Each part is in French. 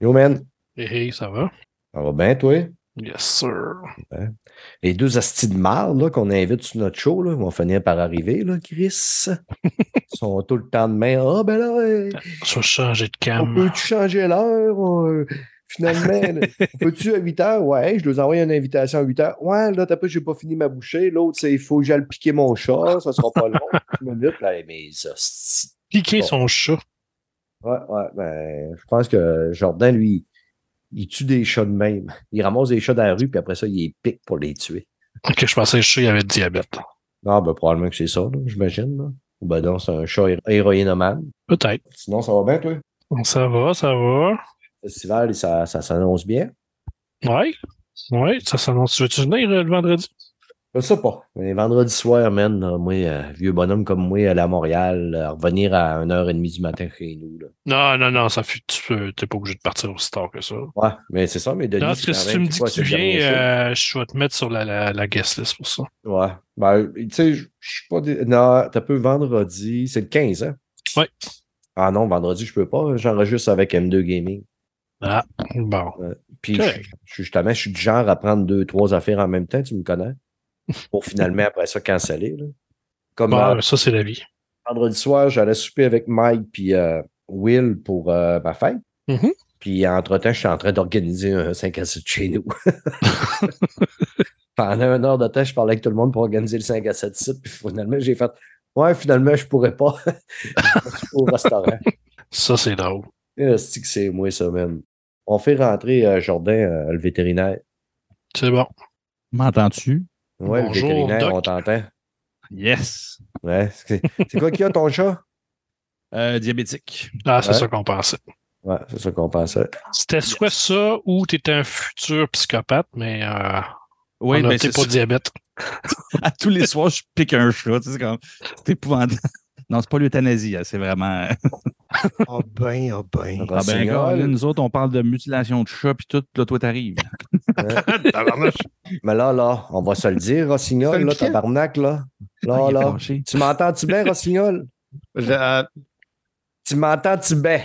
Yo, man. Hey, hey, ça va? Ça va bien, toi? Yes, sir. Les deux astis de marde là, qu'on invite sur notre show là, vont finir par arriver, là, Chris. Ils sont tout le temps de main. Ah, ben là, euh, Je vais changer de on cam. peut-tu changer l'heure? Euh, Finalement, peux-tu à 8 heures? Ouais, je dois envoyer une invitation à 8 heures. Ouais, là, t'as pas, j'ai pas fini ma bouchée. L'autre, c'est il faut que j'aille piquer mon chat, ça sera pas long. 10 minutes, là, mais ça, Piquer Bon. son chat. Ouais, ouais, ben, je pense que Jordan, lui, il tue des chats de même. Il ramasse des chats dans la rue, puis après ça, il les pique pour les tuer. Ok, je pensais que le chat il avait le diabète. Ah, ben, probablement que c'est ça, j'imagine. Ou ben non, c'est un chat héro- héroïnomane. Peut-être. Sinon, ça va bien, toi? Ça va, ça va. Le festival, ça, ça s'annonce bien. Ouais. Ouais, ça s'annonce. Tu veux-tu venir euh, le vendredi? Je sais pas. Mais vendredi soir, man, moi, euh, vieux bonhomme comme moi, aller à Montréal, euh, revenir à 1h30 du matin chez nous. Là. Non, non, non, ça fait. Tu peux- t'es pas obligé de partir aussi tard que ça. Ouais, mais c'est ça, mais Denis. Non, parce que si tu me dis que tu viens, euh, je vais te mettre sur la, la, la guest list pour ça. Ouais. Ben, tu sais, je suis pas. dé- Non, t'as peu vendredi. C'est le 15, hein? Ouais. Ah non, vendredi, je peux pas. J'enregistre avec M2 Gaming. Ah, bon. Puis, je, justement, je suis du genre à prendre deux, trois affaires en même temps, tu me connais. Pour finalement, après ça, canceller. Là. Comme Bon, euh, ça, c'est la vie. vendredi soir, j'allais souper avec Mike puis euh, Will pour euh, ma fête. Mhm. Puis, entre-temps, je suis en train d'organiser un 5 à 7 chez nous. Pendant une heure de temps, je parlais avec tout le monde pour organiser le 5 à 7 sites. Puis, finalement, j'ai fait Ouais, finalement, je pourrais pas. je au restaurant. Ça, c'est drôle. Eh, c'est que c'est moi, ça, même. On fait rentrer euh, Jordan, euh, le vétérinaire. C'est bon. M'entends-tu? Ouais, Bonjour, le vétérinaire, Doc. on t'entend. Yes. Ouais. C'est quoi qu'il y a, ton chat? Euh, diabétique. Ah, c'est Ouais. ça qu'on pensait. Ouais, c'est ça qu'on pensait. C'était soit ça ou t'étais un futur psychopathe, mais euh, Oui, on mais c'est le diabète. À tous les soirs, je pique un chat. tu sais, C'est comme... c'est épouvantable. Non, c'est pas l'euthanasie, hein, c'est vraiment. Ah ben, ah ben. Ah ben, Rossignol, gars, là, nous autres, on parle de mutilation de chat, puis tout, là, toi, t'arrives. Mais là, là, on va se le dire, Rossignol, là, tabarnak, là. Là, Ah, là. Tu m'entends-tu bien, Rossignol? Je- euh, Tu m'entends-tu bien?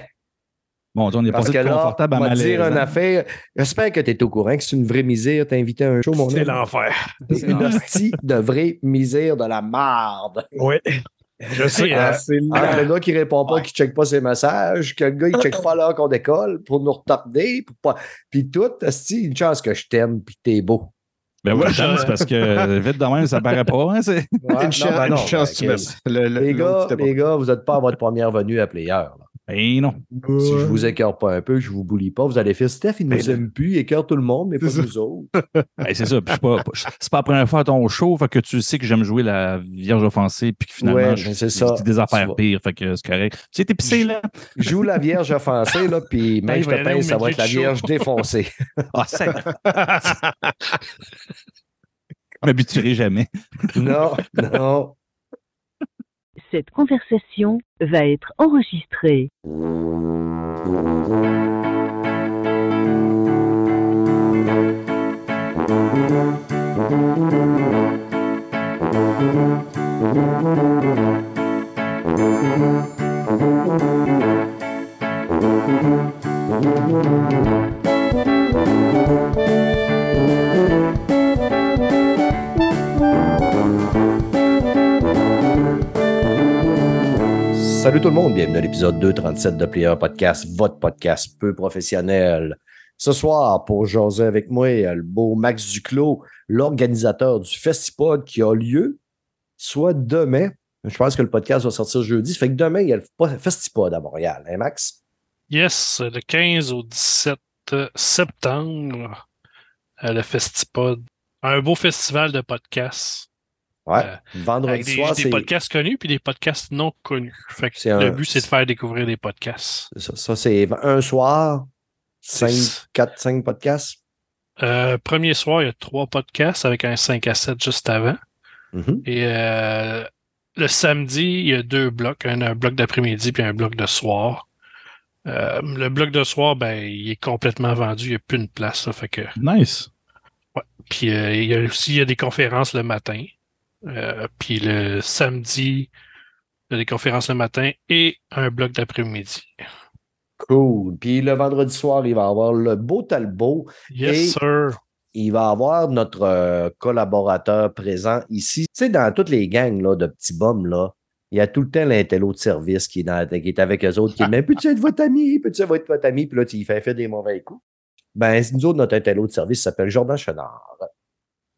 Bon, on est Parce passé que de là, confortable à on va dire une hein. affaire. J'espère que tu es au courant que c'est une vraie misère. T'as invité à un show, mon C'est l'enfer. C'est une hostie de vraie misère de la marde. Oui. Je sais. Ah, hein, c'est Ah, le gars qui répond pas, qui check pas ses messages, que le gars, il check pas l'heure qu'on décolle pour nous retarder, pour pas... Puis tout, hostie, une chance que je t'aime, puis que t'es beau. Ben oui, Ouais, c'est parce que euh, vite de même, ça paraît pas. Hein, c'est... Ouais, une, chance, ben une chance, ben, tu m'aimes. Le- le- Les gars, les gars, vous n'êtes pas à votre première venue à Player. là. Ben non. pas- Si je vous écœure pas un peu, je vous boulie pas, vous allez faire Steph, il nous Ben, aime plus, il écœure tout le monde, mais pas C'est ça. nous autres. Ben, c'est ça. puis je suis pas, pas- c'est pas la première fois à ton show, fait que tu sais que j'aime jouer la Vierge offensée, puis que finalement, Ouais, je, ben, c'est je ça. dis des affaires pires, fait que c'est correct. Tu sais, t'es pissé, là? Je joue la Vierge offensée, là, puis Ben, même je te pince, ça va être la. Vierge défoncée. Ah, ça. Je m'habituerai jamais. non, non. Cette conversation va être enregistrée. Salut tout le monde, bienvenue à l'épisode 237 de Player Podcast, votre podcast peu professionnel. Ce soir, pour jaser avec moi, le beau Max Duclos, l'organisateur du Festipod qui a lieu soit demain. Je pense que le podcast va sortir jeudi. Ça fait que demain, il y a le Festipod à Montréal. Hein, Max? Yes, le 15 au 17 septembre, euh, le Festipod. Un beau festival de podcasts. Ouais. Euh, Vendredi Avec des, soir, des podcasts connus puis des podcasts non connus. Fait que C'est le un- but, c'est de faire découvrir des podcasts. ça, ça, c'est un soir, C'est- 5, 4, 5 podcasts? Euh, premier soir, il y a trois podcasts avec un 5 à 7 juste avant. Mhm. Et euh, le samedi, il y a deux blocs, un, un bloc d'après-midi puis un bloc de soir. Euh, le bloc de soir, ben, il est complètement vendu, il n'y a plus de place. là, fait que, Nice. puis euh, il y a aussi il y a des conférences le matin. Euh, puis le samedi, il y a des conférences le matin et un bloc d'après-midi. Cool. Puis le vendredi soir, il va y avoir le beau Talbot. Yes, Et- sir. Il va y avoir notre euh, collaborateur présent ici. Tu sais, dans toutes les gangs là, de petits bums, là, il y a tout le temps l'intello de service qui est, dans- qui est avec eux autres, qui est Mais peux-tu être votre ami? Peux-tu être votre ami? Puis là, il fait, fait des mauvais coups. Ben, nous autres, notre intello de service s'appelle Jordan Chenard.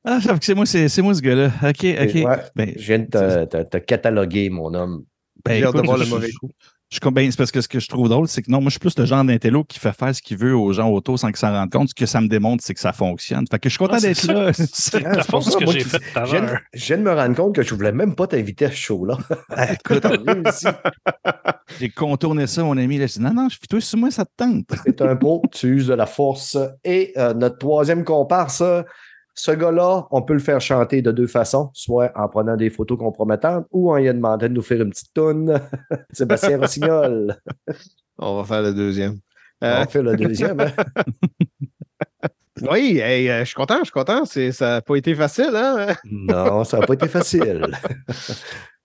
Ah, fait que c'est moi, c'est c'est moi ce gars-là. OK, OK. Ouais, Ben, je viens de te, te- te cataloguer, mon homme. ben, de écoute, voir le je- mauvais je- coup. Je, ben, c'est parce que ce que je trouve drôle, c'est que non, moi, je suis plus le genre d'intello qui fait faire ce qu'il veut aux gens autour sans qu'ils s'en rendent compte. Ce que ça me démontre, c'est que ça fonctionne. Fait que je suis content Ah, c'est d'être ça. là. C'est Ah, la c'est pour chose ça, que moi, j'ai tout à Je viens, l'heure. de- je viens de me rendre compte que je voulais même pas t'inviter à ce show-là. Écoute, on réussit. J'ai contourné ça, mon ami. Là, je dis, non, non, je toi, sur moi, ça te tente. C'est un pro, tu uses de la force. Et euh, notre troisième comparse, ce gars-là, on peut le faire chanter de deux façons, soit en prenant des photos compromettantes ou en lui demandant de nous faire une petite toune. Sébastien Rossignol. On va faire le deuxième. Euh, On fait le deuxième. hein? oui, hey, euh, je suis content, je suis content. Ça n'a pas été facile, hein? Non, ça n'a pas été facile.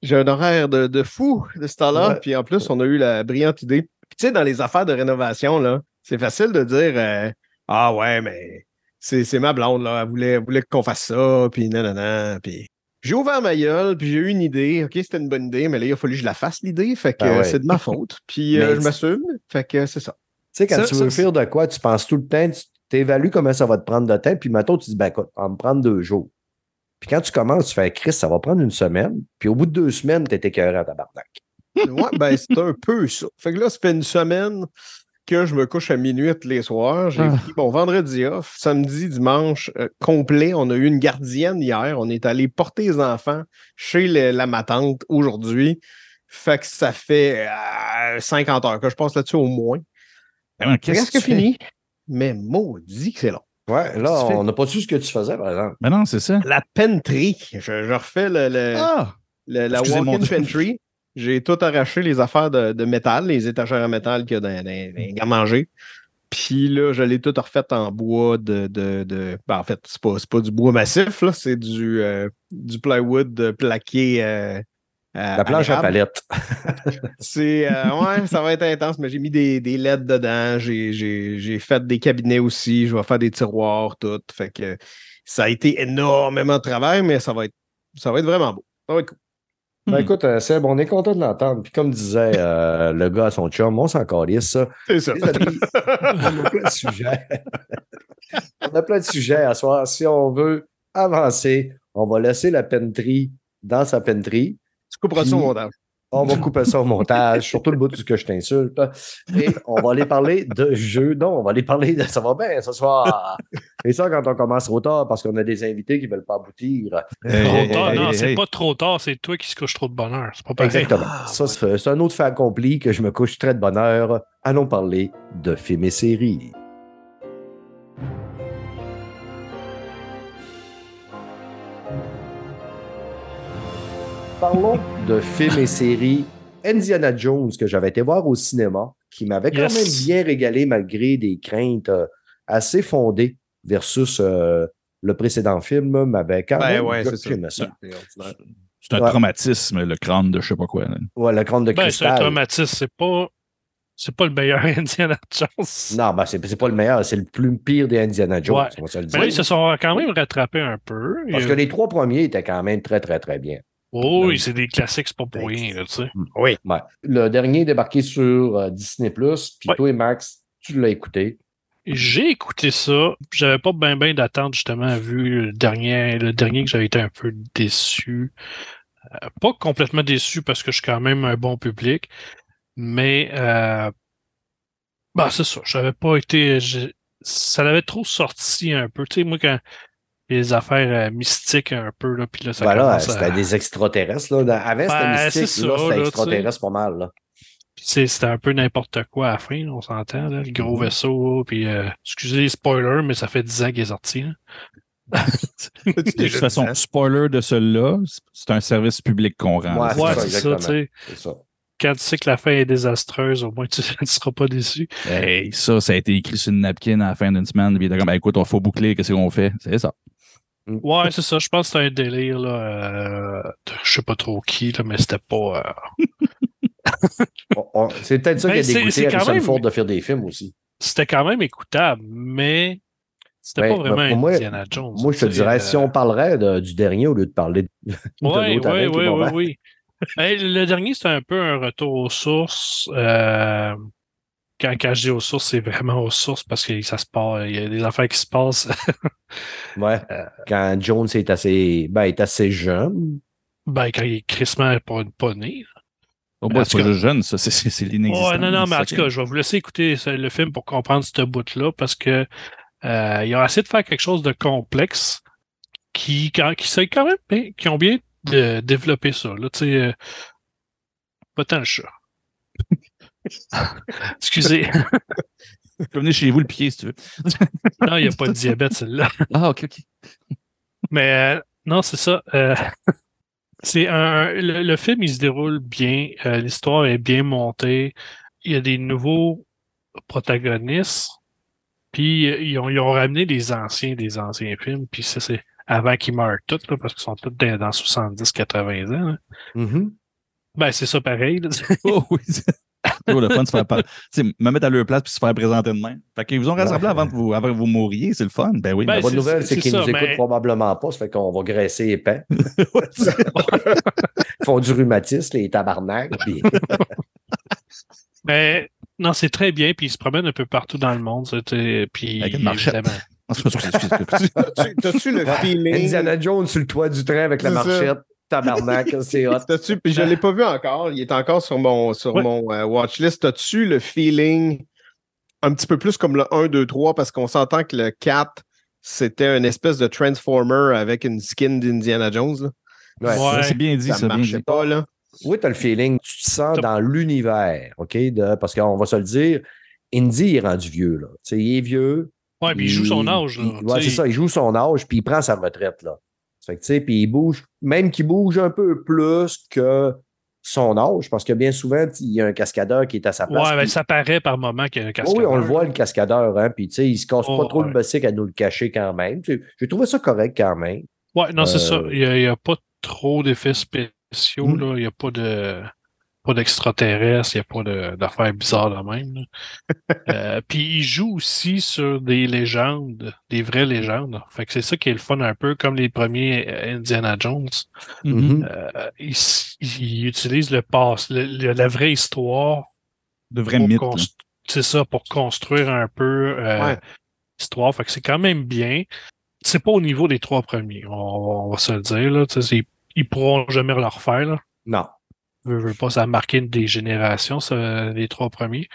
J'ai un horaire de, de fou de ce temps-là. Ouais. Puis en plus, on a eu la brillante idée. Puis tu sais, dans les affaires de rénovation, là, c'est facile de dire euh, Ah ouais, mais c'est c'est ma blonde, là. Elle voulait, elle voulait qu'on fasse ça. Puis nanana. Puis j'ai ouvert ma gueule, puis j'ai eu une idée. OK, c'était une bonne idée, mais là, il a fallu que je la fasse, l'idée. Fait que Ah ouais. euh, c'est de ma faute. Puis euh, je m'assume. Fait que c'est ça. Tu sais, quand Ça, tu ça, veux faire de quoi, tu penses tout le temps, tu t'évalues comment ça va te prendre de temps, puis maintenant, tu dis, ben écoute, on va me prendre deux jours. Puis quand tu commences, tu fais, Chris, ça va prendre une semaine, puis au bout de deux semaines, tu es écœuré à tabarnak. Ouais, ben c'est un peu ça. Fait que là, ça fait une semaine que je me couche à minuit tous les soirs. J'ai Ah. pris mon vendredi off, samedi, dimanche euh, complet. On a eu une gardienne hier. On est allé porter les enfants chez le- la ma tante aujourd'hui. Fait que ça fait euh, 50 heures que je passe là-dessus au moins. Ben, Qu'est-ce que fais? fini? Mais maudit que c'est long. Ouais, là, on n'a pas su ce que tu faisais, par exemple. Ben non, c'est ça. La pentry. Je, je refais le, le- Ah! le- la walk-in pantry. J'ai tout arraché les affaires de, de métal, les étagères à métal qu'il y a dans, dans, dans les garde-manger. Puis là, je l'ai tout refait en bois de. de, de- ben, en fait, c'est pas, pas du bois massif, là, c'est du, euh, du plywood plaqué. euh, La planche à palette. C'est euh, ouais, ça va être intense, mais j'ai mis des, des LED dedans, j'ai fait des cabinets aussi, je vais faire des tiroirs, tout. Fait que ça a été énormément de travail, mais ça va être ça va être vraiment beau. Ça va être cool. Ben, Hmm. écoute, euh, Seb, on est content de l'entendre. Puis comme disait euh, le gars à son chum, on s'en calisse, ça. C'est ça. Amis, on a plein de sujets. on a plein de sujets à soir. Si on veut avancer, on va laisser la penterie dans sa penterie. Tu couperas ça au montage. On va couper ça au montage, surtout le bout du que je t'insulte. Et on va aller parler de jeux. Non, on va aller parler de ça va bien ce soir. Et ça, quand on commence trop tard, parce qu'on a des invités qui ne veulent pas aboutir. Hey, Trop hey, tard, hey, non, hey, c'est hey. pas trop tard, c'est toi qui se couche trop de bonheur. C'est pas pareil. Exactement. Ah, ça, c'est un autre fait accompli que je me couche très de bonne heure. Allons parler de films et séries. Parlons de films et séries. Indiana Jones, que j'avais été voir au cinéma, qui m'avait quand Yes. même bien régalé malgré des craintes euh, assez fondées versus euh, le précédent film, m'avait quand Ben même ouais, c'est ça. C'est un Ouais. traumatisme, le crâne de je sais pas quoi. là. Ouais, le crâne de Ben, c'est un traumatisme, c'est pas. C'est pas le meilleur Indiana Jones. Non, ben c'est c'est pas le meilleur, c'est le plus pire des Indiana Jones, Ouais. on va se le Mais dire. là, ils se sont quand même rattrapés un peu. Parce que les trois premiers étaient quand même très, très, très bien. Oh, oui, c'est des classiques, c'est pas pour rien, là, tu sais. Oui. Ouais. Le dernier est débarqué sur euh, Disney+, puis Ouais. toi et Max, tu l'as écouté. J'ai écouté ça. J'avais pas bien ben d'attente, justement, vu le dernier, le dernier que j'avais été un peu déçu. Euh, pas complètement déçu parce que je suis quand même un bon public, mais euh, bah, c'est ça. J'avais pas été. Ça l'avait trop sorti un peu. Tu sais, moi, quand les affaires euh, mystiques un peu, là, puis là, ça voilà, à- c'était des extraterrestres. Là. Dans- Avant, c'était Ben, mystique, c'est là, ça, c'était extraterrestre pas mal. Là. C'était un peu n'importe quoi à la fin, on s'entend, là, le gros Mhm. vaisseau, puis euh, excusez les spoilers, mais ça fait 10 ans qu'il est sorti. là. De toute façon, spoiler de celui-là, c'est un service public qu'on rend. Ouais, là. c'est Ouais, ça, c'est ça, exactement. tu sais. C'est ça. Quand tu sais que la fin est désastreuse, au moins tu ne seras pas déçu. Hey, ça, ça a été écrit sur une napkin à la fin d'une semaine. Puis comme, ben, écoute, il faut boucler, qu'est-ce qu'on fait? C'est ça. Ouais, c'est ça. Je pense que c'était un délire, là. euh, de je sais pas trop qui, là, mais c'était pas. euh, C'est peut-être ça Ben, qui a c'est- dégoûté c'est quand Harrison même- Ford de faire des films aussi. C'était quand même écoutable, mais c'était Ouais, pas vraiment ben, moi- Indiana Jones. Moi, je te dirais, euh, si on parlerait de- du dernier au lieu de parler de, de Oui, oui, oui, oui, le dernier, c'est un peu un retour aux sources. Euh, quand, quand je dis aux sources, c'est vraiment aux sources parce que ça se passe, il y a des affaires qui se passent. Ouais. Euh, Quand Jones est assez, ben, est assez jeune. ben, quand il est crissement pas, pas né. Oh, en c'est jeune, ça, c'est- c'est c'est l'inexistant. Ouais, non, non, mais en tout cas, je vais vous laisser écouter le film pour comprendre ce bout-là parce que euh, ils ont essayé de faire quelque chose de complexe qui, quand- qui, sait quand même bien- qui ont bien de- développé ça. Là, tu sais, euh, pas tant le chat. Excusez. Tu peux venir chez vous le pied, si tu veux. Non, il n'y a pas de diabète, celle-là. Ah, OK, OK. Mais euh, non, c'est ça. euh, c'est un, le, le film, il se déroule bien. euh, L'histoire est bien montée. Il y a des nouveaux protagonistes. Puis euh, ils ont, ils ont ramené des anciens des anciens films. Puis ça, c'est avant qu'ils meurent tous, là, parce qu'ils sont tous dans, dans 70-80 ans. Mhm. Ben, c'est ça pareil. là. Oh oui. Toujours le fun de se faire par- tu sais, me mettre à leur place puis se faire présenter de même. Fait qu'ils vous ont rassemblé avant que vous, avant que vous mouriez, c'est le fun. Ben oui. Ben, La bonne c'est- nouvelle, c'est qu'ils nous écoutent probablement pas, ça fait qu'on va graisser épais. Ils font du rhumatisme, les tabarnak. puis- Mais non, c'est très bien. Puis ils se promènent un peu partout dans le monde. Puis Avec une marchette. évidemment- T'as-tu le feeling? Indiana Jones sur le toit du train avec la marchette. Tabarnak, c'est hot. T'as-tu, puis je ne l'ai pas vu encore, il est encore sur mon, sur Ouais. mon euh, watchlist. As-tu le feeling un petit peu plus comme le 1, 2, 3 parce qu'on s'entend que le 4, c'était une espèce de Transformer avec une skin d'Indiana Jones. là. Ouais. Ouais. C'est bien dit, Ça ça, ne bien marchait dit. pas, là. Oui, tu as le feeling, tu te sens dans l'univers, OK? De, parce qu'on va se le dire, Indy est rendu vieux, là. Il est vieux. Ouais, puis il joue son âge. Sais. c'est ça, il joue son âge, puis il prend sa retraite, là. Fait que, tu sais, puis il bouge, même qu'il bouge un peu plus que son âge, parce que bien souvent, il y a un cascadeur qui est à sa place. Ouais, ben, ça paraît par moment qu'il y a un Oh cascadeur. oui, on le voit, le cascadeur, hein, puis tu sais, il se casse Oh, pas trop ouais. le bessic à nous le cacher quand même. J'ai trouvé ça correct quand même. Ouais, non, c'est Euh, ça. Il n'y a, pas trop d'effets spéciaux, Hmm. là. Il n'y a pas de pas d'extraterrestres, il n'y a pas de- d'affaires bizarres de même. Euh, Puis il joue aussi sur des légendes, des vraies légendes. Fait que c'est ça qui est le fun un peu comme les premiers euh, Indiana Jones. Euh, il, il utilise le passe, le- le- la vraie histoire De vrais mythes. là. C'est ça, pour construire un peu euh, Ouais. l'histoire. Fait que c'est quand même bien. C'est pas au niveau des trois premiers, on, on va se le dire. Là. C'est- Ils pourront jamais le refaire. Là. Non. Veux, veux pas, ça a marqué des générations, ça, les trois premiers.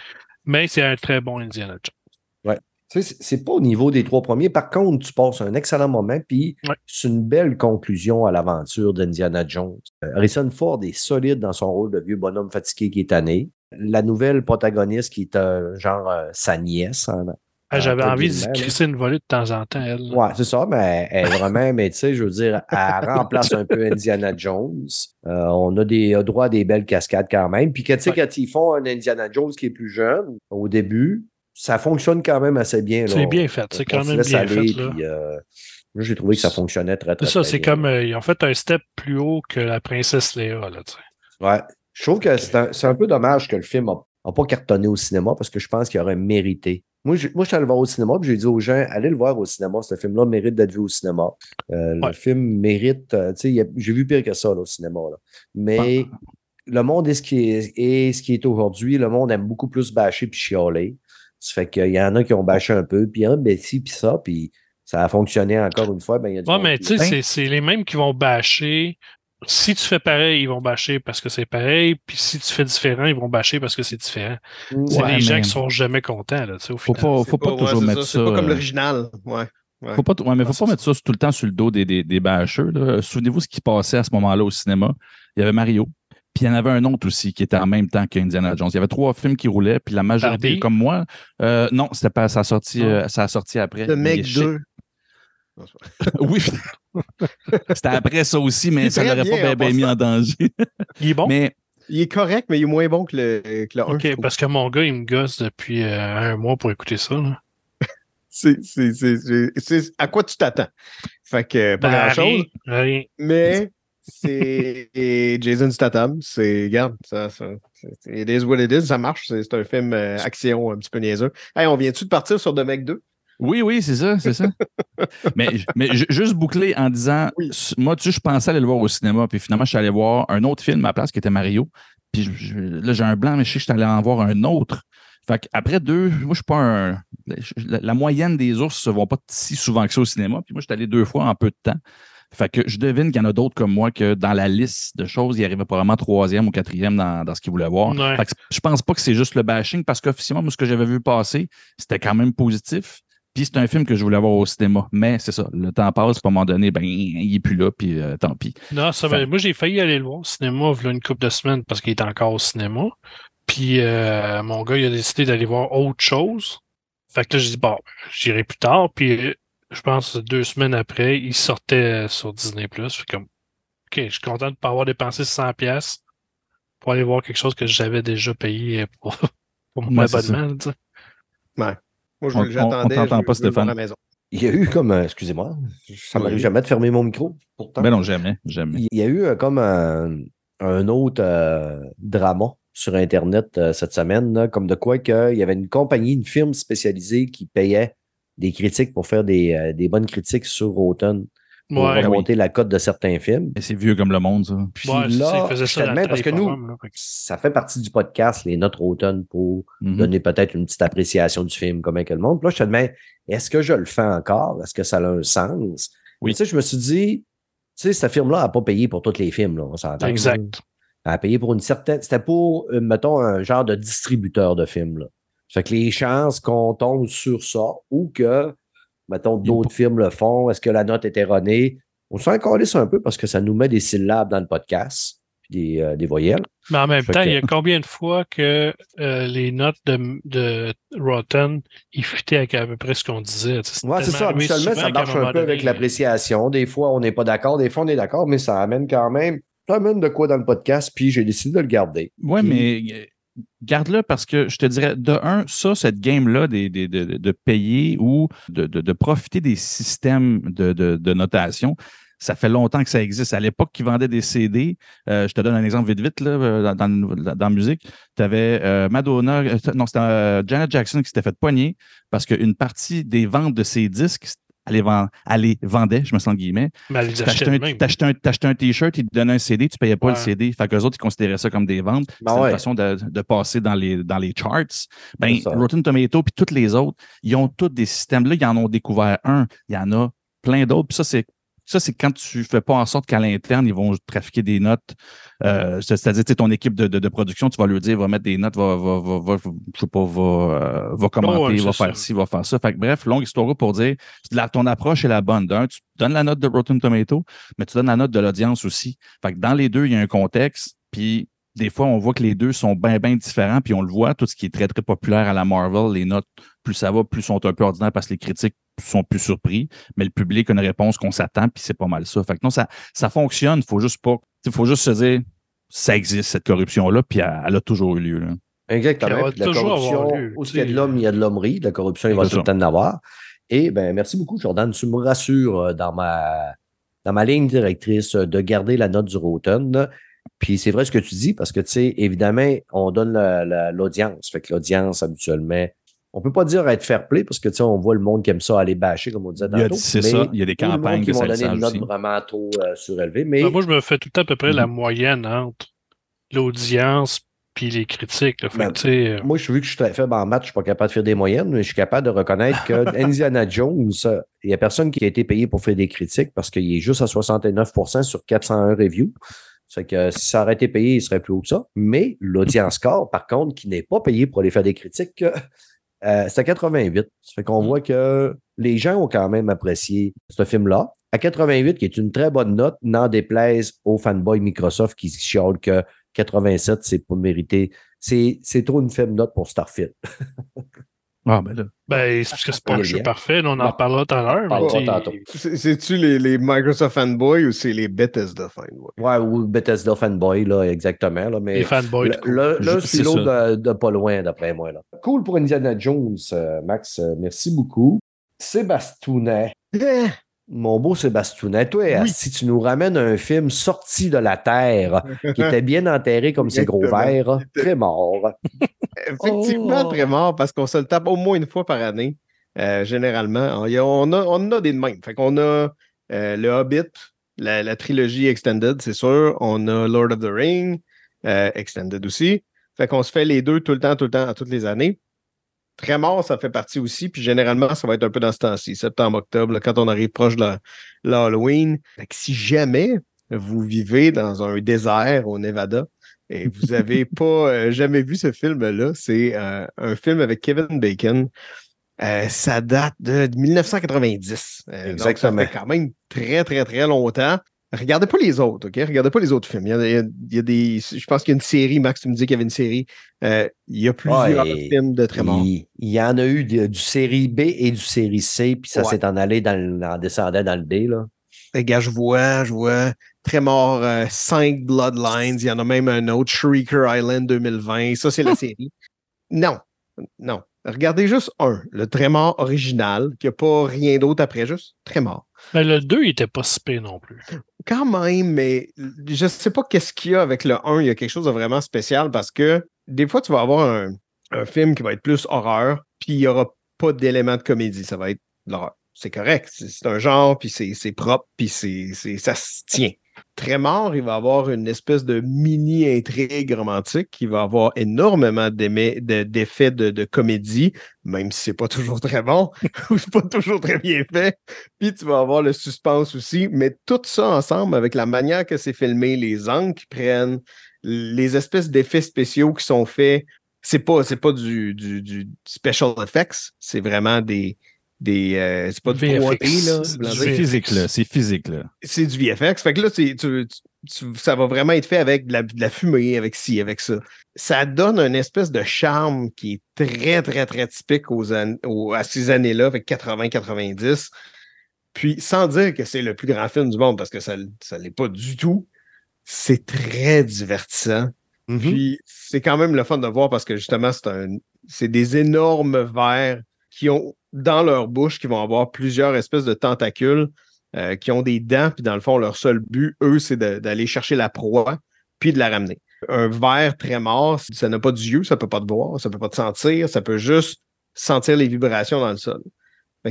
Mais c'est un très bon Indiana Jones. Tu sais, c'est- pas au niveau des trois premiers. Par contre, tu passes un excellent moment, puis Ouais. c'est une belle conclusion à l'aventure d'Indiana Jones. Euh, Harrison Ford est solide dans son rôle de vieux bonhomme fatigué qui est tanné. La nouvelle protagoniste qui est euh, genre euh, sa nièce. en- Ah, J'avais envie de crisser une volée de temps en temps, elle. Ouais, c'est ça, mais elle est vraiment, mais tu sais, je veux dire, elle remplace un peu Indiana Jones. Euh, on a des a droit à des belles cascades quand même. Puis, tu sais, Ouais. quand ils font un Indiana Jones qui est plus jeune, au début, ça fonctionne quand même assez bien. C'est bien fait, c'est quand même bien aller, fait. Là. puis, euh, moi, j'ai trouvé que ça fonctionnait très, très C'est ça, c'est comme euh, ils ont fait un step plus haut que la princesse Léa. Là, tu sais. Ouais. Je trouve que c'est un, c'est un peu dommage que le film n'a pas cartonné au cinéma parce que je pense qu'il aurait mérité. Moi, je, moi, je suis allé le voir au cinéma puis j'ai dit aux gens, allez le voir au cinéma. Ce film-là mérite d'être vu au cinéma. Euh, Le film mérite. euh, j'ai vu pire que ça là, au cinéma. là. Mais le monde est ce qui est, est ce qui est aujourd'hui. Le monde aime beaucoup plus bâcher puis chialer. Ça fait qu'il y en a qui ont bâché un peu, puis en a ben ci, puis ça, puis ça a fonctionné encore une fois. Ben, il y a du Ouais, mais tu sais, Hein? c'est- c'est les mêmes qui vont bâcher. Si tu fais pareil, ils vont bâcher parce que c'est pareil. Puis si tu fais différent, ils vont bâcher parce que c'est différent. C'est Ouais, les gens qui sont jamais contents, là, au Faut final. pas, faut pas ouais, toujours c'est mettre ça. C'est pas comme euh, l'original. Ouais. Ouais. Faut pas, ouais, mais faut pas c'est mettre ça tout le temps sur le dos des, des, des bâcheux. là. Souvenez-vous ce qui passait à ce moment-là au cinéma. Il y avait Mario, puis il y en avait un autre aussi qui était en même temps qu'Indiana Jones. Il y avait trois films qui roulaient, puis la majorité, Barbie? comme moi, euh, non, c'était pas ça a sorti, Non. euh, ça a sorti après. The Mais Meg je- 2. Oui. c'était après ça aussi, mais ça l'aurait pas bien, bien, en mis en danger. Il est bon? Mais Il est correct, mais il est moins bon que le, que le 1. OK, parce que mon gars, il me gosse depuis euh, un mois pour écouter ça. là. C'est, c'est, c'est, c'est- c'est à quoi tu t'attends? Fait que pas Ben, grand-chose. rien, rien. Mais c'est et Jason Statham. C'est, regarde, ça, ça, c'est- it is what it is, ça marche. C'est un film euh, action un petit peu niaiseux. Hey, on vient-tu de partir sur The Meg 2? Oui, oui, c'est ça, c'est ça. mais mais ju- juste boucler en disant, Oui. moi, tu sais, je pensais aller le voir au cinéma, puis finalement, je suis allé voir un autre film à la place qui était Mario. Puis je- là, j'ai un blanc, mais je sais que je suis allé en voir un autre. Fait qu'après deux, moi, je suis pas un. La, la moyenne des ours ne vont pas si souvent que ça au cinéma. Puis moi, je suis allé deux fois en peu de temps. Fait que je devine qu'il y en a d'autres comme moi que dans la liste de choses, il arrivait probablement troisième ou quatrième dans, dans ce qu'ils voulaient voir. Ouais. Fait que je pense pas que c'est juste le bashing parce qu'officiellement, moi, ce que j'avais vu passer, c'était quand même positif. Puis c'est un film que je voulais voir au cinéma. Mais c'est ça, le temps passe, puis à un moment donné, ben, il est plus là, puis euh, tant pis. Non, ça va. Fait- Moi, j'ai failli aller le voir au cinéma il y a une couple de semaines parce qu'il était encore au cinéma. Puis euh, mon gars, il a décidé d'aller voir autre chose. Fait que là, j'ai dit, bon, j'irai plus tard. Puis euh, je pense deux semaines après, il sortait sur Disney+. Fait comme, OK, je suis content de ne pas avoir dépensé 100$ pièces pour aller voir quelque chose que j'avais déjà payé pour, pour mon Ouais, abonnement. tu sais. Moi, je- On- j'attendais. on t'entend pas, Stéphane. à la maison. Il y a eu comme, euh, excusez-moi, ça m'arrive Oui. jamais de fermer mon micro. Pourtant, Ben non, jamais, jamais. il y a eu euh, comme un, un autre euh, drama sur Internet euh, cette semaine, là, comme de quoi qu'il y avait une compagnie, une firme spécialisée qui payait des critiques pour faire des, euh, des bonnes critiques sur Rotten pour Ouais, remonter la cote de certains films. C'est vieux comme le monde, ça. Puis ouais, ça, là, il faisait je ça dans t'admets, le parce que nous, ça fait partie du podcast, les notes Rotten, pour Mhm. donner peut-être une petite appréciation du film, comme que le monde. Puis là, je te demande, est-ce que je le fais encore? Est-ce que ça a un sens? Oui. Mais Tu sais, je me suis dit, tu sais, cette firme-là n'a pas payé pour tous les films, là, on s'entend. Exact. Elle a payé pour une certaine. C'était pour, euh, mettons, un genre de distributeur de films. Là. Fait que les chances qu'on tombe sur ça ou que, mettons, d'autres films le font, est-ce que la note est erronée? On s'en calisse un peu parce que ça nous met des syllabes dans le podcast, puis des, euh, des voyelles. Mais en même Fait temps, que- il y a combien de fois que euh, les notes de, de Rotten, ils futaient avec à peu près ce qu'on disait? Ouais, c'est ça. Habituellement, ça marche un peu avec l'appréciation. Des fois, on n'est pas d'accord. Des fois, on est d'accord, mais ça amène quand même. Ça amène de quoi dans le podcast, puis j'ai décidé de le garder. Oui, Puis- mais garde-le parce que je te dirais, de un, ça, cette game-là, de, payer ou de, profiter des systèmes de, notation, ça fait longtemps que ça existe. À l'époque, qu'ils vendaient des CD, euh, je te donne un exemple vite, vite, là, euh, dans, dans, la musique. Tu avais Madonna, euh, non, c'était Janet Jackson qui s'était fait poigner parce qu'une partie des ventes de ses disques, elle les, vend- elle les vendait, je me sens en guillemets, Mais T'achetais un, même. t'achetais un- t'achetais un t-shirt, ils te donnaient un CD, tu payais pas le. CD. Fait qu'eux autres, ils considéraient ça comme des ventes. Ben c'est ouais. une façon de, de passer dans les, dans les charts. Ben. Rotten Tomato puis toutes les autres, ils ont tous des systèmes. Là, ils en ont découvert un. Il y en a plein d'autres. Puis ça, c'est ça, c'est quand tu fais pas en sorte qu'à l'interne, ils vont trafiquer des notes. Euh, c'est- C'est-à-dire, tu sais, ton équipe de, de, de production, tu vas lui dire, va mettre des notes, va, va, va, va- je sais pas, va, euh, va commenter, Oh, ouais, va faire ça. ci, va faire ça. Fait que bref, longue histoire pour dire, la- ton approche est la bonne. D'un, tu donnes la note de Rotten Tomato, mais tu donnes la note de l'audience aussi. Fait que dans les deux, il y a un contexte, puis des fois, on voit que les deux sont bien, bien différents, puis on le voit, tout ce qui est très, très populaire à la Marvel, les notes, plus ça va, plus sont un peu ordinaires parce que les critiques sont plus surpris, mais le public a une réponse qu'on s'attend, puis c'est pas mal ça. Fait que non, ça, ça fonctionne, faut juste pas, il faut juste se dire, ça existe, cette corruption-là, puis elle, elle a toujours eu lieu. Là. Exactement. La corruption, tu il y a de l'homme, il y a de l'hommerie. La corruption, il va tout le temps en avoir. Et ben, merci beaucoup, Jordan. Tu me rassures euh, dans ma, dans ma ligne directrice euh, de garder la note du Rotten. Puis c'est vrai ce que tu dis, parce que, tu sais, évidemment, on donne la- la- l'audience. Fait que l'audience, habituellement, on peut pas dire être fair play, parce que, tu sais, on voit le monde qui aime ça aller bâcher, comme on disait tantôt. C'est ça, il y a des campagnes qui vont donner une note aussi. vraiment trop euh, surélevée. Mais moi, je me fais tout le temps à peu près la Mhm. moyenne entre l'audience puis les critiques. Là. Fait Ben, que, tu sais, euh, Moi, je vu que je suis très faible en maths, je suis pas capable de faire des moyennes, mais je suis capable de reconnaître que Indiana Jones, il n'y a personne qui a été payé pour faire des critiques parce qu'il est juste à 69% sur 401 reviews. C'est que si ça aurait été payé, il serait plus haut que ça. Mais l'audience score, par contre, qui n'est pas payé pour aller faire des critiques, euh, c'est à 88. Ça fait qu'on Mm. voit que les gens ont quand même apprécié ce film-là. À 88, qui est une très bonne note, n'en déplaise aux fanboys Microsoft qui chialent que 87, c'est pas mérité. C'est c'est trop une faible note pour Starfield. Ah, ben là. ben, c'est parce que c'est pas un est jeu parfait. là, on en Non. reparlera tout à l'heure. parlera C'est-tu les, les Microsoft fanboys ou c'est les Bethesda fanboys? Ouais, ou Bethesda fanboy, là, exactement. Là, mais Les fanboys. suit c'est l'autre de, de pas loin, d'après moi. Là. Cool pour Indiana Jones, euh, Max. euh, merci beaucoup. Sébastounet. Eh, Mon beau Sébastien, toi, si tu nous ramènes un film sorti de la Terre, qui était bien enterré comme ses gros verres, très mort. Effectivement, Oh. très mort parce qu'on se le tape au moins une fois par année, euh, généralement. On, on, a, on a des de même. Fait qu'on a euh, le Hobbit, la, la trilogie Extended, c'est sûr. On a Lord of the Ring, euh, Extended aussi. Fait qu'on se fait les deux tout le temps, tout le temps, à toutes les années. Très mort, ça fait partie aussi. Puis généralement, ça va être un peu dans ce temps-ci, septembre, octobre, là, quand on arrive proche de l'Halloween. Si jamais vous vivez dans un désert au Nevada, et vous n'avez pas euh, jamais vu ce film-là. C'est euh, un film avec Kevin Bacon. Euh, ça date de 1990. Euh, donc, Exactement. ça fait quand même très, très, très longtemps. Regardez pas les autres, OK? Regardez pas les autres films. Il y a, il y des. Je pense qu'il y a une série. Max, tu me dis qu'il y avait une série. Euh, il y a plusieurs Ouais, films de très. Il, il y en a eu de- du série B et du série C, puis ça Ouais. s'est en allé dans le- en descendant dans le D. Là. Les gars, je vois, je vois. Très mort, 5 Bloodlines. Il y en a même un autre, Shrieker Island 2020. Ça, c'est la série. Non, non. Regardez juste un, le très mort original, qui n'a pas rien d'autre après, juste très Ben, le 2, il était pas si non plus. Quand même, mais je ne sais pas qu'est-ce qu'il y a avec le 1. Il y a quelque chose de vraiment spécial parce que des fois, tu vas avoir un, film qui va être plus horreur, puis il n'y aura pas d'élément de comédie. Ça va être l'horreur. C'est correct. C'est un genre, puis c'est propre, puis ça se tient. Très mort, il va avoir une espèce de mini-intrigue romantique qui va avoir énormément d'effets de, comédie, même si c'est pas toujours très bon ou c'est pas toujours très bien fait. Puis tu vas avoir le suspense aussi, mais tout ça ensemble avec la manière que c'est filmé, les angles qu'ils prennent, les espèces d'effets spéciaux qui sont faits, c'est pas, pas du special effects, c'est vraiment des. Des euh, c'est pas du VFX. 3D, là. C'est physique, là. C'est physique, là. c'est du VFX. Fait que là, c'est- tu- tu- tu- ça va vraiment être fait avec de la, de la fumée, avec ci, avec ça. Ça donne une espèce de charme qui est très, très, très typique aux an- aux- à ces années-là, avec 80-90. Puis, sans dire que c'est le plus grand film du monde, parce que ça ne l'est pas du tout, c'est très divertissant. Mhm. Puis c'est quand même le fun de voir parce que justement, c'est un c'est des énormes vers qui ont dans leur bouche, qui vont avoir plusieurs espèces de tentacules, euh, qui ont des dents, puis dans le fond, leur seul but, eux, c'est d'aller chercher la proie, puis de la ramener. Un ver très mort, ça n'a pas d'yeux, ça ne peut pas te voir, ça ne peut pas te sentir, ça peut juste sentir les vibrations dans le sol.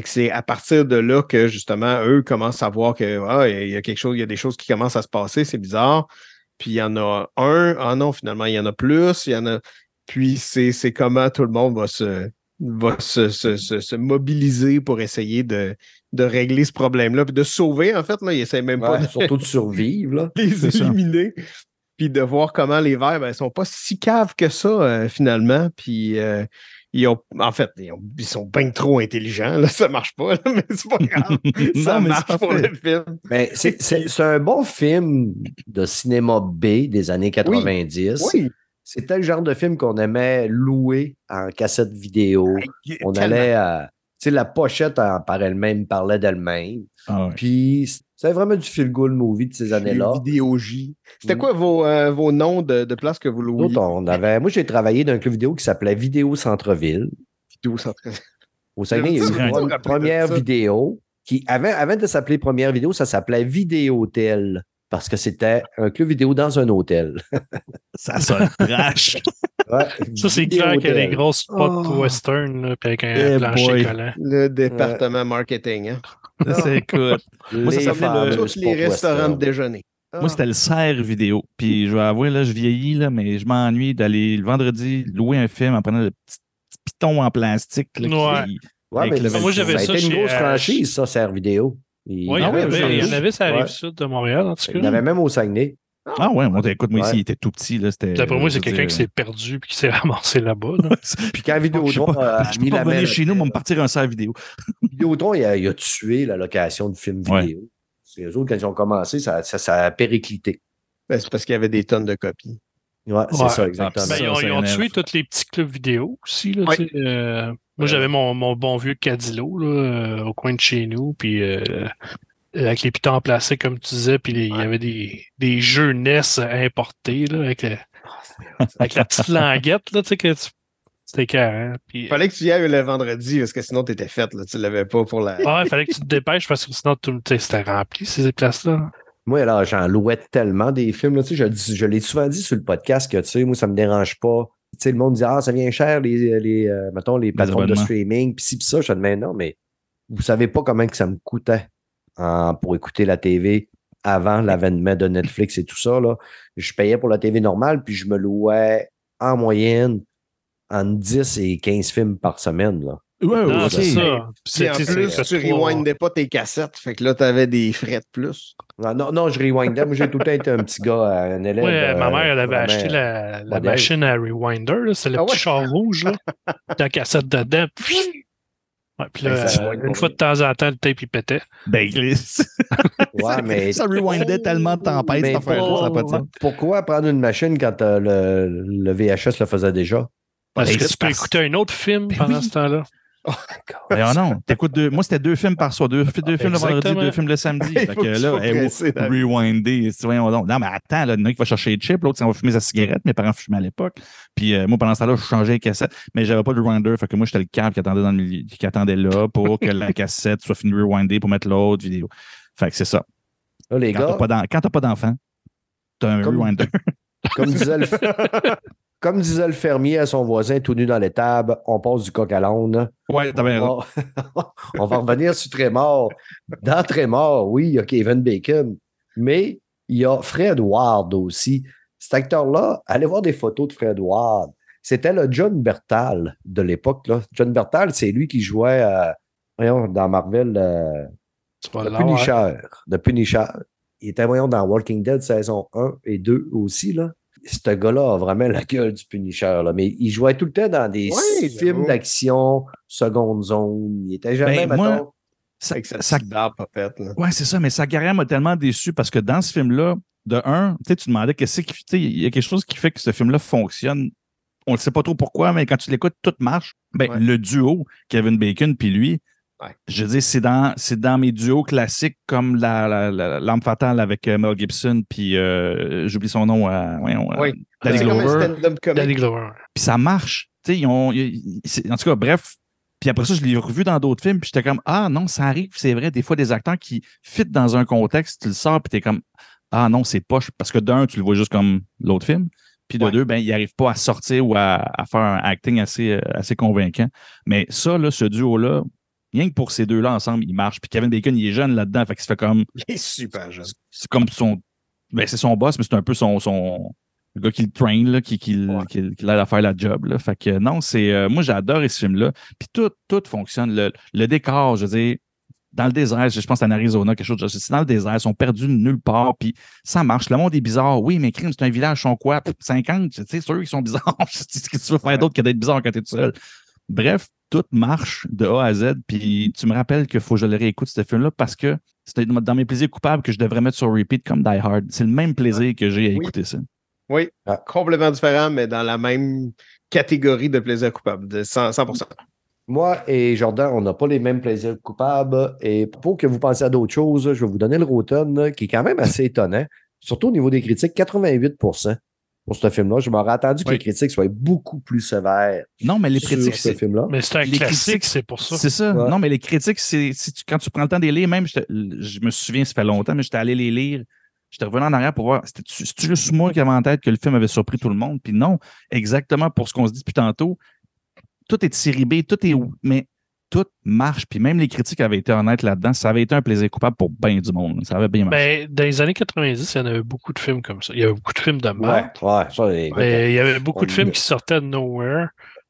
C'est à partir de là que justement, eux commencent à voir que ah, y a quelque chose, il y a des choses qui commencent à se passer, c'est bizarre. Puis il y en a un, ah non, finalement, il y en a plus, il y en a. Puis c'est comment tout le monde va se, va se, se- se- se mobiliser pour essayer de, de régler ce problème-là, puis de sauver, en fait. Là, ils essaient même pas de surtout de survivre. Là. les éliminer. Puis de voir comment les vers, ben, ils sont pas si caves que ça, euh, finalement. Puis euh, ils ont, en fait, ils, ont- ils sont bien trop intelligents. Là, ça marche pas, là, mais c'est pas grave. ça Non, marche pour le film. Mais c'est- c'est c'est un bon film de cinéma B des années 90. Oui. C'était le genre de film qu'on aimait louer en cassette vidéo. On Tellement. allait à. Tu sais, la pochette en, par elle-même parlait d'elle-même. Ah ouais. Puis c'est vraiment du feel-good movie de ces années-là. Vidéo J. C'était quoi vos, euh, vos noms de, de places que vous louiez? D'autres, on avait, moi, j'ai travaillé dans un club vidéo qui s'appelait Vidéo Centre-Ville. Vidéo centre- Au Saguenay, il y a eu une première vidéo qui, avant, avant de s'appeler Première Vidéo, ça s'appelait Vidéo-Hôtel parce que c'était un club vidéo dans un hôtel. Ça sonne trash. Ouais, Ça, c'est clair qu'il y a des grosses spots Oh. western là, avec un Eh plancher boy. collant. Le département marketing. Hein? C'est écoute. Moi, ça s'appelait le- Tous les restaurants western. de déjeuner. Moi, c'était le serre vidéo. Puis je vais avouer, là, je vieillis, là, mais je m'ennuie d'aller le vendredi louer un film en prenant le petit, piton en plastique. là, qui- Ouais. Mais le ça, Moi, j'avais ça ça été une grosse euh, franchise, ça, Serre Vidéo. Il, Oui, il y, Ah en ouais, avait, j'ai il y en vu. avait, ça arrive Ouais. sud de Montréal, en tout Il y en cas. avait même au Saguenay. Ah ouais, moi, écoute, moi, Ouais. ici, il était tout petit. Là, c'était, D'après moi, c'est quelqu'un dire, qui s'est perdu puis qui s'est ramassé là-bas. là. Puis quand Vidéotron pas, a je peux mis pas la main revenir chez nous, va me partir un serre vidéo. Vidéotron, il a, il a tué la location de films Ouais. vidéo. C'est eux autres, quand ils ont commencé, ça, ça, ça a périclité. Ben, c'est parce qu'il y avait des tonnes de copies. Ouais, c'est Ouais. ça, exactement. Ben, ça, ils ont, tué tous les petits clubs vidéo aussi. Là, Tu euh, moi, j'avais mon, mon bon vieux Cadillo là, euh, au coin de chez nous. Puis euh, avec les pitons placés, comme tu disais, puis il y avait des, des jeux NES importés là, avec, le- avec la petite languette là, tu sais, que tu, C'était carré. Puis, Fallait que tu y ailles le vendredi parce que sinon t'étais faite. Là. Tu l'avais pas pour la. Ouais, il fallait que tu te dépêches parce que sinon, tout, tu c'était rempli, ces places-là. Moi, alors, j'en louais tellement des films. Là, tu sais, je, je l'ai souvent dit sur le podcast que, tu sais, moi, ça me dérange pas. Sais, le monde dit, ah, ça vient cher, les, les, euh, mettons, les plateformes de streaming, puis ci, puis ça. Je te dis, mais non, mais vous savez pas comment que ça me coûtait en- pour écouter la TV avant l'avènement de Netflix et tout ça. Là. Je payais pour la TV normale, puis je me louais en moyenne entre 10 et 15 films par semaine. Là. Ouais, ok. c'est ça. Puis C'est- en tu plus, tu rewindais pas tes cassettes. Fait que là, t'avais des frais de plus. Non, non, non, je rewindais. Moi, j'ai tout le temps été un petit gars, un élève. Ouais, ma euh, mère, elle avait acheté la, la machine à rewinder. là. C'est le Ah petit ouais? char rouge. Là. la cassette dedans. Ouais, puis là, ça euh, rewind une fois de temps en temps, le tape il pétait. Ben. Ouais, mais ça rewindait tellement de tempêtes, cette affaire-là, ça. Pourquoi prendre une machine quand euh, le, le VHS le faisait déjà? Parce Ben, que tu peux écouter un autre film Ben pendant ce temps-là. Mais oh non, t'écoutes deux. Moi, c'était deux films par soir. Deux, deux films le vendredi, deux films le samedi. Il fait que là, hey. Voyons donc. Non, mais attends, là, il y en a un qui va chercher les chips, l'autre, ça va fumer sa cigarette. Mes parents fumaient à l'époque. Puis euh, moi, pendant ce temps-là, je changeais les cassettes. Mais j'avais pas de rewinder. Fait que moi, j'étais le câble qui attendait, dans le qui attendait là pour que la cassette soit finie de rewinder pour mettre l'autre vidéo. Fait que c'est ça. Là, les Quand t'as gars, pas quand t'as pas d'enfant, t'as un Comme- rewinder. comme disait, le, comme disait le fermier à son voisin tout nu dans l'étable, on passe du coq à l'âne. Ouais, t'avais On va, on va revenir sur Trémor. Dans Trémor, oui, il y a Kevin Bacon, mais il y a Fred Ward aussi. Cet acteur-là, allez voir des photos de Fred Ward. C'était le John Bertal de l'époque. là. John Bertal, c'est lui qui jouait euh, voyons, dans Marvel euh. Punisher. The Punisher. Il était, voyons, dans Walking Dead saison 1 et 2 aussi. Là. Ce gars-là a vraiment la gueule du Punisher. Là. Mais il jouait tout le temps dans des Ouais, films d'action, seconde zone. Il était jamais, Ben, moi, mettons, Ça, Avec sa ça- barbe popette. Là. Ouais, c'est ça, mais sa carrière m'a tellement déçu parce que dans ce film-là, de un, tu sais, tu demandais qu'est-ce qui. Il y a quelque chose qui fait que ce film-là fonctionne. On ne sait pas trop pourquoi, mais quand tu l'écoutes, tout marche. Ben, Ouais. Le duo, Kevin Bacon puis lui, Ouais. je veux dire, c'est dans, c'est dans mes duos classiques comme la, la, la- L'Arme Fatale avec euh, Mel Gibson, puis euh, j'oublie son nom, euh, voyons, euh, Oui. Danny Glover. Danny. Puis ça marche. Ils ont, ils- ils- en tout cas, bref. Puis après ça, je l'ai revu dans d'autres films, puis j'étais comme, ah non, ça arrive, c'est vrai, des fois, des acteurs qui fit dans un contexte, tu le sors, puis t'es comme, ah non, c'est poche. Parce que d'un, tu le vois juste comme l'autre film. Puis de Ouais. deux, ben, il n'arrive pas à sortir ou à, à faire un acting assez, assez convaincant. Mais ça, là, ce duo-là, rien que pour ces deux-là ensemble, il marche. Puis Kevin Bacon, il est jeune là-dedans, fait qu'il se fait comme, Il est super jeune. c'est comme son. Ben, c'est son boss, mais c'est un peu son. son le gars qui le train, là, qui, qui, Ouais. qui, qui l'aide à faire la job. Là. Fait que non, c'est. euh, moi, j'adore ce film-là. Puis tout, tout fonctionne. Le, le décor, je veux dire, dans le désert, je pense que c'est en Arizona, quelque chose. de- C'est dans le désert, ils sont perdus nulle part. Puis ça marche. Le monde est bizarre. Oui, mais crime, c'est un village, ils sont quoi? Pff, 50, tu sais, ceux qui sont bizarres. Qu'est-ce que tu veux faire d'autre que d'être bizarre quand t'es tout seul? Bref, tout marche de A à Z. Puis tu me rappelles qu'il faut que je le réécoute, ce film-là, parce que c'était dans mes plaisirs coupables que je devrais mettre sur repeat comme Die Hard. C'est le même plaisir que j'ai à Oui. écouter ça. Oui, Ah. complètement différent, mais dans la même catégorie de plaisir coupable, de 100, 100%. Moi et Jordan, on n'a pas les mêmes plaisirs coupables. Et pour que vous pensiez à d'autres choses, je vais vous donner le Rotten, qui est quand même assez étonnant, surtout au niveau des critiques, 88 pour ce film-là. Je m'aurais attendu que les critiques soient beaucoup plus sévères Non, mais les sur critiques, ce c'est. film-là. Mais c'est un Les classique, c'est pour ça. C'est ça. Ouais. Non, mais les critiques, c'est si tu- quand tu prends le temps de les lire, même, je, te- je me souviens, ça fait longtemps, mais j'étais allé les lire. J'étais revenu en arrière pour voir, c'est-tu juste moi qui avait en tête que le film avait surpris tout le monde? Puis non, exactement pour ce qu'on se dit depuis tantôt. Tout est B, tout est. Mais tout marche. Puis même les critiques avaient été honnêtes là-dedans. Ça avait été un plaisir coupable pour bien du monde. Ça avait bien marché. Ben, dans les années 90, il y en avait beaucoup de films comme ça. Il y avait beaucoup de films de Ouais, meurtre. ouais, ça, les- Mais il y avait beaucoup on de films qui sortaient de nowhere.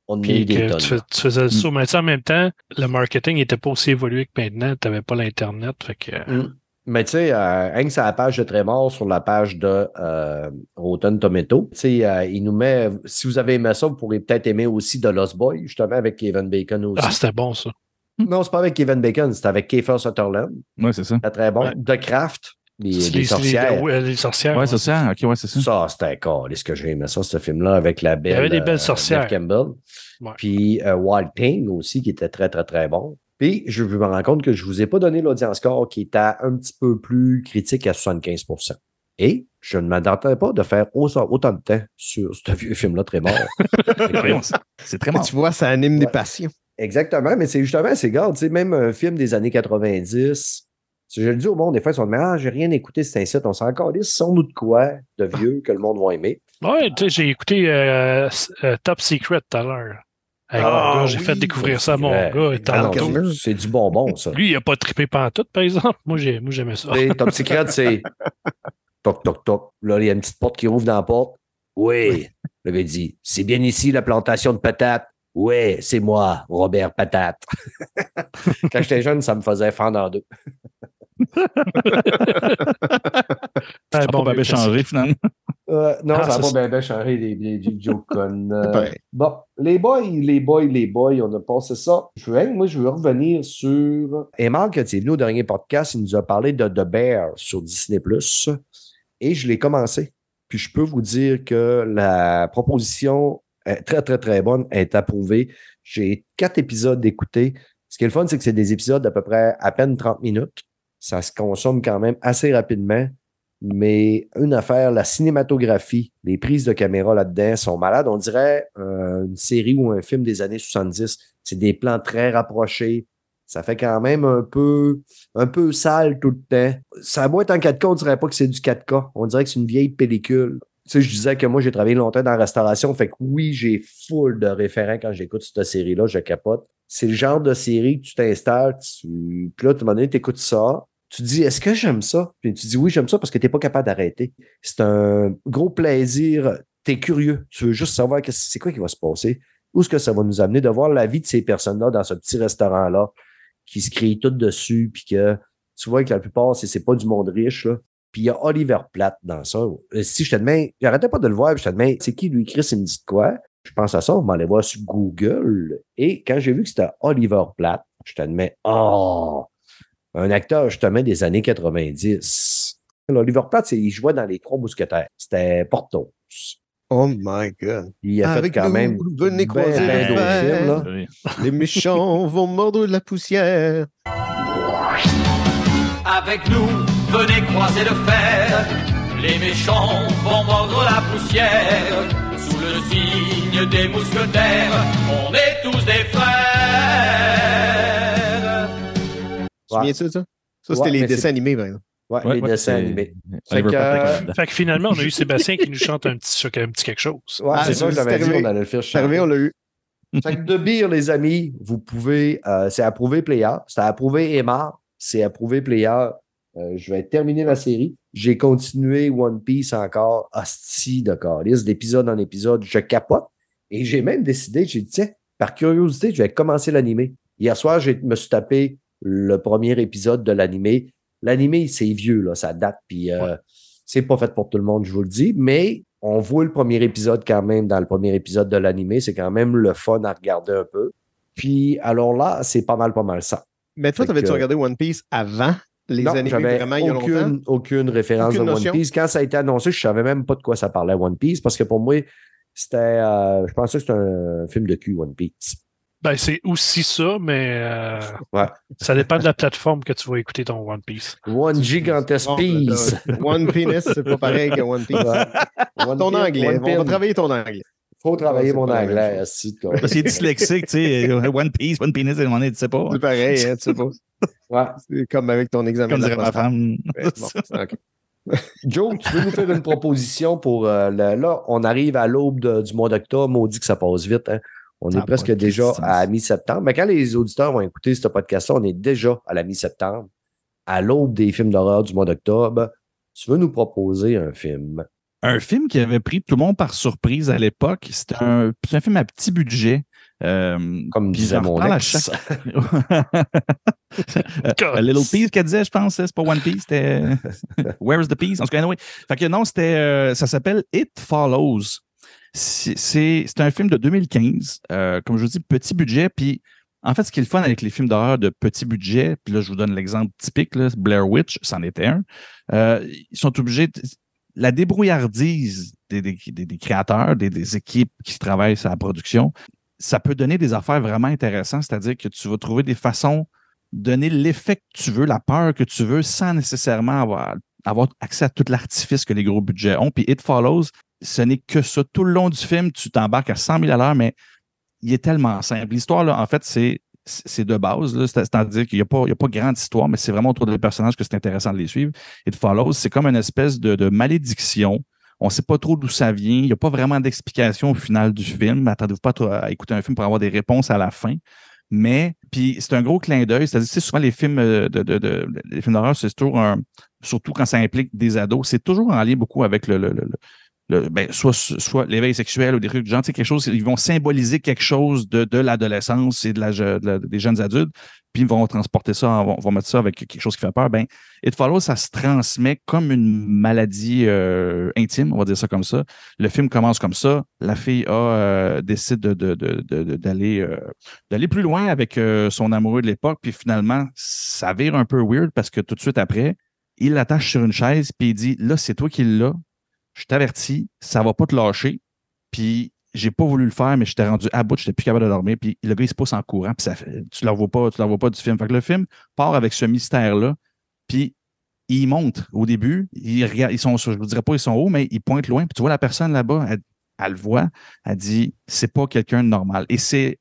on Puis que tu, tu faisais le Mm. Mais en même temps, le marketing n'était pas aussi évolué que maintenant. Tu n'avais pas l'Internet. Fait que. Mm. Mais tu sais, euh, rien que sur la page de Trémor, sur la page de euh, Rotten Tomato, tu sais, euh, il nous met, si vous avez aimé ça, vous pourrez peut-être aimer aussi The Lost Boy, justement, avec Kevin Bacon aussi. Ah, c'était bon, ça. non, c'est pas avec Kevin Bacon, c'est avec Kiefer Sutherland. Ouais, c'est ça. C'était très bon. Ouais. The Craft, les, C'est les sorcières. ouais, les sorcières. Ouais. c'est ça. Ok, ouais, c'est ça. Ça, c'était encore. Est-ce que j'ai aimé ça, ce film-là, avec la belle. avait des belles euh, sorcières. Campbell. Ouais. Puis euh, Wild Thing aussi, qui était très, très, très bon. Puis je me rends compte que je ne vous ai pas donné l'audience score qui était un petit peu plus critique à 75% Et je ne m'attendais pas de faire autant, autant de temps sur ce vieux film-là très mort. c'est très mort. Tu vois, ça anime des passions. Exactement, mais c'est justement, c'est garde, tu sais, même un film des années 90. Si je le dis au monde, des fois, ils sont dit, ah, j'ai rien écouté, c'est un site, on s'en encore dit, sont-nous de quoi de vieux que le monde va aimer? Ouais, tu sais, j'ai écouté euh, euh, Top Secret tout à l'heure. Hey, Ah, j'ai oui, fait découvrir ça à mon gars. Tantôt. c'est- du bonbon, ça. Lui, il a pas trippé pantoute, par exemple. Moi, j'ai- moi, j'aimais ça. Sais, Top Secret, c'est toc, toc, toc. Là, il y a une petite porte qui rouvre dans la porte. Oui. Le gars dit C'est bien ici la plantation de patates. Oui, c'est moi, Robert Patate. Quand j'étais jeune, ça me faisait fendre en deux. Ah, bon, pas bien merci. changé, finalement. Euh, non, Ah, ça va bien, bien changer les, les, les connes. Euh, bon, les boys, les boys, les boys, on a passé ça. Je veux, moi, je veux revenir sur. Et Marc, quand il est venu au dernier podcast, il nous a parlé de The Bear sur Disney. Et je l'ai commencé. Puis je peux vous dire que la proposition est très, très, très bonne, est approuvée. J'ai quatre épisodes d'écouter. Ce qui est le fun, c'est que c'est des épisodes d'à peu près à peine 30 minutes. Ça se consomme quand même assez rapidement. Mais une affaire, la cinématographie, les prises de caméra là-dedans sont malades. On dirait euh, une série ou un film des années 70. C'est des plans très rapprochés. Ça fait quand même un peu, un peu sale tout le temps. Ça a beau être en 4K, on dirait pas que c'est du 4K. On dirait que c'est une vieille pellicule. Tu sais, je disais que moi, j'ai travaillé longtemps dans la restauration. Fait que oui, j'ai full de référents quand j'écoute cette série-là. Je capote. C'est le genre de série que tu t'installes, tu... puis là, un moment donné, tu écoutes ça. Tu te dis, est-ce que j'aime ça? Puis tu dis, oui, j'aime ça parce que tu n'es pas capable d'arrêter. C'est un gros plaisir. Tu es curieux. Tu veux juste savoir c'est quoi qui va se passer. Où est-ce que ça va nous amener de voir la vie de ces personnes-là dans ce petit restaurant-là qui se crient tout dessus, puis que tu vois que la plupart, c'est, pas du monde riche, là. Puis il y a Oliver Platt dans ça. Euh, Si je te demande, j'arrêtais pas de le voir, puis je te demande, c'est qui lui, Chris, il me dit quoi? Je pense à ça, on m'allait voir sur Google. Et quand j'ai vu que c'était Oliver Platt, je te oh, un acteur justement des années 90. Oliver Platt, c'est- il jouait dans Les Trois Mousquetaires. C'était Portos. Oh my God. Il a Avec fait quand nous, même venez ben, croiser ben le d'autres fer. films, là. Oui. Les méchants vont mordre de la poussière. Avec nous, venez croiser le fer. Les méchants vont mordre la poussière. Sous le signe des mousquetaires, on est Tu souviens de ça, ça? Ça, c'était les dessins animés, par exemple. Ouais, Ouais, les ouais, dessins animés. Euh, Fait que finalement, on a eu Sébastien qui nous chante un petit, choc- un petit quelque chose. Ouais, Ah, c'est ça j'avais dit, arrivé. on allait le faire C'est arrivé, chanter. on l'a eu. Fait que de beer, les amis, vous pouvez, euh, c'est approuvé player, c'est approuvé Emma, c'est approuvé player. Euh, je vais terminer la série. J'ai continué One Piece encore, hostie de calice, d'épisode en épisode, je capote. Et j'ai même décidé, j'ai dit, tiens, par curiosité, je vais commencer l'animé. Hier soir, je me suis tapé le premier épisode de l'animé. L'animé, c'est vieux, là, ça date, puis euh, c'est pas fait pour tout le monde, je vous le dis, mais on voit le premier épisode quand même dans le premier épisode de l'animé. C'est quand même le fun à regarder un peu. Puis, alors là, c'est pas mal, pas mal ça. Mais toi, t'avais-tu regardé One Piece avant les non, animés j'avais vraiment il y a longtemps? aucune, aucune référence Aucune de One? Piece. Quand ça a été annoncé, je savais même pas de quoi ça parlait One Piece parce que pour moi, c'était, euh, je pensais que c'était un film de cul One Piece. Ben, c'est aussi ça, mais euh, Ouais. ça dépend de la plateforme que tu vas écouter ton One Piece. One gigantesque piece. One Penis, c'est pas pareil que One Piece. Ouais. One Ton pin- anglais. On va travailler ton anglais. Faut travailler mon anglais. quoi. Parce qu'il est dyslexique, tu sais. euh, One Piece, One Penis, à un moment donné, tu sais pas. C'est pareil, hein, tu sais pas. Ouais. C'est comme avec ton examen Comme de dirait la ma femme. Ouais, bon. Joe, tu veux nous faire une proposition pour euh, le- là, on arrive à l'aube du mois d'octobre, on dit que ça passe vite. hein. On Ça est a presque déjà à mi-septembre. Mais quand les auditeurs vont écouter ce podcast-là, on est déjà à la mi-septembre, à l'aube des films d'horreur du mois d'octobre. Tu veux nous proposer un film? Un film qui avait pris tout le monde par surprise à l'époque. C'était un, c'est un film à petit budget. Euh, Comme disait mon ex. chaque- Euh, Little Piece qu'elle disait, je pense, c'est pas One Piece, c'était Where's the Piece? En tout cas, anyway. Fait que non, c'était, euh, ça s'appelle It Follows. C'est, un film de 2015, euh, comme je vous dis, petit budget. Puis en fait, ce qui est le fun avec les films d'horreur de petit budget, puis là, je vous donne l'exemple typique, Blair Witch, c'en était un. Euh, ils sont obligés. la débrouillardise des, créateurs, des, équipes qui travaillent sur la production, ça peut donner des affaires vraiment intéressantes, c'est-à-dire que tu vas trouver des façons de donner l'effet que tu veux, la peur que tu veux, sans nécessairement avoir accès à tout l'artifice que les gros budgets ont. Puis It Follows, ce n'est que ça. Tout le long du film, tu t'embarques à 100 000 à l'heure, mais il est tellement simple. L'histoire, là, en fait, c'est c'est de base. C'est- c'est-à-dire qu'il n'y a, pas- il a pas grande histoire, mais c'est vraiment autour des personnages que c'est intéressant de les suivre. It Follows, c'est comme une espèce de, de malédiction. On ne sait pas trop d'où ça vient. Il n'y a pas vraiment d'explication au final du film. Attendez-vous pas à écouter un film pour avoir des réponses à la fin. Mais, puis c'est un gros clin d'œil. C'est-à-dire, sais, souvent les films euh, de, de- de- les films d'horreur, c'est toujours un, surtout quand ça implique des ados, c'est toujours en lien beaucoup avec le- ben, soit, l'éveil sexuel ou des trucs du genre, quelque chose, ils vont symboliser quelque chose de, l'adolescence et de la, des jeunes adultes, puis ils vont transporter ça, vont, vont mettre ça avec quelque chose qui fait peur. Ben, It Follows, ça se transmet comme une maladie euh, intime, on va dire ça comme ça. Le film commence comme ça. La fille euh, décide euh, d'aller plus loin avec son amoureux de l'époque, puis finalement, ça vire un peu weird parce que tout de suite après, il l'attache sur une chaise, puis il dit Là, c'est toi qui l'as. Je t'avertis, ça va pas te lâcher. Puis j'ai pas voulu le faire, mais j'étais rendu à bout, j'étais plus capable de dormir. Puis le gars, il se pousse en courant, puis tu ne pas, tu la vois pas du film. Fait que le film part avec ce mystère-là, puis il monte au début, il regarde, ils sont, je vous dirais pas ils sont hauts, mais ils pointent loin, puis tu vois la personne là-bas, elle, le voit, elle dit c'est pas quelqu'un de normal. Et c'est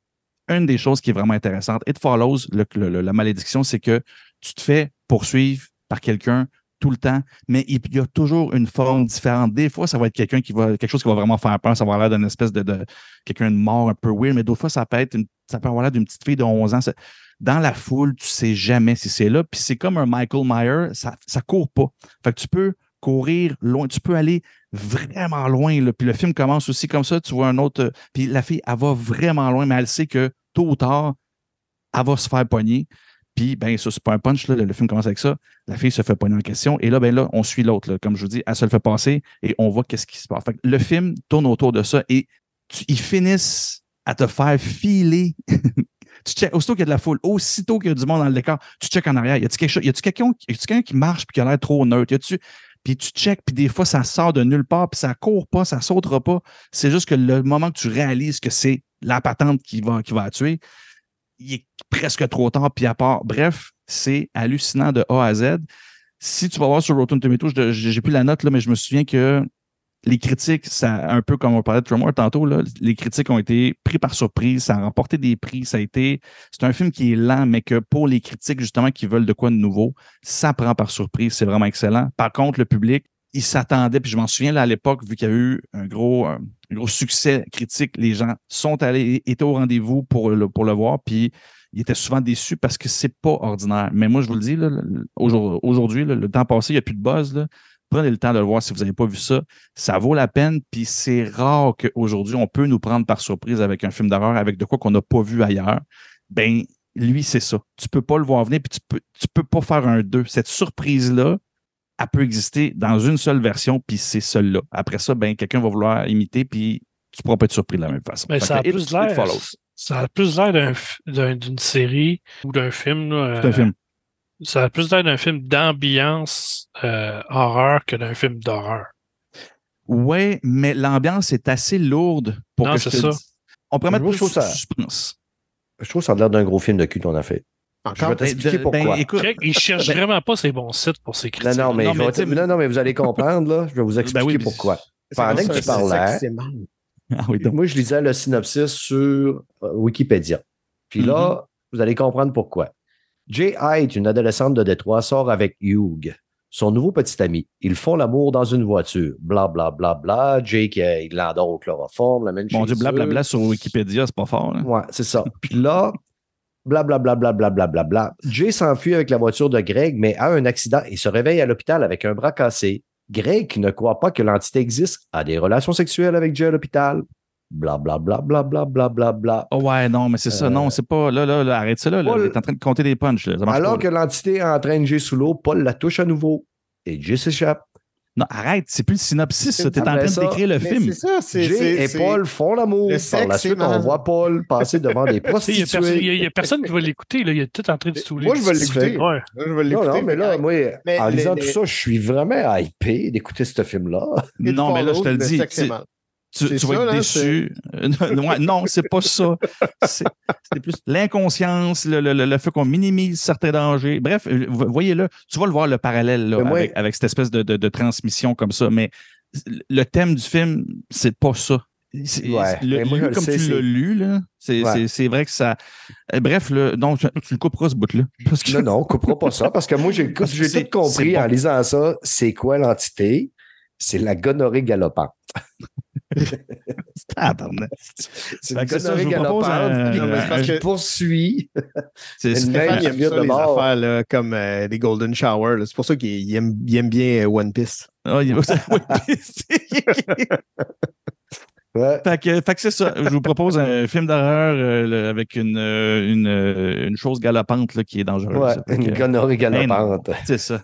une des choses qui est vraiment intéressante. It follows, le- la malédiction, c'est que tu te fais poursuivre par quelqu'un tout le temps, mais il y a toujours une forme différente. Des fois, ça va être quelqu'un qui va, quelque chose qui va vraiment faire peur, ça va avoir l'air d'une espèce de, quelqu'un de mort un peu weird, mais d'autres fois, ça peut être une, ça peut avoir l'air d'une petite fille de 11 ans. Dans la foule, tu sais jamais si c'est là. Puis c'est comme un Michael Myers, ça, ça court pas. Fait que tu peux courir loin, tu peux aller vraiment loin. Puis le film commence aussi comme ça, tu vois un autre. euh, Puis la fille, elle va vraiment loin, mais elle sait que tôt ou tard, elle va se faire pogner. Puis, ben, ça, c'est pas un punch, le, film commence avec ça. La fille se fait pogner en question. Et là, ben là, on suit l'autre. Comme je vous dis, elle se le fait passer et on voit qu'est-ce qui se passe. Le film tourne autour de ça et ils finissent à te faire filer. tu check, aussitôt qu'il y a de la foule, aussitôt qu'il y a du monde dans le décor, tu check en arrière. Y a-tu quelqu'un qui marche puis qui a l'air trop neutre? Y a-tu, puis tu check, puis des fois, ça sort de nulle part, puis ça court pas, ça sautera pas. C'est juste que le moment que tu réalises que c'est la patente qui va, qui va la tuer, il est presque trop tard, puis à part. Bref, c'est hallucinant de A à Z. Si tu vas voir sur Rotten Tomatoes, j'ai plus la note, mais je me souviens que les critiques, ça, un peu comme on parlait de Tremor tantôt, là, les critiques ont été pris par surprise, ça a remporté des prix, ça a été. C'est un film qui est lent, mais que pour les critiques, justement, qui veulent de quoi de nouveau, ça prend par surprise, c'est vraiment excellent. Par contre, le public, il s'attendait, puis je m'en souviens là, à l'époque, vu qu'il y a eu un gros, gros succès critique, les gens sont allés, étaient au rendez-vous pour le, voir, puis ils étaient souvent déçus parce que c'est pas ordinaire. Mais moi, je vous le dis, aujourd'hui, le temps passé, il n'y a plus de buzz. Prenez le temps de le voir si vous n'avez pas vu ça. Ça vaut la peine, puis c'est rare qu'aujourd'hui, on peut nous prendre par surprise avec un film d'horreur, avec de quoi qu'on n'a pas vu ailleurs. Ben, lui, c'est ça. Tu peux pas le voir venir, puis tu peux, peux pas faire un 2. Cette surprise-là, elle peut exister dans une seule version, puis c'est celle-là. Après ça, ben, quelqu'un va vouloir imiter, puis tu pourras pas être surpris de la même façon. Ben, ça a It- plus It. Ça a plus l'air d'une série ou d'un film. C'est un euh, film. Ça a plus l'air d'un film d'ambiance euh, horreur que d'un film d'horreur. Oui, mais l'ambiance est assez lourde pour Non, que je c'est te ça. dise. On pourrait mettre plus de ça- suspense. Je trouve que ça a l'air d'un gros film de cul qu'on a fait. Je Encore? vais t'expliquer Ben, pourquoi. ben, écoute, Il cherche ben- vraiment pas ses bons sites pour ses non, critiques. non, mais, Non, je mais non, non, mais vous allez comprendre, là. Je vais vous expliquer Ben oui, pourquoi. Pendant que tu parlais, que c'est mal. Ah oui, moi, je lisais le synopsis sur euh, Wikipédia. Puis là, Mm-hmm. vous allez comprendre pourquoi. Jay Height, une adolescente de Détroit, sort avec Hugh, son nouveau petit ami. Ils font l'amour dans une voiture. Bla, bla, bla, bla. Jake, euh, il l'endort au chloroforme, l'amène Mon Dieu, blablabla sur Wikipédia, c'est pas fort. hein. Ouais, c'est ça. Puis là, blablabla, blablabla, bla, bla, bla. Jay s'enfuit avec la voiture de Greg, mais a un accident et se réveille à l'hôpital avec un bras cassé. Greg, qui ne croit pas que l'entité existe, a des relations sexuelles avec Jay à l'hôpital. Blablabla, blablabla, blablabla. Bla. Oh ouais, non, mais c'est ça. Euh, Non, c'est pas. Là, là, là, arrête ça, là. là. Paul- T'es en train de compter des punchs. Là. Ça marche Alors pas, que l'entité entraîne Jay sous l'eau, Paul la touche à nouveau. Et Jay s'échappe. Non, arrête, c'est plus le synopsis. ça. T'es en train de décrire le Mais film. c'est ça, c'est. Jay et Paul font l'amour. Par la suite, on voit Paul passer devant des Il n'y a, prostituées. personne- il y a- il y a personne qui va l'écouter. là. Il est tout en train de stouler. Moi, je vais l'écouter. Ouais. Moi, je vais Non, l'écouter. non, mais là, moi, Mais en lisant les- tout ça, je suis vraiment hypé d'écouter ce film-là. Non, mais là, je te le dis. Tu tu, vas ça, être là, déçu. Non, c'est pas ça. C'est plus l'inconscience, le, le- le- fait qu'on minimise certains dangers. Bref, euh, vo- voyez-le. Tu vas le voir le parallèle là, avec, cette espèce de, de- de transmission comme ça. Mais le thème du film, c'est pas ça. Ouais, le- moi, lu comme sais, tu l'as lu, là, c'est Ouais. vrai que ça. euh, Bref, le, non, tu, tu le couperas ce bout-là. Que Non, non, on coupera pas ça parce que moi, j'ai tout compris bon. en lisant ça. C'est quoi l'entité? C'est la gonorrhée galopante. C'est une que c'est ça, je gonorrhée vous propose galopante un- qui- Non, mais c'est parce qui que- poursuit. C'est Une il aime de les bord. affaires là, comme euh, des Golden Shower. C'est pour ça qu'il il aime, aime bien euh, One Piece. Ah, il y a- oui, c'est- Ouais. Fait que, c'est ça. Je vous propose un film d'horreur euh, avec une, euh, une, euh, une chose galopante là, qui est dangereuse. Ouais, une non. galopante. c'est ça.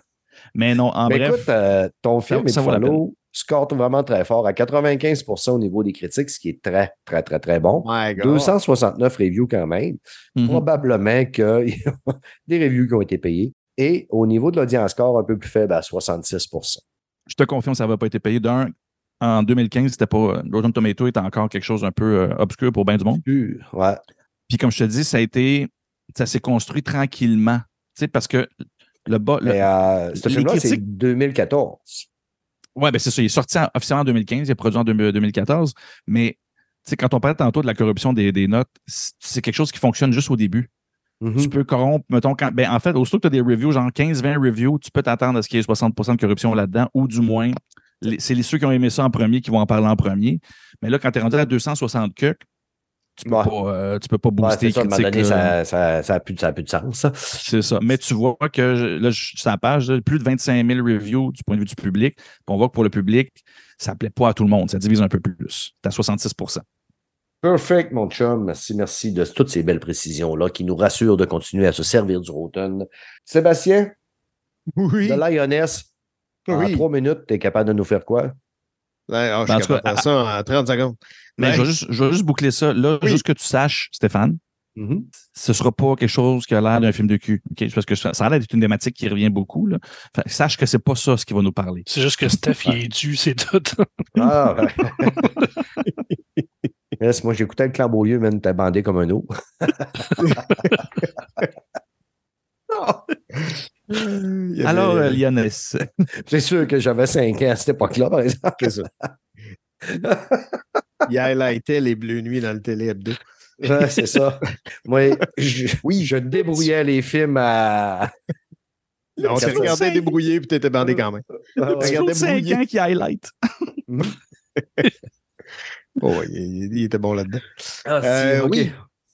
Mais non, en Mais bref. écoute, euh, ton film, la Follow, score vraiment très fort à 95% au niveau des critiques, ce qui est très, très, très, très bon. My God. 269 reviews quand même. mhm. Probablement qu'il y a des reviews qui ont été payées. Et au niveau de l'audience score, un peu plus faible à 66% Je te confirme, ça n'avait pas été payé. D'un, en 2015, c'était pas. Rotten Tomato était encore quelque chose un peu euh, obscur pour bien du monde. Ouais. Puis comme je te dis, ça a été. Ça s'est construit tranquillement. Tu sais, parce que le bas. le- euh, ce les film-là, c'est critiques- 2014. Ouais, ben c'est ça. Il est sorti en- officiellement en 2015, il est produit en deux- 2014. Mais tu sais, quand on parlait tantôt de la corruption des, des notes, c'est quelque chose qui fonctionne juste au début. Mhm. Tu peux corrompre, mettons, quand, ben, en fait, aussitôt que tu as des reviews, genre 15-20 reviews, tu peux t'attendre à ce qu'il y ait 60% de corruption là-dedans, ou du moins, c'est ceux qui ont aimé ça en premier qui vont en parler en premier. Mais là, quand tu es rendu à 260 que tu peux Ouais. pas, euh, tu peux pas Ouais, booster c'est ça, à un les moment critiques, donné, là. ça ça- ça a plus de- ça a plus de sens. ça. C'est ça. Mais tu vois que je- là, je sur la page, là, plus de 25 000 reviews du point de vue du public. Puis on voit que pour le public, ça ne plaît pas à tout le monde. Ça divise un peu plus. Tu à 66 Perfect, mon chum. Merci, merci de toutes ces belles précisions-là qui nous rassurent de continuer à se servir du Rotten. Sébastien, Oui. de Lioness, en Oui. trois minutes, tu es capable de nous faire quoi? Ah, je Ben, en suis tout en 30 secondes. Mais Ouais. je, vais juste, je vais juste boucler ça. Là, Oui. juste que tu saches, Stéphane, Mhm. ce sera pas quelque chose qui a l'air d'un film de cul. OK? Parce que ça, ça a l'air d'être une thématique qui revient beaucoup. Là. Fait que sache que c'est pas ça ce qui va nous parler. C'est juste que Steph, il est dû, c'est tout. Ah, ouais. Yes, moi, j'écoutais le clambouilleux, mais t'es bandé comme un eau. Il y avait- Alors, euh, Lioness. C'est sûr que j'avais 5 ans à cette époque-là, par exemple. C'est ça. Il highlightait les Bleues Nuits dans le télé hebdo. Ouais, c'est ça. Moi, je- oui, je débrouillais les films à. On s'est regardé débrouillé puis t'étais bandé quand même. Ah, ouais. Regardez 5 brouillé. ans qui highlight. Oh, il, il était bon là-dedans. Ah, si, Euh, ok. oui.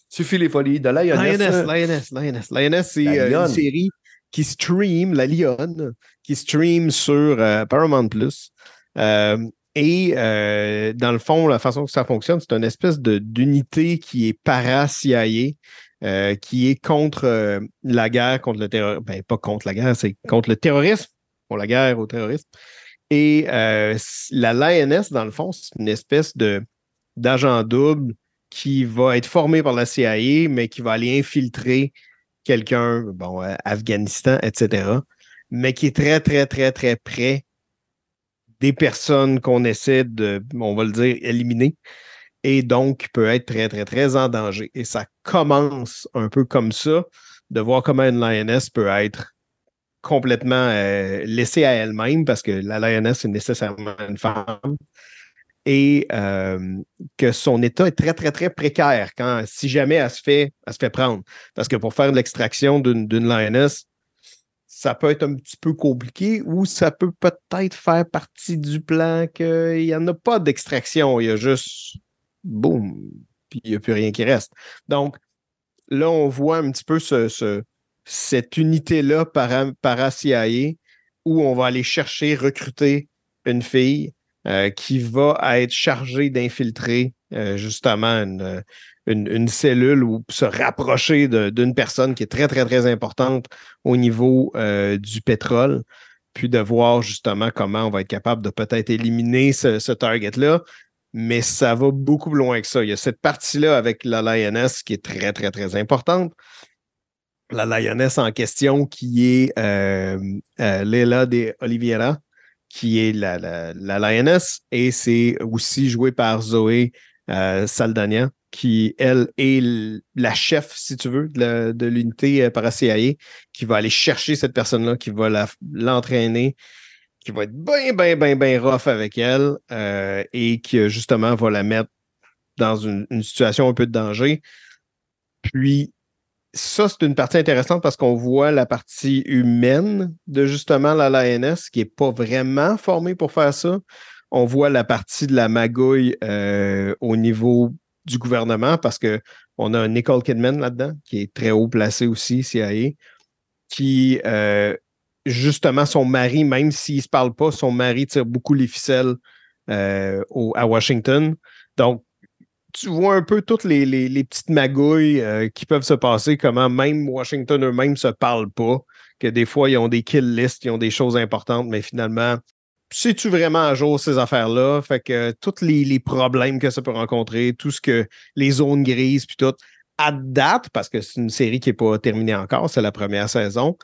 Suffit les folies. De Lioness. Lioness, hein. Lioness, Lioness. Lioness, c'est euh, une série qui stream, la lionne, qui stream sur euh, Paramount Plus. Euh, et euh, dans le fond, la façon que ça fonctionne, c'est une espèce d'unité qui est para-CIA, qui est contre la guerre, contre le terrorisme. Ben, pas contre la guerre, c'est contre le terrorisme, pour la guerre au terrorisme. Et la Lioness, dans le fond, c'est une espèce d'agent double qui va être formé par la CIA, mais qui va aller infiltrer quelqu'un, bon, euh, Afghanistan, etc., mais qui est très, très, très, très près des personnes qu'on essaie de, on va le dire, éliminer, et donc peut être très, très, très en danger. Et ça commence un peu comme ça, de voir comment une lioness peut être complètement euh, laissée à elle-même, parce que la lioness, c'est nécessairement une femme, et euh, que son état est très, très, très précaire quand, si jamais elle se fait, elle se fait prendre. Parce que pour faire de l'extraction d'une lioness, ça peut être un petit peu compliqué ou ça peut peut-être faire partie du plan qu'il n'y en a pas d'extraction. Il y a juste boum, puis il n'y a plus rien qui reste. Donc, là, on voit un petit peu ce, ce- cette unité-là para, para CIA où on va aller chercher, recruter une fille euh, qui va être chargée d'infiltrer euh, justement une, une- cellule ou se rapprocher d'une personne qui est très, très, très importante au niveau euh, du pétrole, puis de voir justement comment on va être capable de peut-être éliminer ce, target-là. Mais ça va beaucoup plus loin que ça. Il y a cette partie-là avec la Lioness qui est très, très, très importante. La Lioness en question qui est euh, euh, Leila de Oliveira, qui est la, la, la Lioness, et c'est aussi joué par Zoé euh, Saldana, qui, elle, est la chef, si tu veux, de l'unité euh, para-CIA, qui va aller chercher cette personne-là, qui va l'entraîner, qui va être bien, bien, bien, bien rough avec elle, euh, et qui, justement, va la mettre dans une, une situation un peu de danger. Puis, ça, c'est une partie intéressante parce qu'on voit la partie humaine de justement la LNS qui n'est pas vraiment formée pour faire ça. On voit la partie de la magouille euh, au niveau du gouvernement parce qu'on a Nicole Kidman là-dedans qui est très haut placé aussi, CIA, qui, euh, justement, son mari, même s'il ne se parle pas, son mari tire beaucoup les ficelles euh, à Washington. Donc, tu vois un peu toutes les, petites magouilles euh, qui peuvent se passer, comment même Washington eux-mêmes ne se parlent pas, que des fois, ils ont des kill lists, ils ont des choses importantes, mais finalement, sais-tu vraiment à jour ces affaires-là? Fait que tous les, les problèmes que ça peut rencontrer, tout ce que les zones grises, puis tout, à date, parce que c'est une série qui n'est pas terminée encore, c'est la première saison,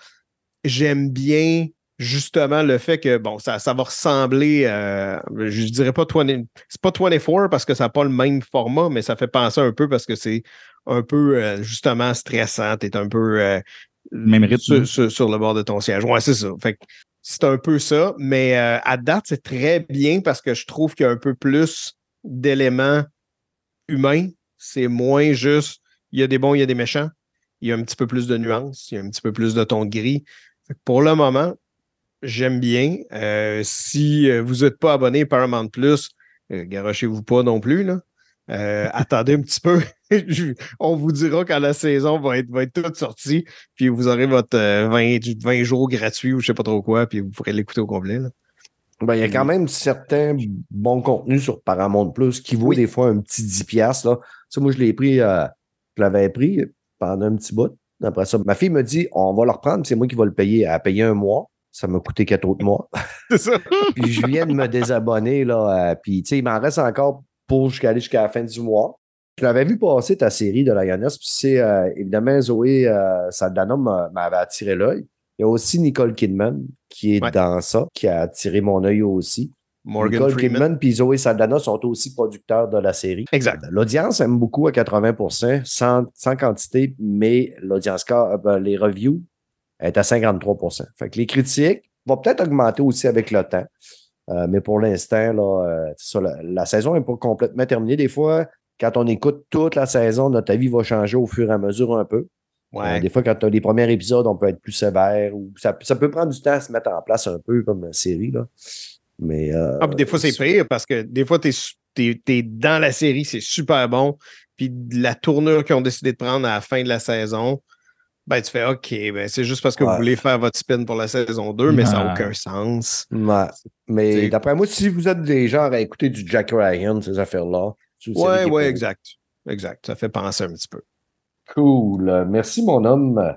j'aime bien justement le fait que, bon, ça, ça va ressembler, euh, je dirais pas 20, c'est pas 24 parce que ça n'a pas le même format, mais ça fait penser un peu parce que c'est un peu euh, justement stressant. Tu es un peu euh, Même rythme. sur, sur- sur le bord de ton siège. Ouais, c'est ça. Fait que c'est un peu ça, mais euh, à date, c'est très bien parce que je trouve qu'il y a un peu plus d'éléments humains. C'est moins juste il y a des bons, il y a des méchants. Il y a un petit peu plus de nuances, il y a un petit peu plus de ton gris. Pour le moment, j'aime bien. Euh, si euh, vous n'êtes pas abonné à Paramount Plus, euh, garochez-vous pas non plus. Là. Euh, attendez un petit peu. On vous dira quand la saison va être, va être toute sortie. Puis vous aurez votre euh, 20, 20 jours gratuits ou je sais pas trop quoi. Puis vous pourrez l'écouter au complet. là. Ben, il y a quand même certains bons contenus sur Paramount Plus qui vaut Oui. des fois un petit 10$. piastres, Là. Ça, moi, je l'ai pris, euh, je l'avais pris pendant un petit bout. Après ça, ma fille me dit on va le reprendre, c'est moi qui vais le payer. Elle a payé un mois. Ça m'a coûté quatre autres mois. C'est ça. puis je viens de me désabonner. Là, euh, puis, tu sais, il m'en reste encore pour jusqu'à aller jusqu'à la fin du mois. Je l'avais vu passer ta série de Lioness, puis c'est euh, évidemment Zoé euh, Saldana m'a- m'avait attiré l'œil. Il y a aussi Nicole Kidman qui est Ouais. dans ça, qui a attiré mon œil aussi. Morgan Nicole Freeman. Kidman puis Zoé Saldana sont aussi producteurs de la série. Exact. L'audience aime beaucoup à 80 sans, sans quantité, mais l'audience, ben, les reviews est à 53 Fait que les critiques vont peut-être augmenter aussi avec le temps. Euh, mais pour l'instant, là, euh, ça, la, la saison n'est pas complètement terminée. Des fois, quand on écoute toute la saison, notre avis va changer au fur et à mesure un peu. Ouais. Euh, des fois, quand tu as les premiers épisodes, on peut être plus sévère ou ça, ça peut prendre du temps à se mettre en place un peu comme une série. Là. Mais euh, Ah, puis des fois, c'est pire parce que des fois, tu es, dans la série, c'est super bon. Puis la tournure qu'ils ont décidé de prendre à la fin de la saison, ben, tu fais OK, ben, c'est juste parce que Ouais. vous voulez faire votre spin pour la saison 2, mais ça n'a aucun sens. Ouais. Mais d'après moi, si vous êtes des gens à écouter du Jack Ryan, ces affaires-là, Ouais, ouais, exact. Exact. Ça fait penser un petit peu. Cool. Merci, mon homme,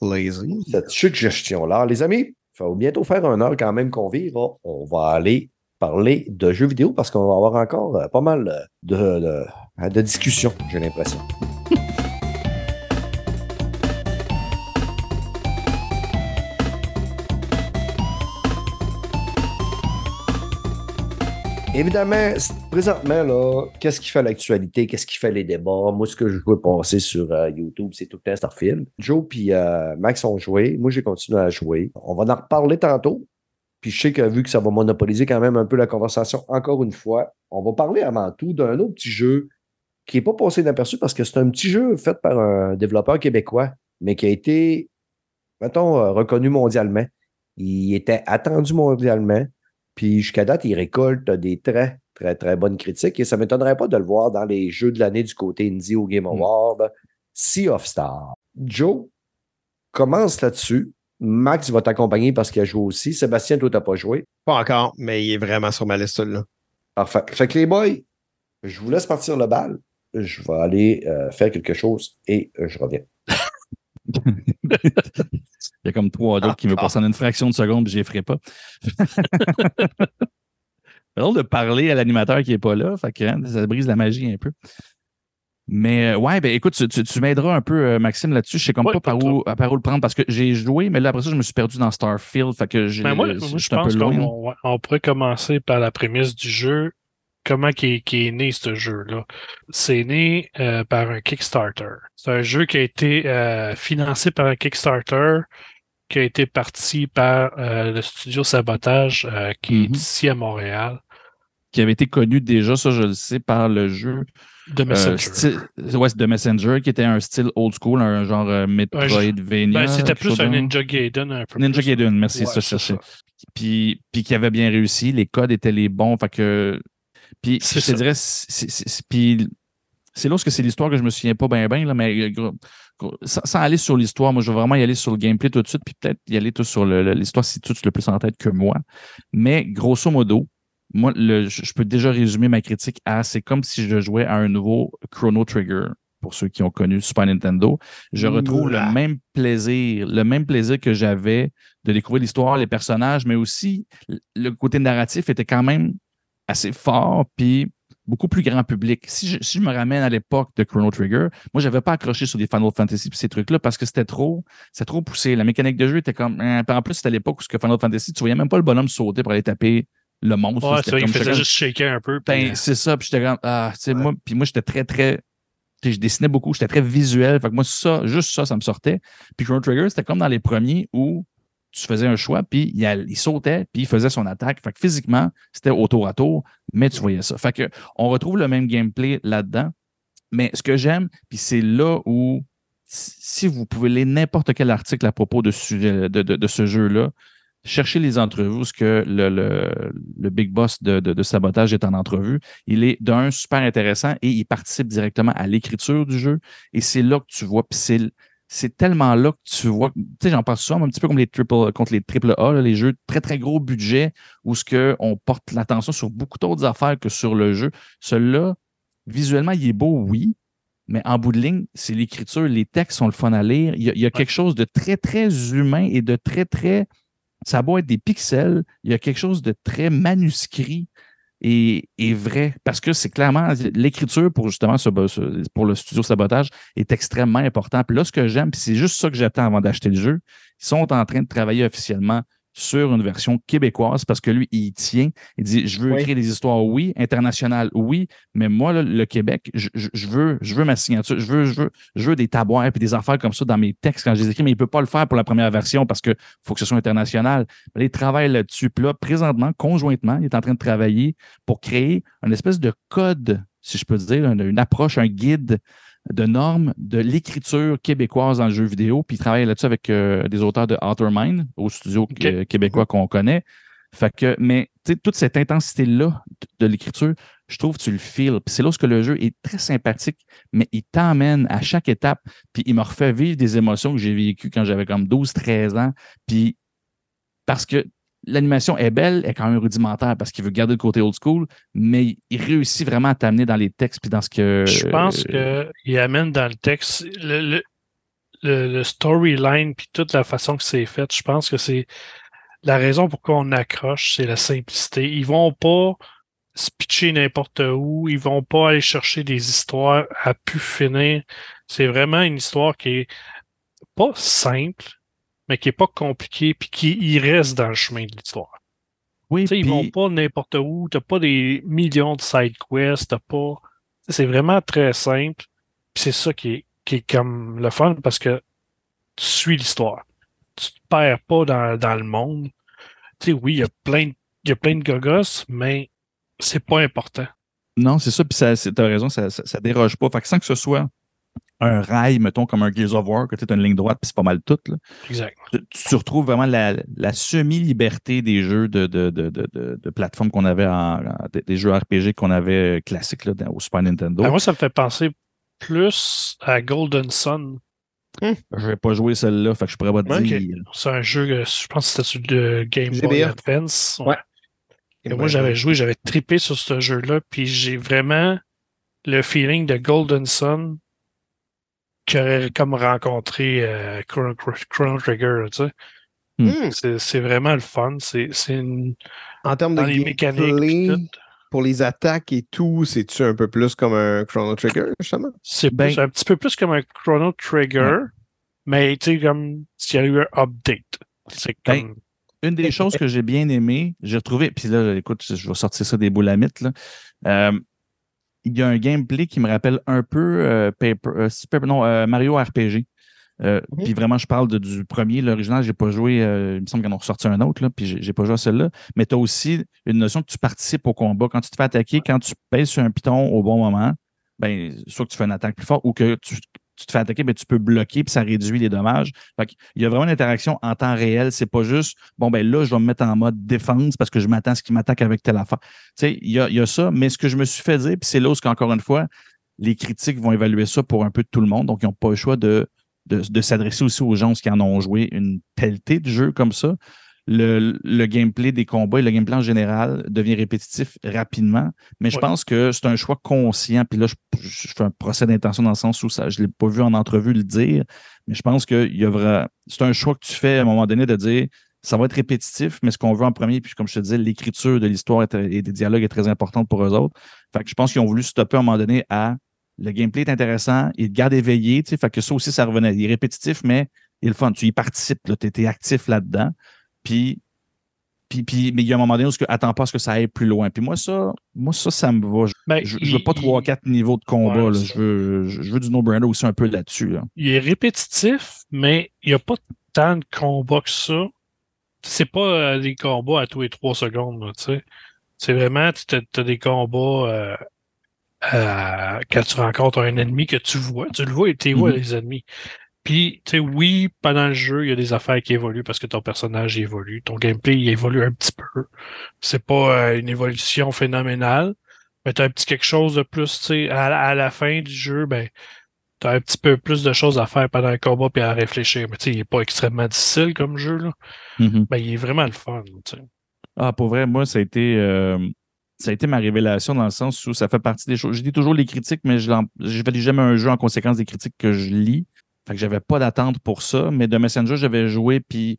Lazy. cette suggestion-là. Les amis, ça va bientôt faire un heure quand même qu'on vire. hein. On va aller parler de jeux vidéo parce qu'on va avoir encore euh, pas mal euh, de, de, de discussions, j'ai l'impression. Évidemment, présentement, là, qu'est-ce qui fait l'actualité? Qu'est-ce qui fait les débats? Moi, ce que je veux passer sur euh, YouTube, c'est tout le temps Starfield. Joe puis euh, Max ont joué. Moi, j'ai continué à jouer. On va en reparler tantôt. Puis je sais que vu que ça va monopoliser quand même un peu la conversation, encore une fois, on va parler avant tout d'un autre petit jeu qui n'est pas passé inaperçu parce que c'est un petit jeu fait par un développeur québécois, mais qui a été, mettons, euh, reconnu mondialement. Il était attendu mondialement. Puis jusqu'à date, il récolte des très, très, très bonnes critiques. Et ça ne m'étonnerait pas de le voir dans les jeux de l'année du côté indie au Game Award. Sea of Stars. Joe, commence là-dessus. Max va t'accompagner parce qu'il a joué aussi. Sébastien, toi, tu n'as pas joué. Pas encore, mais il est vraiment sur ma liste, celui-là. Parfait. Fait que les boys, je vous laisse partir le bal. Je vais aller euh, faire quelque chose et euh, je reviens. Il y a comme trois autres qui me Ah. passent en une fraction de seconde, puis je les ferai pas. C'est drôle de parler à l'animateur qui n'est pas là, fait que, hein, ça brise la magie un peu. Mais euh, ouais, ben écoute, tu, tu- tu m'aideras un peu, euh, Maxime, là-dessus. Je sais comme Ouais, pas par où, par où le prendre parce que j'ai joué, mais là, après ça, je me suis perdu dans Starfield. Fait que j'ai. Ben moi, moi, je pense qu'on on pourrait commencer par la prémisse du jeu. Comment qui est, qui est né ce jeu-là? C'est né euh, par un Kickstarter. C'est un jeu qui a été euh, financé par un Kickstarter qui a été parti par euh, le studio Sabotage euh, qui est Mhm. ici à Montréal. Qui avait été connu déjà, ça, je le sais, par le jeu. De euh, Messenger. style- ouais, de Messenger, qui était un style old school, un genre euh, Metroidvania. Ben, c'était plus un Ninja Gaiden un peu. Ninja plus. Gaiden, merci, Ouais, ça, cherchais. Puis, puis qui avait bien réussi, les codes étaient les bons, fait que. Puis C'est je te ça. dirais, c'est- c'est- c'est- puis c'est là où c'est l'histoire que je me souviens pas bien bien, mais euh, sans, sans aller sur l'histoire, moi je veux vraiment y aller sur le gameplay tout de suite, puis peut-être y aller tout sur l'histoire si tu le plus en tête que moi. Mais grosso modo, moi, le- je peux déjà résumer ma critique à c'est comme si je jouais à un nouveau Chrono Trigger. Pour ceux qui ont connu Super Nintendo, je retrouve le même plaisir, le même plaisir que j'avais de découvrir l'histoire, les personnages, mais aussi le côté narratif était quand même assez fort, puis beaucoup plus grand public. Si je, si je me ramène à l'époque de Chrono Trigger, moi, j'avais pas accroché sur des Final Fantasy pis ces trucs-là parce que c'était trop, c'était trop poussé. La mécanique de jeu était comme, hein, en plus, c'était à l'époque où ce que Final Fantasy, tu voyais même pas le bonhomme sauter pour aller taper le monstre. Ouais, ça, il faisait juste shaker un peu. ben, c'est ça. Puis j'étais comme, ah, tu sais, moi, puis moi, j'étais très, très. Je dessinais beaucoup, j'étais très visuel. Fait que moi, ça, juste ça, ça me sortait. Puis Chrono Trigger, c'était comme dans les premiers où tu faisais un choix, puis il, il sautait, puis il faisait son attaque. Fait que physiquement, c'était au tour à tour, mais tu voyais ça. Fait que on retrouve le même gameplay là-dedans. Mais ce que j'aime, puis c'est là où, si vous pouvez lire n'importe quel article à propos de, ce jeu-là, cherchez les entrevues ce que le, big boss de sabotage est en entrevue. Il est d'un super intéressant et il participe directement à l'écriture du jeu. Et c'est là que tu vois, puis c'est tellement là que tu vois, tu sais, j'en parle souvent, un petit peu comme les triple, contre les triple A, là, les jeux très, très gros budget où ce que on porte l'attention sur beaucoup d'autres affaires que sur le jeu. Celui-là, visuellement, il est beau, oui, mais en bout de ligne, c'est l'écriture, les textes sont le fun à lire. Il y a, il y a quelque chose de très, très humain et de très, très. Ça a beau être des pixels, il y a quelque chose de très manuscrit et, et vrai. Parce que c'est clairement l'écriture pour justement pour le studio sabotage est extrêmement important. Puis là, ce que j'aime, c'est juste ça que j'attends avant d'acheter le jeu, ils sont en train de travailler officiellement sur une version québécoise parce que lui, il tient. Il dit Je veux Oui. écrire des histoires, oui, internationales, oui, mais moi, là, le Québec, je, veux, je veux ma signature, je veux, je veux, je veux des taboires et des affaires comme ça dans mes textes quand je les écris, mais il ne peut pas le faire pour la première version parce qu'il faut que ce soit international. Mais là, il travaille là-dessus. Puis là, présentement, conjointement, il est en train de travailler pour créer une espèce de code, si je peux dire, une, une approche, un guide de normes de l'écriture québécoise dans le jeu vidéo. Puis il travaille là-dessus avec euh, des auteurs de Outermind au studio euh, québécois qu'on connaît. Fait que, mais tu sais, toute cette intensité-là de, de l'écriture, je trouve que tu le feels. Puis c'est là que le jeu est très sympathique, mais il t'emmène à chaque étape. Puis il me refait vivre des émotions que j'ai vécues quand j'avais comme 12-13 ans. Puis parce que l'animation est belle, elle est quand même rudimentaire parce qu'il veut garder le côté old school, mais il réussit vraiment à t'amener dans les textes puis dans ce que. Je pense qu'il amène dans le texte le- le storyline puis toute la façon que c'est fait. Je pense que c'est la raison pourquoi on accroche, c'est la simplicité. Ils vont pas se pitcher n'importe où. Ils vont pas aller chercher des histoires à pu finir. C'est vraiment une histoire qui est pas simple, mais qui est pas compliquée puis qui y reste dans le chemin de l'histoire. Oui, sais, ils vont pas n'importe où. T'as pas des millions de side quests. T'as pas. C'est vraiment très simple. C'est ça qui est, qui est comme le fun parce que tu suis l'histoire. Tu te perds pas dans, dans le monde. Tu sais, oui, il y a plein de, il y a plein de gogos, mais c'est pas important. Non, c'est ça, puis ça, t'as raison, ça, ça, ça déroge pas. Fait que sans que ce soit un rail, mettons, comme un Gears of War, que tu as une ligne droite, puis c'est pas mal tout, là, Exact. tu, tu retrouves vraiment la, la semi-liberté des jeux de, de, de, de, de, de plateforme qu'on avait en, des- des jeux RPG qu'on avait classiques là, au Super Nintendo. Ben, moi, ça me fait penser plus à Golden Sun. Je vais pas jouer celle-là, fait que je pourrais pas te dire. C'est un jeu, je pense que c'était sur le Game Boy. Advance. Ouais. Et moi, j'avais joué, j'avais trippé sur ce jeu-là, puis j'ai vraiment le feeling de Golden Sun qui aurait comme rencontré euh, Chrono, Chrono Trigger, tu sais. Hmm. C'est c'est vraiment le fun. C'est c'est une... En termes de Dans les mécaniques, puis gameplay, tout. pour les attaques et tout, c'est-tu un peu plus comme un Chrono Trigger, justement? C'est Ben- plus- un petit peu plus comme un Chrono Trigger, mais tu sais, comme s'il y a eu un update. C'est Ben, comme. Une des choses que j'ai bien aimé, j'ai retrouvé, puis là, écoute, je vais sortir ça des boules à mythe, là. Euh, il y a un gameplay qui me rappelle un peu euh, Paper, euh, Super- non, euh, Mario RPG. Euh. Puis vraiment, je parle de- du premier, l'original, j'ai pas joué, euh, il me semble qu'ils en ont ressorti un autre, là, puis j'ai pas joué à celui-là. Mais tu as aussi une notion que tu participes au combat. Quand tu te fais attaquer, quand tu pèses sur un piton au bon moment, ben, soit que tu fais une attaque plus forte ou que tu, tu te fais attaquer, ben, tu peux bloquer puis ça réduit les dommages. Qu'il y a vraiment une interaction en temps réel. C'est pas juste, bon, ben là, je vais me mettre en mode défense parce que je m'attends à ce qu'il m'attaque avec telle affaire. Tu sais, il y a, il y a ça, mais ce que je me suis fait dire, puis c'est là où, encore une fois, les critiques vont évaluer ça pour un peu tout le monde. Donc, ils n'ont pas le choix de, de, de s'adresser aussi aux gens qui en ont joué une pelletée de jeux comme ça. Le, le gameplay des combats et le gameplay en général devient répétitif rapidement. Mais je Ouais. pense que c'est un choix conscient. Puis là, je, je fais un procès d'intention dans le sens où ça, je ne l'ai pas vu en entrevue le dire. Mais je pense que c'est un choix que tu fais à un moment donné de dire ça va être répétitif, mais ce qu'on veut en premier, puis comme je te disais, l'écriture de l'histoire et des dialogues est très importante pour eux autres. Fait que je pense qu'ils ont voulu stopper à un moment donné à le gameplay est intéressant, il te garde éveillé, tu sais, fait que ça aussi, ça revenait. Il est répétitif, mais il est le fun. Tu y participes, tu es, actif là-dedans. Puis, puis, puis, mais il y a un moment donné où tu attends pas à ce que ça aille plus loin. Puis moi, ça, moi, ça, ça me va. Je, Ben, je, il- je veux pas il- 3-4 niveaux de combat. Ouais, là. Je, veux, je, veux du no-brainer aussi un peu là-dessus. Là. il est répétitif, mais il n'y a pas tant de combats que ça. C'est pas euh, des combats à tous les trois secondes, tu sais. C'est vraiment, tu as, des combats euh, euh, quand tu rencontres un ennemi que tu vois. Tu le vois et tu vois, Mhm. les ennemis. Puis, tu sais, oui, pendant le jeu, il y a des affaires qui évoluent parce que ton personnage évolue. Ton gameplay, il évolue un petit peu. C'est pas euh, une évolution phénoménale, mais tu as un petit quelque chose de plus, tu sais, à, la- à la fin du jeu, ben, tu as un petit peu plus de choses à faire pendant un combat puis à réfléchir. Mais tu sais, il est pas extrêmement difficile comme jeu, là. Mhm. Ben, il est vraiment le fun, tu sais. Ah, pour vrai, moi, ça a été. euh, ça a été ma révélation dans le sens où ça fait partie des choses. Je lis toujours les critiques, mais je ne valide jamais un jeu en conséquence des critiques que je lis. Fait que j'avais pas d'attente pour ça. Mais de Messenger, j'avais joué, puis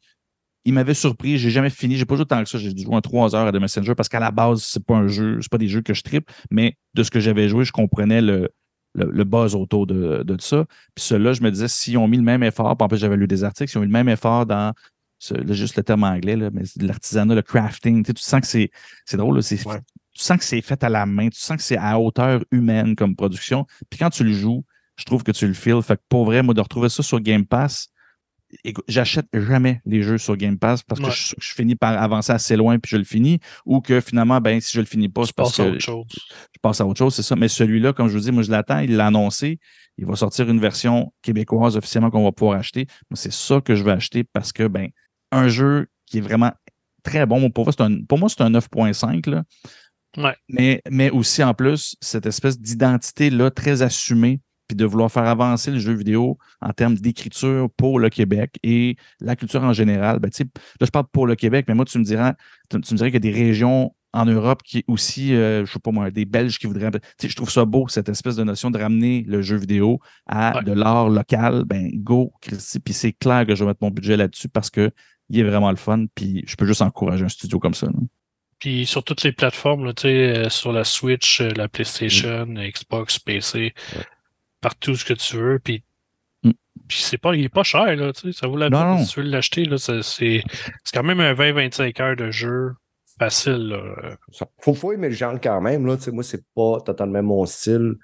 il m'avait surpris. J'ai jamais fini. J'ai pas joué tant que ça. J'ai dû jouer un 3 heures à The Messenger parce qu'à la base, c'est pas un jeu, c'est pas des jeux que je tripe, mais de ce que j'avais joué, je comprenais le, le, le buzz autour de, de ça. Puis ceux-là, je me disais, s'ils ont mis le même effort, puis en plus, j'avais lu des articles, s'ils ont mis le même effort dans ce- là, juste le terme anglais, là, mais l'artisanat, le crafting. Tu, sais, tu sens que c'est, c'est drôle, là, c'est, Ouais. tu sens que c'est fait à la main, tu sens que c'est à hauteur humaine comme production. Puis quand tu le joues, je trouve que tu le feels. Fait que pour vrai, moi, de retrouver ça sur Game Pass, j'achète jamais les jeux sur Game Pass parce que Ouais. je, je finis par avancer assez loin puis je le finis. Ou que finalement, ben, si je le finis pas, parce passes à autre chose. je passe à autre chose, c'est ça. Mais celui-là, comme je vous dis, moi, je l'attends, il l'a annoncé. Il va sortir une version québécoise officiellement qu'on va pouvoir acheter. Moi, c'est ça que je vais acheter parce que, ben, un jeu qui est vraiment très bon. Pour moi, c'est un, pour moi, c'est un 9.5, là. Ouais. Mais, mais aussi, en plus, cette espèce d'identité-là très assumée, puis de vouloir faire avancer le jeu vidéo en termes d'écriture pour le Québec et la culture en général. Ben, là, je parle pour le Québec, mais moi, tu me diras, tu, tu me dirais qu'il y a des régions en Europe qui aussi, euh, je sais pas moi, des Belges qui voudraient. Tu sais, je trouve ça beau, cette espèce de notion de ramener le jeu vidéo à Ouais. de l'art local. Ben, go, Christy. Puis c'est clair que je vais mettre mon budget là-dessus parce que il est vraiment le fun. Puis je peux juste encourager un studio comme ça. là. Puis sur toutes les plateformes, là, tu sais, euh, sur la Switch, euh, la PlayStation, Xbox, PC, partout ce que tu veux. Puis, Mm. puis c'est pas, il est pas cher, là, tu sais, ça vaut la peine si tu veux l'acheter. là, c'est, c'est c'est quand même un 20-25 heures de jeu facile. Là. Faut, faut aimer le genre quand même. Là. Tu sais, Moi, c'est pas totalement mon style.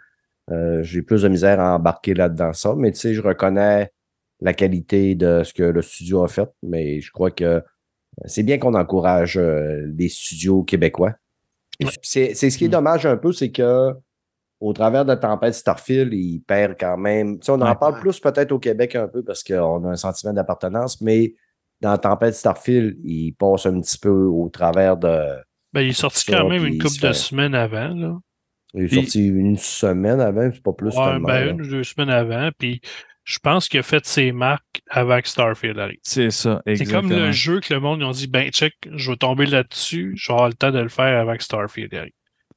Euh, J'ai plus de misère à embarquer là-dedans ça, mais tu sais, je reconnais la qualité de ce que le studio a fait, mais je crois que c'est bien qu'on encourage euh, les studios québécois. Et Ouais. C'est c'est ce qui est Mm. dommage un peu, c'est que au travers de Tempête Starfield, il perd quand même. Tu sais, on en Ouais. parle plus peut-être au Québec un peu parce qu'on a un sentiment d'appartenance, mais dans Tempête Starfield, il passe un petit peu au travers de. Ben, il est sorti quand même une couple de semaines avant. Là. Il est Puis- sorti une semaine avant, c'est pas plus Ouais, ben, une ou deux semaines avant. Puis je pense qu'il a fait ses marques que Starfield arrive. C'est ça, C'est exactement. comme le jeu que le monde ils ont dit ben check, je vais tomber là-dessus, je vais avoir le temps de le faire que Starfield arrive.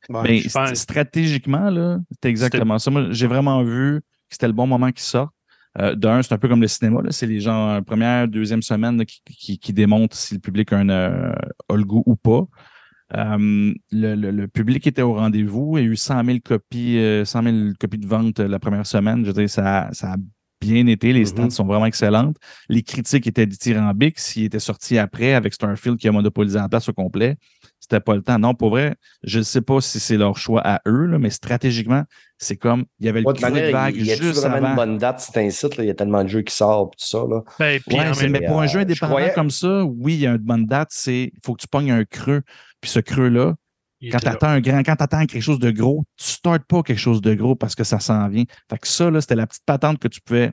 Ouais. Mais pense- stratégiquement, là, c'est exactement ça. Moi, j'ai vraiment vu que c'était le bon moment qu'il sorte. Euh, D'un, c'est un peu comme le cinéma. C'est les gens, euh, première, deuxième semaine là, qui, qui, qui démontrent si le public a, un, euh, a le goût ou pas. Euh, le, le- le public était au rendez-vous. A eu 100 000 copies, euh, 100 000 copies de vente euh, la première semaine. Je veux dire, ça, ça a bien été. Les stats Mhm. sont vraiment excellentes. Les critiques étaient dithyrambiques. S'il était sorti après avec Starfield qui a monopolisé la place au complet, c'était pas le temps. Non, pour vrai, je ne sais pas si c'est leur choix à eux, là, mais stratégiquement, c'est comme il y avait le Ouais, de creux vague il y a juste vraiment avant. une bonne date, c'est un site, là, il y a tellement de jeux qui sortent, tout ça. Là. Ben, puis Ouais, mais pour un jeu euh, indépendant je croyais- comme ça, oui, il y a une bonne date, c'est il faut que tu pognes un creux. Puis ce creux-là, il quand tu attends un grand, quand quelque chose de gros, tu startes pas quelque chose de gros parce que ça s'en vient. Fait que ça, là, c'était la petite patente que tu pouvais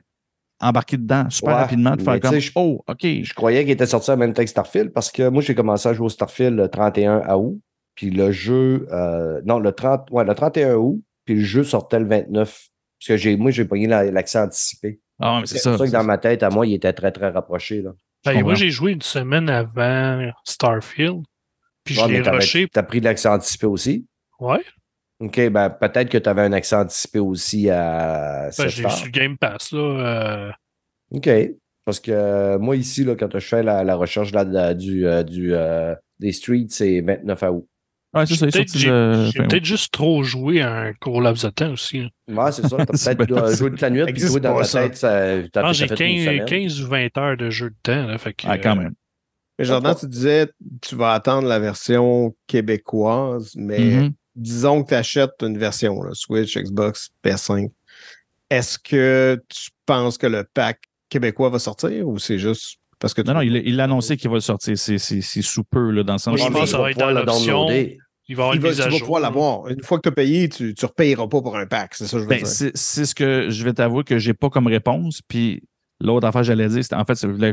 embarquer dedans super Ouais, rapidement, de faire comme je- Oh, OK. Je croyais qu'il était sorti en même temps que Starfield parce que moi, j'ai commencé à jouer au Starfield le 31 août. Puis le jeu, euh, non, le, 30, ouais, le 31 août, puis le jeu sortait le 29. Parce que j'ai, moi, j'ai pogné la- l'accès anticipé. Ah, mais c'est C'est ça. pour ça que dans ma tête, à moi, il était très, très rapproché. Là. Ben, moi, j'ai joué une semaine avant Starfield. Puis je Ouais, l'ai rushé. T'as pris l'accès anticipé aussi? Ouais. OK, ben peut-être que tu avais un accès anticipé aussi à Ben, l'ai eu sur Game Pass, là. euh, OK. Parce que euh, moi, ici, là, quand je fais la, la recherche là, de- du, euh, du, euh, des streets, c'est 29 août. Ouais, c'est ça. Peut-être j'ai j'ai peut-être juste trop joué à un court laps de temps aussi. là. Ouais, c'est ça. T'as C'est peut-être euh, joué toute la nuit, puis joué dans ta ça. tête, ça, t'as Ah, fait- j'ai t'as fait une 15, semaine. 15 ou 20 heures de jeu de temps. Là, fait que, Ah, quand euh, même. Mais Jordan, tu disais, tu vas attendre la version québécoise, mais Mhm. disons que tu achètes une version, là, Switch, Xbox, PS5. Est-ce que tu penses que le pack québécois va sortir ou c'est juste parce que tu Non, non, il l'a annoncé qu'il va le sortir. C'est sous peu, là, dans le sens Moi, je pense que il ça va être dans l'option. il va avoir il une tu vas pouvoir l'avoir. Une fois que tu as payé, tu ne repayeras pas pour un pack. C'est ça que je veux Ben, dire. c'est ce que je vais t'avouer que j'ai pas comme réponse. Puis l'autre affaire, j'allais dire, c'était en fait, je voulais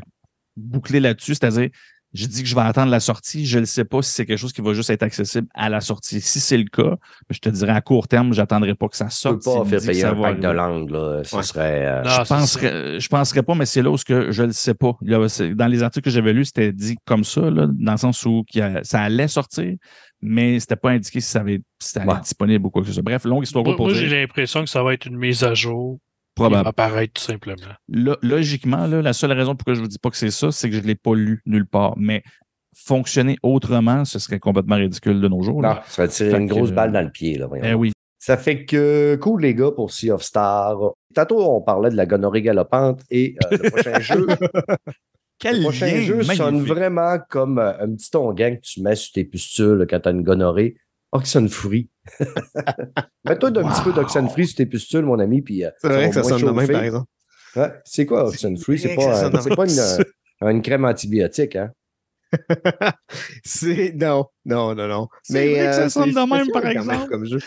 boucler là-dessus, c'est-à-dire, j'ai dit que je vais attendre la sortie. Je ne sais pas si c'est quelque chose qui va juste être accessible à la sortie. Si c'est le cas, je te dirais à court terme, j'attendrai pas que ça Tu peux sorte. pas faire payer un pack de langue, là. Ce Ouais. serait. euh, Non, je penserais, je penserais pas, mais c'est là où ce que je le sais pas. Dans les articles que j'avais lus, c'était dit comme ça, là, dans le sens où ça allait sortir, mais c'était pas indiqué si ça, avait, si ça allait Ouais. être disponible ou quoi que ce soit. Bref, longue histoire Moi, pour moi, j'ai l'impression que ça va être une mise à jour. Probable. apparaître tout simplement. Lo- logiquement, là, la seule raison pourquoi je ne vous dis pas que c'est ça, c'est que je ne l'ai pas lu nulle part. Mais fonctionner autrement, ce serait complètement ridicule de nos jours. là. Non, ça va tirer Fait une grosse euh, balle dans le pied, là. Eh oui. Ça fait que cool, les gars, pour Sea of Stars. Tantôt, on parlait de la gonorrhée galopante et euh, le prochain jeu. Quel Le prochain jeu sonne vraiment comme euh, un petit onguent que tu mets sur tes pustules quand tu as une gonorrhée. Oxenfree. Mets-toi d'un petit peu Wow. d'Oxenfree sur tes pustules, mon ami, puis euh, c'est vrai que ça sonne de même, par exemple. C'est quoi Oxenfree? C'est ça pas, sonne euh, une, euh, une crème antibiotique, hein? c'est non, non, non, non. C'est Mais vrai que ça euh, sonne c'est de même, par exemple. comme jeu.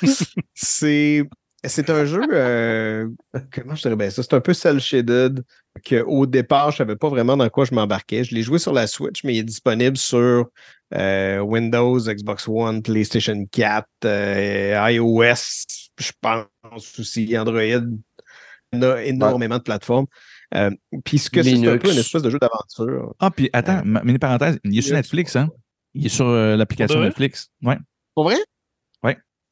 c'est c'est un jeu euh, comment je dirais? Bien ça, c'est un peu cel shaded que au départ, je savais pas vraiment dans quoi je m'embarquais. Je l'ai joué sur la Switch, mais il est disponible sur euh, Windows, Xbox One, PlayStation 4, euh, iOS, je pense aussi Android. Il y en a énormément de plateformes. Euh, Puis ce que c'est, un peu une espèce de jeu d'aventure. Ah, puis attends, Euh, mini parenthèse, il est sur Netflix, hein? Il est sur euh, l'application? Netflix. Ouais. Pour vrai?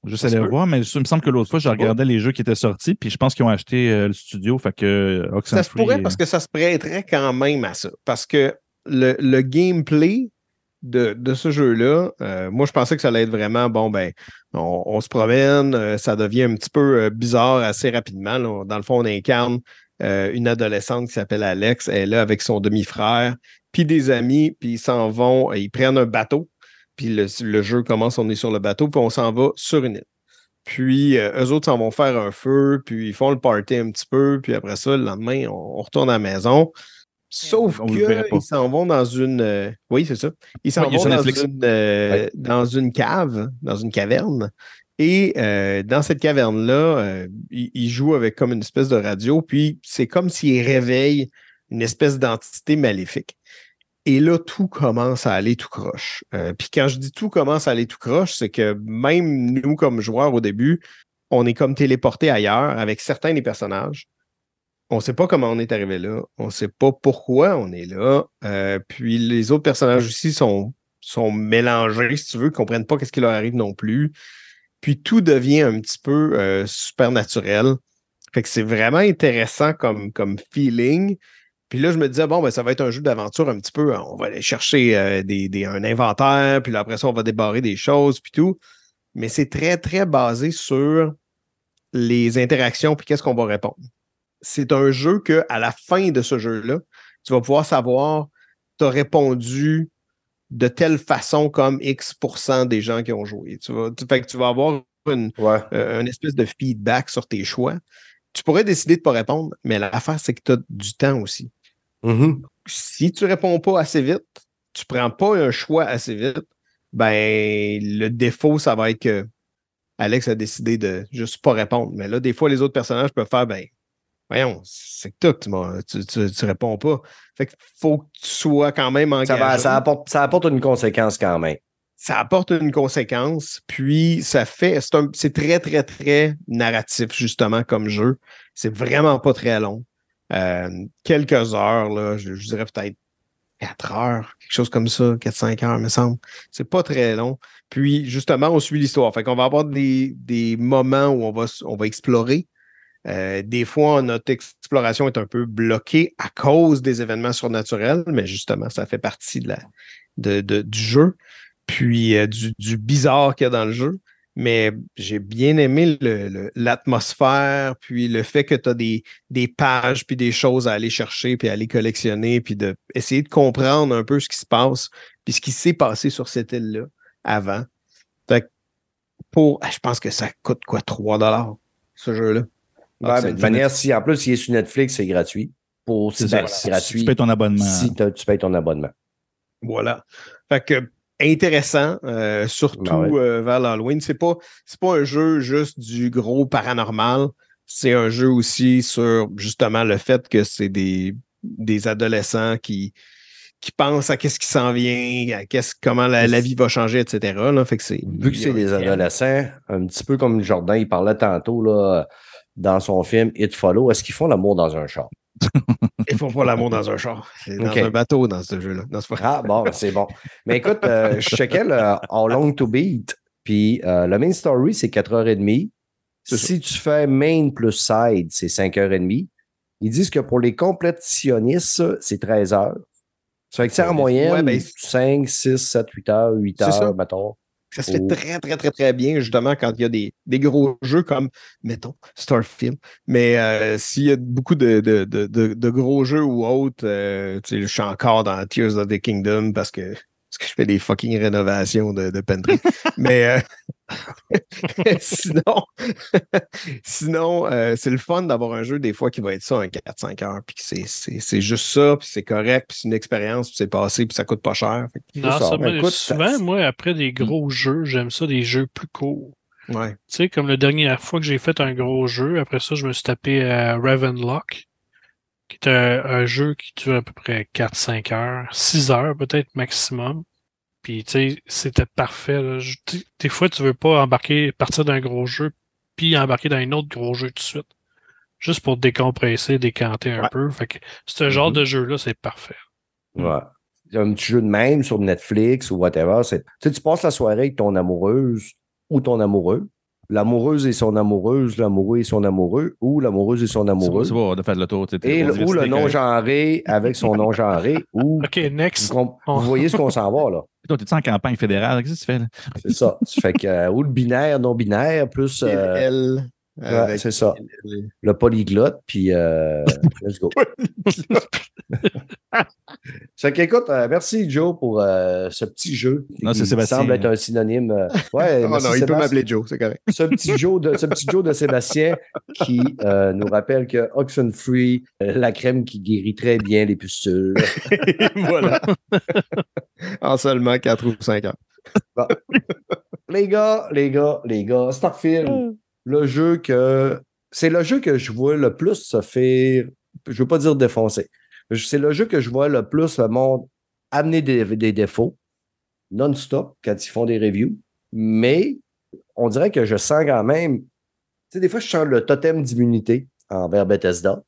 Le peut. voir, mais il me semble que l'autre fois, je regardais les jeux qui étaient sortis, puis je pense qu'ils ont acheté euh, le studio, fait que euh, Ça se pourrait parce que ça se prêterait quand même à ça. Parce que le, le gameplay de, de ce jeu-là, euh, moi, je pensais que ça allait être vraiment, bon, ben, on, on se promène, euh, ça devient un petit peu bizarre assez rapidement. là. Dans le fond, on incarne une adolescente qui s'appelle Alex. Elle est là avec son demi-frère, puis des amis, puis ils s'en vont, ils prennent un bateau, puis le, le jeu commence, on est sur le bateau, puis on s'en va sur une île. Puis euh, eux autres s'en vont faire un feu, puis ils font le party un petit peu, puis après ça, le lendemain, on, on retourne à la maison. Sauf qu'ils s'en vont dans une. euh, oui, c'est ça. Ils s'en vont dans une, euh, Ouais. dans une cave, dans une caverne. Et euh, dans cette caverne-là, euh, ils, ils jouent avec comme une espèce de radio, puis c'est comme s'ils réveillent une espèce d'entité maléfique. Et là, tout commence à aller tout croche. Euh, puis quand je dis tout commence à aller tout croche, c'est que même nous, comme joueurs au début, on est comme téléporté ailleurs avec certains des personnages. On ne sait pas comment on est arrivé là. On ne sait pas pourquoi on est là. Euh, puis les autres personnages aussi sont, sont mélangés, si tu veux, ne comprennent pas ce qui leur arrive non plus. Puis tout devient un petit peu euh, super naturel. Fait que c'est vraiment intéressant comme feeling. Puis là, je me disais, bon, ben, ça va être un jeu d'aventure un petit peu. On va aller chercher euh, des, des- un inventaire, puis là, après ça, on va débarrer des choses, puis tout. Mais c'est très, très basé sur les interactions, puis qu'est-ce qu'on va répondre. C'est un jeu que à la fin de ce jeu-là, tu vas pouvoir savoir, tu as répondu de telle façon comme X% des gens qui ont joué. Tu vas, tu- fait que tu vas avoir une, Ouais. euh, une espèce de feedback sur tes choix. Tu pourrais décider de ne pas répondre, mais l'affaire, c'est que tu as du temps aussi. Mhm. Si tu réponds pas assez vite, tu prends pas un choix assez vite, ben le défaut, ça va être que Alex a décidé de juste pas répondre. Mais là, des fois, les autres personnages peuvent faire ben voyons, c'est que toi que tu, m'as- tu, tu- tu réponds pas. Fait qu'il faut que tu sois quand même engagé. Ça, va- ça apporte, ça apporte une conséquence quand même. ça apporte une conséquence, puis ça fait, c'est un- c'est très, très, très narratif, justement, comme jeu. C'est vraiment pas très long. Euh, quelques heures, là, je, dirais peut-être 4 heures, quelque chose comme ça, 4-5 heures, me semble. C'est pas très long. Puis, justement, on suit l'histoire. Fait qu'on va avoir des, des moments où on va, on va explorer. Euh, des fois, notre exploration est un peu bloquée à cause des événements surnaturels, mais justement, ça fait partie de la, de- du jeu puis euh, du, du bizarre qu'il y a dans le jeu. Mais j'ai bien aimé le- le- l'atmosphère, puis le fait que tu as des, des pages, puis des choses à aller chercher, puis à aller collectionner, puis de essayer de comprendre un peu ce qui se passe, puis ce qui s'est passé sur cette île-là avant. Fait que pour, ah, je pense que ça coûte quoi, 3 ce jeu-là? Ouais, mais de toute manière, si en plus, il est sur Netflix, c'est gratuit. Pour C'est si ça. gratuit. Tu payes ton abonnement. Si tu payes ton abonnement. Voilà. Fait que intéressant, euh, surtout Ben ouais. euh, vers l'Halloween. C'est pas, c'est pas un jeu juste du gros paranormal. C'est un jeu aussi sur justement le fait que c'est des, des adolescents qui, qui pensent à qu'est-ce qui s'en vient, à qu'est-ce, comment la, la vie va changer, etc. Là. Fait que c'est, Vu que c'est des adolescents, un petit peu comme Jordan, il parlait tantôt là, dans son film It Follow, est-ce qu'ils font l'amour dans un char? Ils font pas l'amour dans un char. C'est dans Ok. un bateau dans ce jeu-là. Ah, bon, c'est bon. Mais écoute, euh, je checkais le How Long to Beat, puis euh, le main story, c'est 4h30. C'est ça. Si tu fais main plus side, c'est 5h30. Ils disent que pour les complétionnistes, c'est 13 heures. Ça fait que c'est en moyenne Ouais, ben, 5, 6, 7, 8 heures, 8 C'est ça. heures, mettons. Ça se fait Oh. très, très, très, très bien, justement, quand il y a des, des gros jeux comme, mettons, Starfield. Mais euh, s'il y a beaucoup de, de, de, de- gros jeux ou autres, euh, tu sais, je suis encore dans Tears of the Kingdom parce que, parce que je fais des fucking rénovations de, de Pentry. Mais euh, sinon, sinon euh, c'est le fun d'avoir un jeu des fois qui va être ça, un 4-5 heures, puis que c'est- c'est c'est juste ça, puis c'est correct, puis c'est une expérience, puis c'est passé, puis ça coûte pas cher. Non, ça. Ben, mais écoute, ça- souvent, moi, après des gros jeux, j'aime ça des jeux plus courts. ouais. Tu sais, comme la dernière fois que j'ai fait un gros jeu, après ça, je me suis tapé à Ravenlock, qui est un, un jeu qui dure à peu près 4-5 heures, 6 heures peut-être maximum. Puis, tu sais, c'était parfait. là. Je- des fois, tu veux pas embarquer, partir d'un gros jeu, puis embarquer dans un autre gros jeu tout de suite. Juste pour décompresser, décanter un Ouais. peu. Fait que ce genre Mhm. de jeu-là, c'est parfait. Ouais. Un petit jeu de même sur Netflix ou whatever. Tu sais, tu passes la soirée avec ton amoureuse ou ton amoureux. L'amoureuse et son amoureuse, l'amoureux et son amoureux, ou l'amoureuse et son amoureux. c'est bon, on a fait le tour. tu sais, Et ou le non-genré avec son non-genré, ou OK, next. vous voyez ce qu'on s'en va, là. Toi, t'es-tu en campagne fédérale? Qu'est-ce que tu fais là? C'est ça. Fait que, euh, ou le binaire, non-binaire, plus euh, Elle, ouais, c'est ça. le polyglotte, puis euh, let's go. Ça fait qu'écoute, euh, merci Joe pour euh, ce petit jeu. Non, c'est qui Sébastien. semble être un synonyme. euh, ouais, Oh il peut m'appeler Joe, c'est correct. ce petit Joe de, ce petit Joe de Sébastien qui euh, nous rappelle que Oxenfree, la crème qui guérit très bien les pustules. voilà. en seulement 4 ou 5 ans. les gars, les gars, les gars, Starfield, le jeu que. C'est le jeu que je vois le plus se faire. Je veux pas dire défoncer. C'est le jeu que je vois le plus le monde amener des, des défauts non-stop quand ils font des reviews. Mais on dirait que je sens quand même. Tu sais, des fois, je sens le totem d'immunité envers Bethesda.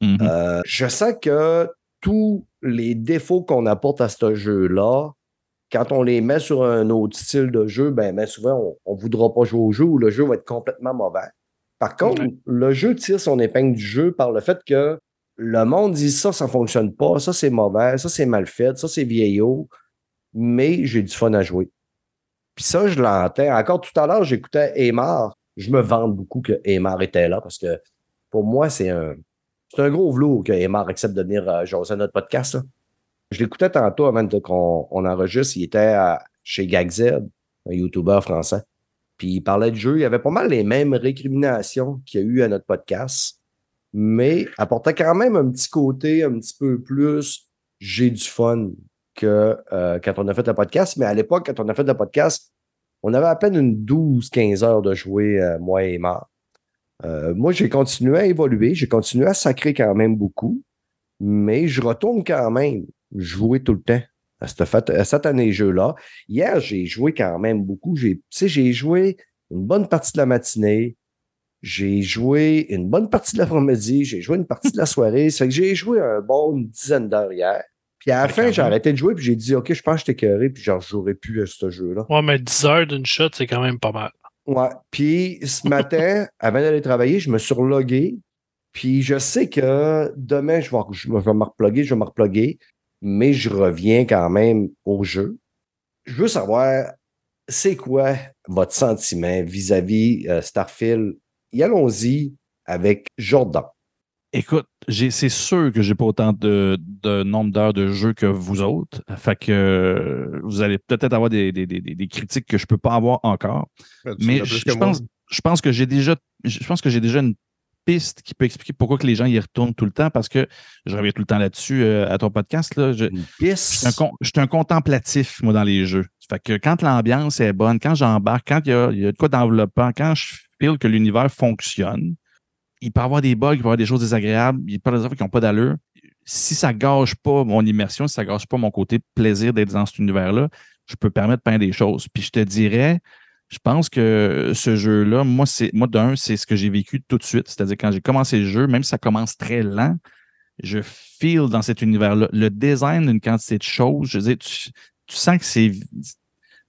Mhm. Euh, je sens que tous les défauts qu'on apporte à ce jeu-là, quand on les met sur un autre style de jeu, ben, ben souvent, on ne voudra pas jouer au jeu ou le jeu va être complètement mauvais. Par contre, le jeu tire son épingle du jeu par le fait que le monde dit ça, ça fonctionne pas, ça c'est mauvais, ça c'est mal fait, ça c'est vieillot, mais j'ai du fun à jouer. Puis ça, je l'entends. Encore tout à l'heure, j'écoutais Aymar. Je me vante beaucoup que Aymar était là parce que pour moi, c'est un, c'est un gros velours que Aymar accepte de venir euh, jaser à notre podcast. là. Je l'écoutais tantôt avant qu'on on enregistre. Il était chez GagZ, un YouTuber français. Puis il parlait de jeu. Il y avait pas mal les mêmes récriminations qu'il y a eu à notre podcast, mais apportait quand même un petit côté un petit peu plus j'ai du fun que euh, quand on a fait le podcast. Mais à l'époque, quand on a fait le podcast, on avait à peine une 12-15 heures de jouer, euh, moi et Aymar. Euh, moi, j'ai continué à évoluer, j'ai continué à sacrer quand même beaucoup, mais je retourne quand même jouer tout le temps à cette, fête- à cette année jeu-là. Hier, j'ai joué quand même beaucoup. J'ai, tu sais, j'ai joué une bonne partie de la matinée, j'ai joué une bonne partie de l'après-midi, j'ai joué une partie de la soirée. Ça fait que j'ai joué un bon une dizaine d'heures hier. Puis à la Ouais, fin, j'ai arrêté de jouer, puis j'ai dit, OK, je pense que j'étais écœuré, puis genre, je jouerai plus à ce jeu-là. Ouais, mais 10 heures d'une shot, c'est quand même pas mal. Ouais. Puis ce matin, avant d'aller travailler, je me suis relogué. Puis je sais que demain, je vais, je vais me reploguer, je vais me reploguer, mais je reviens quand même au jeu. Je veux savoir, c'est quoi votre sentiment vis-à-vis euh, Starfield? Y allons-y avec Jordan. Écoute, c'est sûr que j'ai pas autant de, de nombre d'heures de jeu que vous autres. Fait que euh, vous allez peut-être avoir des, des- des- des critiques que je peux pas avoir encore. Ben, Mais pense, je pense que j'ai déjà, je pense que j'ai déjà une piste qui peut expliquer pourquoi que les gens y retournent tout le temps parce que je reviens tout le temps là-dessus euh, à ton podcast. Là, je, Une je piste? suis un, con- je suis un contemplatif, moi, dans les jeux. Fait que quand l'ambiance est bonne, quand j'embarque, quand il y a, il y a de quoi d'enveloppant, quand je feel que l'univers fonctionne, il peut y avoir des bugs, il peut y avoir des choses désagréables, il peut y avoir des affaires qui n'ont pas d'allure. Si ça gâche pas mon immersion, si ça gâche pas mon côté plaisir d'être dans cet univers-là, je peux permettre plein des choses. Puis je te dirais, je pense que ce jeu-là, moi, c'est moi d'un, c'est ce que j'ai vécu tout de suite. C'est-à-dire quand j'ai commencé le jeu, même si ça commence très lent, je feel dans cet univers-là. Le design d'une quantité de choses, je veux dire, tu, sens que c'est. Tu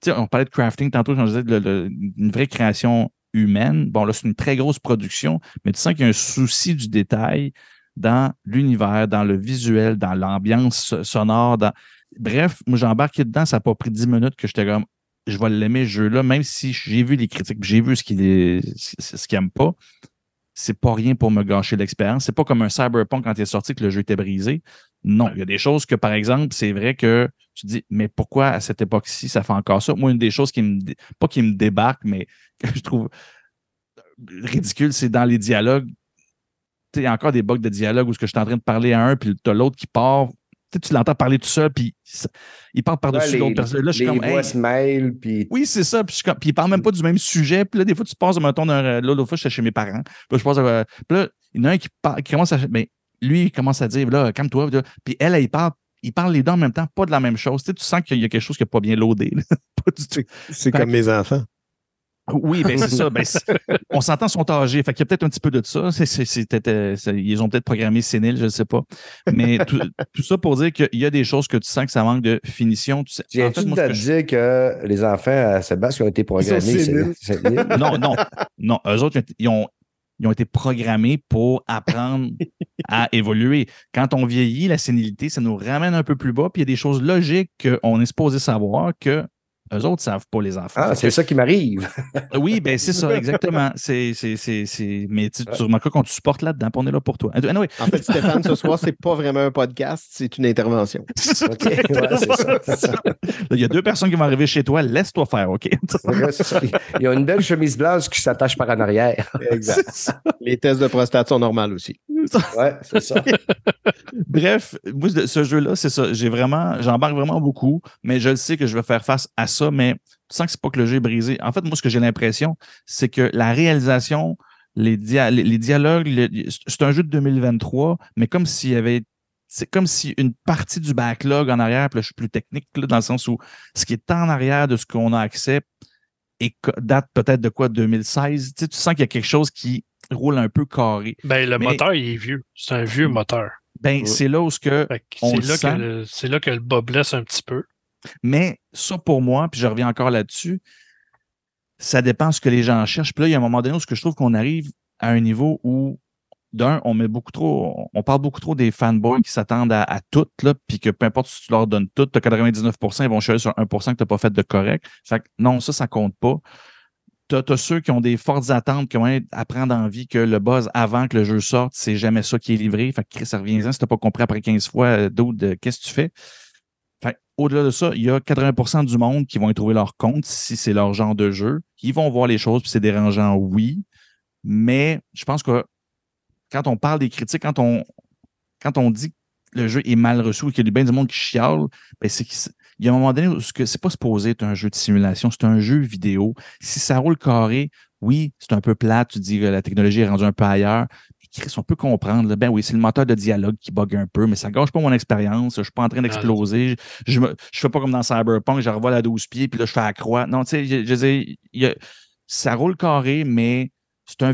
sais, on parlait de crafting tantôt, quand je disais le- une vraie création humaine. Bon, là, c'est une très grosse production, mais tu sens qu'il y a un souci du détail dans l'univers, dans le visuel, dans l'ambiance sonore. Bref, moi, j'ai embarqué dedans, ça n'a pas pris 10 minutes que j'étais comme je vais l'aimer, ce jeu-là, même si j'ai vu les critiques, j'ai vu ce qu'il est, ce ce qu'il n'aime pas. C'est pas rien pour me gâcher l'expérience. C'est pas comme un Cyberpunk quand il est sorti que le jeu était brisé. Non, il y a des choses que, par exemple, c'est vrai que tu dis, mais pourquoi à cette époque-ci, ça fait encore ça? Moi, une des choses qui me, pas qui me débarque, mais que je trouve ridicule, c'est dans les dialogues. Tu sais, Il y a encore des bugs de dialogue où ce que je suis en train de parler à un, puis tu as l'autre qui part. Tu sais, tu l'entends parler tout seul, puis ça- il parle par-dessus Ouais, l'autre personne. Là, je suis les comme, voix hey, se mêlent, puis oui, c'est ça. Puis, je suis comme- puis ils parlent même pas du même sujet. Puis là, des fois, tu passes, mettons, d'un- là, l'autre fois, j'étais chez mes parents. Puis là, je passe, euh, puis là, il y en a un qui, parle- qui commence à. Ben, lui, il commence à dire, là, calme-toi. Puis elle, elle, il parle. Ils parlent les deux en même temps, pas de la même chose. Tu, sais, tu sens qu'il y a quelque chose qui n'est pas bien loadé. là. pas du tout. C'est comme mes enfants. Oui, ben c'est ça. Ben, on s'entend, ils sont âgés. Fait qu'il y a peut-être un petit peu de ça. Ils ont peut-être programmé sénile, je ne sais pas. Mais tout, tout ça pour dire qu'il y a des choses que tu sens que ça manque de finition. Tu sais, fait, moi, de dire que les enfants à Sébastien ont été programmés? Séniles. non, non, non. Eux autres, ils ont, ils ont été programmés pour apprendre à évoluer. Quand on vieillit, la sénilité, ça nous ramène un peu plus bas. Puis il y a des choses logiques qu'on est supposé savoir que eux autres ne savent pas, les enfants. Ah, c'est que- ça qui m'arrive. oui, ben c'est ça, exactement. C'est, c'est, c'est, c'est... Mais tu, tu remarqueras qu'on te supporte là-dedans, on est là pour toi. Anyway, En fait, Stéphane, ce soir, c'est pas vraiment un podcast, c'est une intervention. ouais, ça. Il y a deux personnes qui vont arriver chez toi, laisse-toi faire, OK? Il y a une belle chemise blanche qui s'attache par en arrière. Exact. Les tests de prostate sont normaux aussi. Ouais, c'est ça. Bref, ce jeu-là, c'est ça. J'ai vraiment, j'embarque vraiment beaucoup, mais je le sais que je vais faire face à ça, mais tu sens que c'est pas que le jeu est brisé. En fait, moi, ce que j'ai l'impression, c'est que la réalisation, les, dia- les, les dialogues, c'est un jeu de 2023, mais comme s'il y avait. C'est comme si une partie du backlog en arrière, puis là, je suis plus technique, là, dans le sens où ce qui est en arrière de ce qu'on a accès et date peut-être de quoi 2016. Tu, sais, tu sens qu'il y a quelque chose qui roule un peu carré. Ben, le Mais- moteur, il est vieux. C'est un vieux moteur. Ben, Ouais. c'est là où ce que C'est le là, sent. que le- c'est là que le bas blesse un petit peu. Mais ça, pour moi, puis je reviens encore là-dessus, ça dépend ce que les gens cherchent. Puis là, il y a un moment donné où ce que je trouve qu'on arrive à un niveau où d'un, on met beaucoup trop, on parle beaucoup trop des fanboys qui s'attendent à, tout, là, puis que peu importe si tu leur donnes tout, tu as 99% ils vont chercher sur 1% que tu n'as pas fait de correct. Fait que non, ça, ça compte pas. Tu as, ceux qui ont des fortes attentes, qui vont apprendre en vie que le buzz avant que le jeu sorte, c'est jamais ça qui est livré. Fait que ça revient si tu pas compris après 15 fois euh, d'autres, qu'est-ce que tu fais? Au-delà de ça, il y a 80% du monde qui vont y trouver leur compte si c'est leur genre de jeu. Ils vont voir les choses, puis c'est dérangeant, oui. Mais je pense que quand on parle des critiques, quand on, quand on dit que le jeu est mal reçu ou qu'il y a bien du monde qui chiale, ben c'est qu'il y a un moment donné où ce c'est pas supposé être un jeu de simulation, c'est un jeu vidéo. Si ça roule carré, oui, c'est un peu plat, tu dis que la technologie est rendue un peu ailleurs. Chris, on peut comprendre. Ben oui, c'est le moteur de dialogue qui bug un peu, mais ça gâche pas mon expérience. Je suis pas en train d'exploser. Je, ne fais pas comme dans Cyberpunk, je revois la 12 pieds, puis là, je fais la croix. Non, tu sais, je, je, ça roule carré, mais c'est un,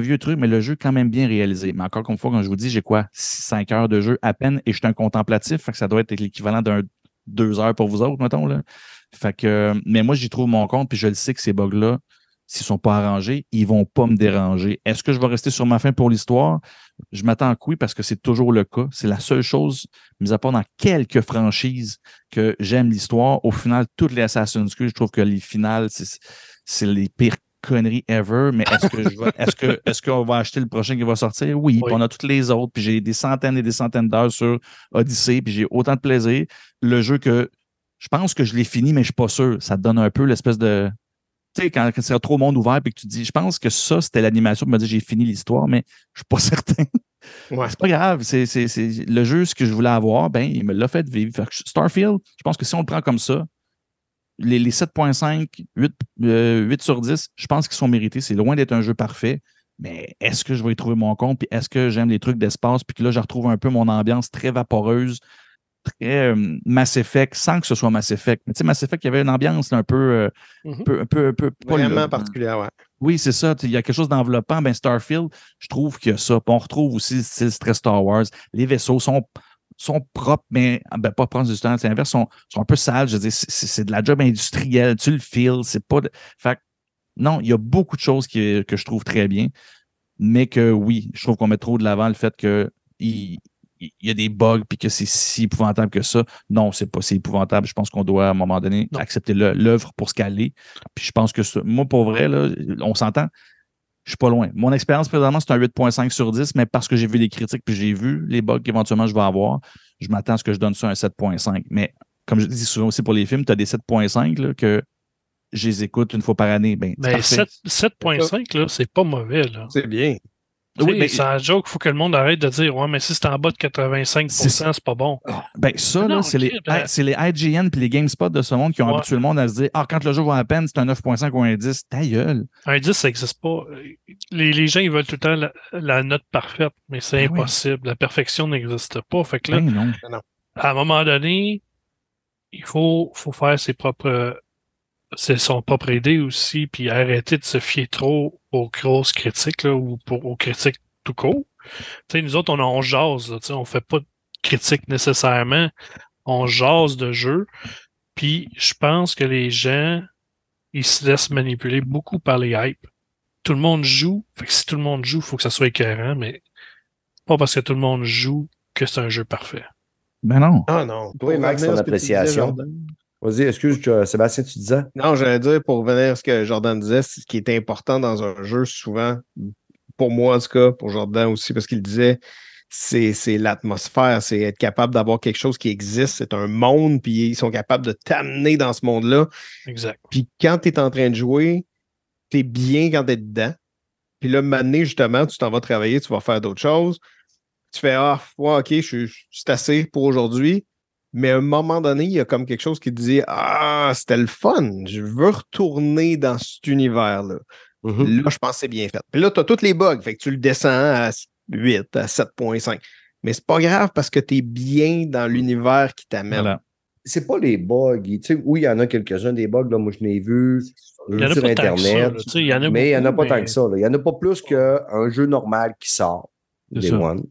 vieux, truc, mais le jeu est quand même bien réalisé. Mais encore une fois, quand je vous dis, j'ai quoi? 5 heures de jeu à peine et je suis un contemplatif, fait que ça doit être l'équivalent d'un deux heures pour vous autres, mettons. Là. Mais moi, j'y trouve mon compte, puis je le sais que ces bugs-là, s'ils ne sont pas arrangés, ils ne vont pas me déranger. Est-ce que je vais rester sur ma fin pour l'histoire? Je m'attends à oui, parce que c'est toujours le cas. C'est la seule chose, mis à part dans quelques franchises, que j'aime l'histoire. Au final, toutes les Assassin's Creed, je trouve que les finales, c'est les pires connerie ever, mais est-ce que je vais, est-ce que est-ce qu'on va acheter le prochain qui va sortir? Oui, on a toutes les autres, puis j'ai des centaines et des centaines d'heures sur Odyssey, puis j'ai autant de plaisir. Le jeu que je pense que je l'ai fini, mais je suis pas sûr. Ça te donne un peu l'espèce de. Tu sais, quand, c'est trop monde ouvert puis que tu dis, je pense que ça, c'était l'animation qui m'a dit j'ai fini l'histoire, mais je suis pas certain. Ouais. C'est pas grave. C'est, c'est, c'est, le jeu, ce que je voulais avoir, ben, il me l'a fait vivre. Starfield, je pense que si on le prend comme ça, les, 7.5, 8, 8 sur 10, je pense qu'ils sont mérités. C'est loin d'être un jeu parfait. Mais est-ce que je vais y trouver mon compte? Puis est-ce que j'aime les trucs d'espace? Puis que là, je retrouve un peu mon ambiance très vaporeuse, très euh, Mass Effect, sans que ce soit Mass Effect. Mais tu sais, Mass Effect, il y avait une ambiance un peu. Euh, mm-hmm. un peu, un peu, un peu Vraiment particulière, ouais. Oui, c'est ça. Il y a quelque chose d'enveloppant. Ben, Starfield, je trouve qu'il y a ça. Puis on retrouve aussi le style Stress Star Wars. Les vaisseaux sont sont propres, mais ah, ben, pas propres temps, c'est l'inverse, sont, sont un peu sales. Je veux dire, c'est de la job industrielle, tu le feels, c'est pas. De... Fait non, il y a beaucoup de choses que je trouve très bien, mais que oui, je trouve qu'on met trop de l'avant le fait qu'il il, y a des bugs puis que c'est si épouvantable que ça. Non, c'est pas si épouvantable. Je pense qu'on doit, à un moment donné, accepter l'œuvre pour ce qu'elle est. Puis je pense que moi, pour vrai, là, on s'entend je suis pas loin. Mon expérience présentement, c'est un 8.5 sur 10, mais parce que j'ai vu les critiques puis j'ai vu les bugs qu'éventuellement je vais avoir, je m'attends à ce que je donne ça un 7.5. Mais comme je dis souvent aussi pour les films, tu as des 7.5 que je les écoute une fois par année. Ben, 7.5, c'est pas mauvais. C'est bien. Oui, mais c'est un joke, il faut que le monde arrête de dire Ouais, mais si c'est en bas de 85 c'est pas bon. Ah, ben, ça, là, c'est les, ben les IGN et les GameSpot de ce monde qui ont habitué le monde à se dire Ah, quand le jeu va à peine, c'est un 9.5 ou un 10, ta gueule. Un 10, ça n'existe pas. Les, les, gens, ils veulent tout le temps la, note parfaite, mais c'est ben impossible. La perfection n'existe pas. Fait que là, ben à un moment donné, il faut, faut faire ses propres c'est son propre idée aussi, puis arrêter de se fier trop aux grosses critiques là, ou pour, aux critiques tout court. sais nous autres, on, on jase, là, on fait pas de critiques nécessairement, on jase de jeu. Puis je pense que les gens, ils se laissent manipuler beaucoup par les hypes. Tout le monde joue, fait que si tout le monde joue, il faut que ça soit éclairant, mais pas parce que tout le monde joue que c'est un jeu parfait. Ben non. Ah non. Toi, Max, ton appréciation. Vas-y, excuse, Sébastien, tu disais? Non, j'allais dire, pour revenir à ce que Jordan disait, ce qui est important dans un jeu, souvent, pour moi en tout cas, pour Jordan aussi, parce qu'il disait, c'est l'atmosphère, c'est être capable d'avoir quelque chose qui existe, c'est un monde, puis ils sont capables de t'amener dans ce monde-là. Exact. Puis quand tu es en train de jouer, tu es bien quand tu es dedans. Puis là, maintenant, justement, tu t'en vas travailler, tu vas faire d'autres choses. Tu fais Ah, ok, je suis assez pour aujourd'hui. Mais à un moment donné, il y a comme quelque chose qui te dit Ah, c'était le fun, je veux retourner dans cet univers-là. Mm-hmm. Là, je pense que c'est bien fait. Puis là, tu as tous les bugs, fait que tu le descends à 8, à 7.5. Mais c'est pas grave parce que tu es bien dans l'univers qui t'amène. C'est pas les bugs. Tu sais, oui, il y en a quelques-uns des bugs, là, moi je n'ai vu sur Internet. mais il n'y en a pas tant que ça. Il n'y en a pas plus qu'un jeu normal qui sort des One.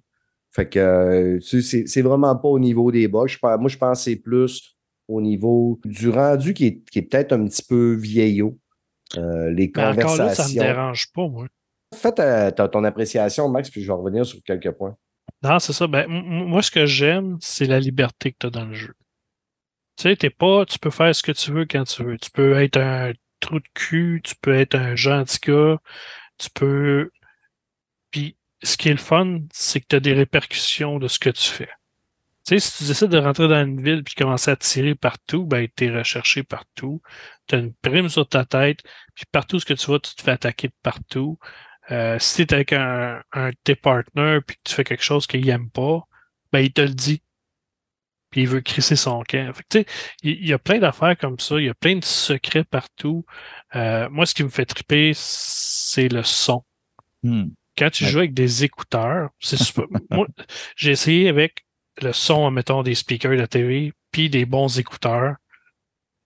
Fait que euh, c'est vraiment pas au niveau des bugs. moi, je pense que c'est plus au niveau du rendu qui est, peut-être un petit peu vieillot. Euh, les conversations. Encore là, ça me dérange pas, moi. Fais ta- ta- ton appréciation, Max, puis je vais revenir sur quelques points. Non, c'est ça. Ben, moi, ce que j'aime, c'est la liberté que tu as dans le jeu. Tu sais, t'es pas, tu peux faire ce que tu veux quand tu veux. Tu peux être un trou de cul, tu peux être un gentil gars, tu peux. Ce qui est le fun, c'est que tu as des répercussions de ce que tu fais. Tu sais, si tu décides de rentrer dans une ville puis commencer à tirer partout, ben, tu es recherché partout. Tu as une prime sur ta tête, puis partout ce que tu vas, tu te fais attaquer de partout. Euh, si tu es avec un, un de tes partners puis que tu fais quelque chose qu'il n'aime pas, ben il te le dit. Puis il veut crisser son camp. Fait que, tu sais, il il y, a plein d'affaires comme ça, il y a plein de secrets partout. Euh, moi, ce qui me fait triper, c'est le son. Hmm. Quand tu Ouais. joues avec des écouteurs, c'est super. Moi, j'ai essayé avec le son, mettons, des speakers de TV, puis des bons écouteurs.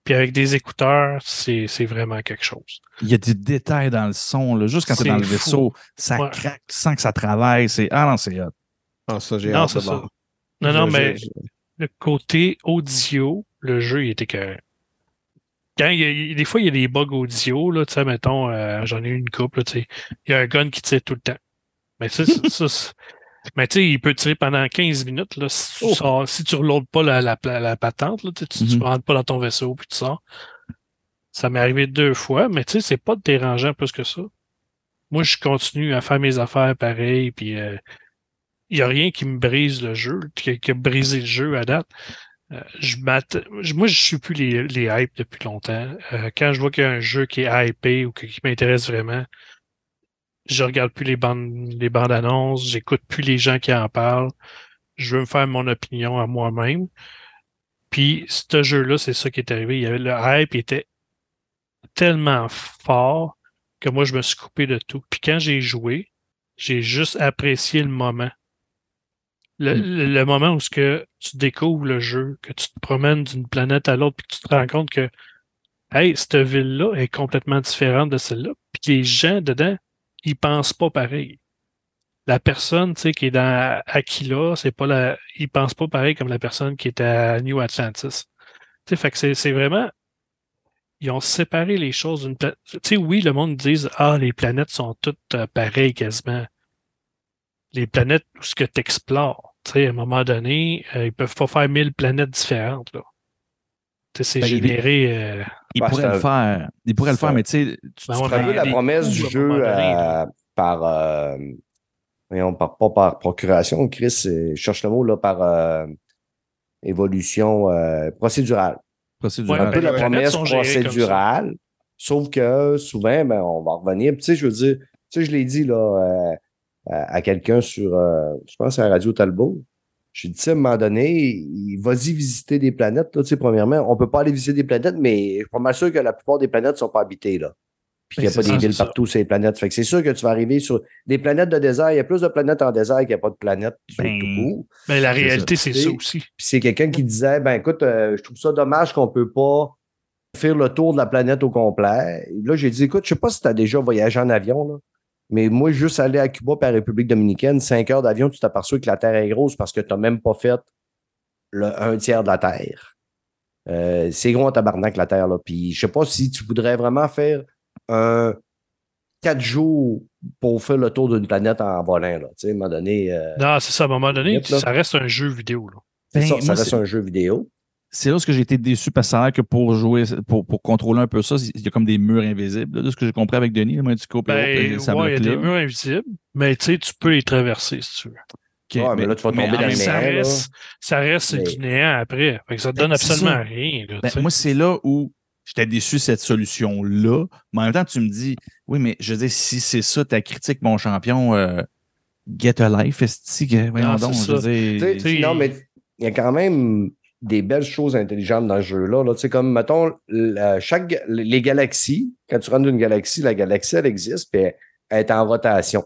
Puis avec des écouteurs, c'est c'est vraiment quelque chose. Il y a des détails dans le son, là. juste quand tu es C'est dans le fou. vaisseau, ça Ouais. craque, tu sens que ça travaille. C'est... Ah non, c'est hot. Ah, ça, j'ai Non, hâte c'est de ça. Non, non, Je- mais je- le côté audio, le jeu, il était que. Quand il y a- des fois, il y a des bugs audio, là, tu sais, mettons, euh, j'en ai eu une couple, tu sais. Il y a un gun qui tire tout le temps. Mais tu sais, ça, mais tu sais, il peut tirer pendant 15 minutes, là, si tu Oh. sors- si tu reloades pas la, la, patente, là, tu ne rentres pas dans ton vaisseau, puis tu sors. Ça m'est arrivé deux fois, mais tu sais, c'est pas dérangeant plus que ça. Moi, je continue à faire mes affaires pareil, puis euh, il n'y a rien qui me brise le jeu, qui, qui a brisé le jeu à date. Euh, je moi, je suis plus les, les depuis longtemps. Euh, quand je vois qu'il y a un jeu qui est hypé ou qui m'intéresse vraiment, je regarde plus les bandes, les bandes annonces, j'écoute plus les gens qui en parlent. Je veux me faire mon opinion à moi-même. Puis, ce jeu-là, c'est ça qui est arrivé. Il y avait le hype était tellement fort que moi, je me suis coupé de tout. Puis quand j'ai joué, j'ai juste apprécié le moment. Le, Mm. le- le moment où ce que tu découvres le jeu, que tu te promènes d'une planète à l'autre, puis que tu te rends compte que Hey, cette ville-là est complètement différente de celle-là. Puis les gens dedans, ils pensent pas pareil. La personne, tu sais, qui est dans Aquila, c'est pas la. Ils pensent pas pareil comme la personne qui est à New Atlantis. Tu sais, fait que c'est c'est vraiment. Ils ont séparé les choses d'une planète. Tu sais, oui, le monde dit Ah, les planètes sont toutes euh, pareilles quasiment. Les planètes où ce que tu explores. Tu sais, à un moment donné, euh, ils peuvent pas faire mille planètes différentes. Là. Tu sais, c'est Ben, il- généré. euh, Il Ouais, pourrait c'est le faire. Il pourrait le faire, mais tu sais, tu- Ben tu ouais, ferais- C'est un peu la promesse du jeu donné, euh, par, euh, voyons, par, pas par procuration, Chris, euh, je cherche le mot, là, par euh, évolution euh, procédurale. procédural. un peu ben, la planètes promesse procédurale, sauf que souvent, ben, on va revenir. Tu sais, je veux dire, tu sais, je l'ai dit là, euh, à, à quelqu'un sur, euh, je pense, à Radio Talbot. J'ai dit, tu sais, à un moment donné, vas-y visiter des planètes. Là, tu sais, premièrement, on peut pas aller visiter des planètes, mais je suis pas mal sûr que la plupart des planètes sont pas habitées. Là. Puis qu'il n'y a Ben, pas des villes partout sur les planètes. Fait que c'est sûr que tu vas arriver sur des planètes de désert. Il y a plus de planètes en désert qu'il n'y a pas de planètes Ben, tout court. Mais la réalité, c'est ça aussi. Puis c'est quelqu'un qui disait ben écoute, euh, je trouve ça dommage qu'on peut pas faire le tour de la planète au complet. Et là, j'ai dit écoute, je sais pas si tu as déjà voyagé en avion, là, mais moi, juste aller à Cuba par République dominicaine, cinq heures d'avion, tu t'aperçois que la Terre est grosse parce que tu n'as même pas fait le un tiers de la Terre. Euh, c'est gros en tabarnak, la Terre. Là. Puis je sais pas si tu voudrais vraiment faire un quatre jours pour faire le tour d'une planète en volant. Là. Tu sais, à un moment donné, euh, Non, c'est ça. À un moment donné, ça reste un jeu vidéo. Là. Ben, ça, reste un jeu vidéo. C'est là où j'ai été déçu parce que ça a l'air que pour jouer, pour, pour contrôler un peu ça, il y a comme des murs invisibles. là, de ce que j'ai compris avec Denis, moi, du couple, Ben, ça ouais, il y a des murs invisibles, mais tu sais, tu peux les traverser si tu veux. Ouais, mais là, tu vas tomber dans le ça néant, reste, ça reste Mais- du néant après. Fait que ça te donne Ben, c'est absolument ça. rien. là, Ben, moi, c'est là où j'étais déçu de cette solution-là. Mais en même temps, tu me dis, oui, mais je veux dire, si c'est ça ta critique, mon champion, euh, get a life, est-ce que, voyons Non, donc, je veux ça. dire, non, mais il y a quand même des belles choses intelligentes dans ce jeu-là. Sais, Comme, mettons, chaque, les galaxies, quand tu rentres dans une galaxie, la galaxie, elle existe, puis elle, est en rotation.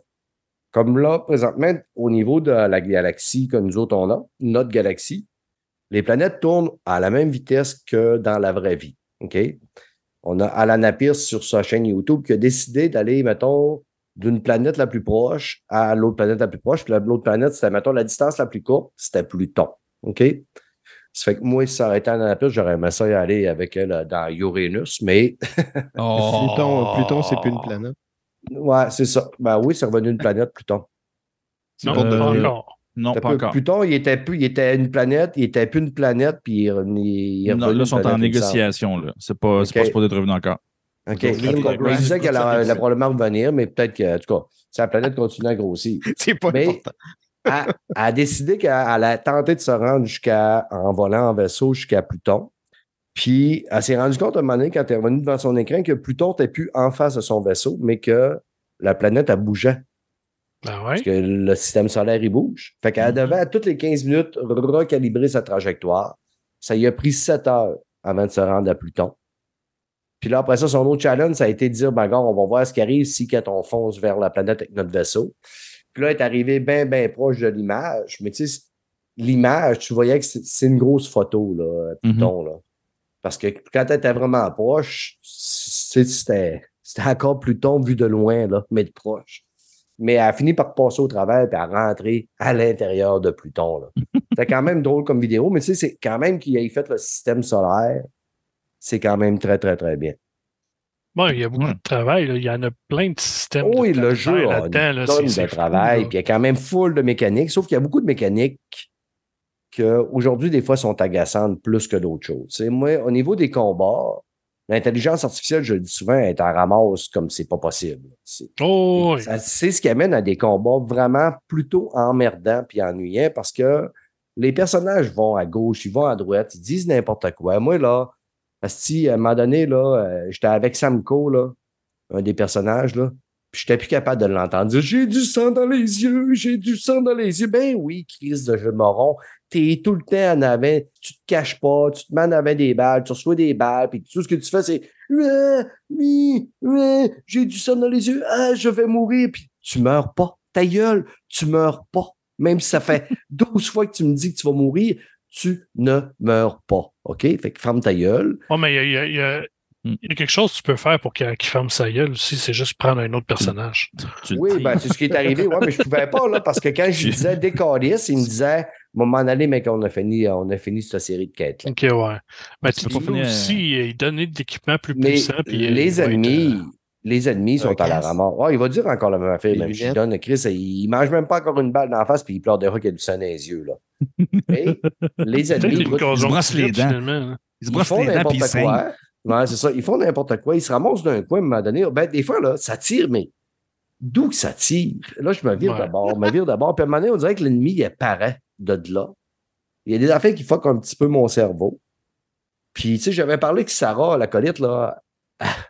Comme là, présentement, au niveau de la galaxie que nous autres, on a, notre galaxie, les planètes tournent à la même vitesse que dans la vraie vie. OK? On a Alan Pierce sur sa chaîne YouTube qui a décidé d'aller, mettons, d'une planète la plus proche à l'autre planète la plus proche. Puis la- l'autre planète, c'était, mettons, la distance la plus courte, c'était Pluton. OK? Ça fait que moi, si ça aurait été en Anapus, j'aurais aimé ça y aller avec elle euh, dans Uranus, mais Oh! Pluton, Pluton c'est plus une planète. Ouais, c'est ça. Ben oui, c'est revenu une planète, Pluton. Non, Euh, pas encore. Non, pas peu- encore. Pluton, il était, plus, il était une planète, il était plus une planète, puis il est revenu- il Non, là, ils sont en négociation. Là. C'est pas, c'est Ok. pas supposé être revenu encore. OK. Il disait qu'elle a, Tyson. elle a probablement revenir, mais peut-être que, en tout cas, si la planète continue à grossir. C'est pas Mais- important. Elle, a décidé qu'elle elle a tenté de se rendre jusqu'à, en volant en vaisseau jusqu'à Pluton. Puis, elle s'est rendue compte à un moment donné, quand elle est revenue devant son écran, que Pluton n'était plus en face de son vaisseau, mais que la planète, elle bougeait. Ben ouais. Parce que le système solaire, il bouge. Fait qu'elle Mhm. devait, à toutes les 15 minutes, recalibrer sa trajectoire. Ça lui a pris 7 heures avant de se rendre à Pluton. Puis là, après ça, son autre challenge, ça a été de dire, ben, gars, on va voir ce qui arrive si quand on fonce vers la planète avec notre vaisseau. Puis là, elle est arrivé bien, bien proche de l'image. Mais tu sais, l'image, tu voyais que c'est une grosse photo, là, Pluton, là. Parce que quand elle était vraiment proche, c'était c'était encore Pluton vu de loin, là, mais de proche. Mais elle a fini par passer au travers et à rentrer à l'intérieur de Pluton. là. C'est quand même drôle comme vidéo, mais tu sais, c'est quand même qu'il ait fait le système solaire. C'est quand même très, très, très bien. Bon, il y a beaucoup Ouais. de travail. là. Il y en a plein de systèmes. Oh, de le jeu a là. une tonne de travail, puis il y a quand même full de mécanique, sauf qu'il y a beaucoup de mécaniques qu'aujourd'hui, des fois, sont agaçantes plus que d'autres choses. Tu sais, moi, au niveau des combats, l'intelligence artificielle, je le dis souvent, est en ramasse comme c'est pas possible. C'est- Oh, oui. C'est ce qui amène à des combats vraiment plutôt emmerdants puis ennuyants parce que les personnages vont à gauche, ils vont à droite, ils disent n'importe quoi. Moi, là, asti, à un moment donné, là, euh, j'étais avec Samko, là, un des personnages, là, puis j'étais plus capable de l'entendre J'ai du sang dans les yeux, j'ai du sang dans les yeux. Ben oui, crise de jeu moron. T'es tout le temps en avant, tu te caches pas, tu te mets en avant des balles, tu reçois des balles, puis tout ce que tu fais, c'est oui, ouais, j'ai du sang dans les yeux, ah, je vais mourir, puis tu meurs pas. Ta gueule, tu meurs pas. Même si ça fait 12 fois que tu me dis que tu vas mourir, tu ne meurs pas. OK? Fait que ferme ta gueule. Ouais, mais il y a, il y a- il y a- il y a quelque chose que tu peux faire pour qu'il ferme sa gueule aussi, c'est juste prendre un autre personnage. Oui, ben, c'est ce qui est arrivé. Ouais, mais je pouvais pas, là, parce que quand je disais décalisse, il me disait, moment donné, mec, on a fini, on a fini cette série de quêtes. là. Ok, ouais. Mais Tu peux aussi il donnait de l'équipement plus Mais puissant. puis, euh, les être, ennemis, euh, les ennemis sont à la ramasse. Ouais, il va dire encore la même affaire, même. Je donne Chris, il, il mange même pas encore une balle dans la face, puis il pleure déjà qu'il y a du sang dans les yeux, là. Mais les une écoute, se brosse les dents. finalement. hein. Il se ils brosse font les dents puis il n'importe saigne. quoi. Ouais, c'est ça. Ils font n'importe quoi. Ils se ramassent d'un coin à un moment donné. Ben, des fois, là, ça tire, mais d'où que ça tire? Là, je me vire Ouais. d'abord, me vire d'abord. Puis à un moment donné, on dirait que l'ennemi, il apparaît de là. Il y a des affaires qui fuckent un petit peu mon cerveau. Puis, tu sais, j'avais parlé que Sarah, la colite, là,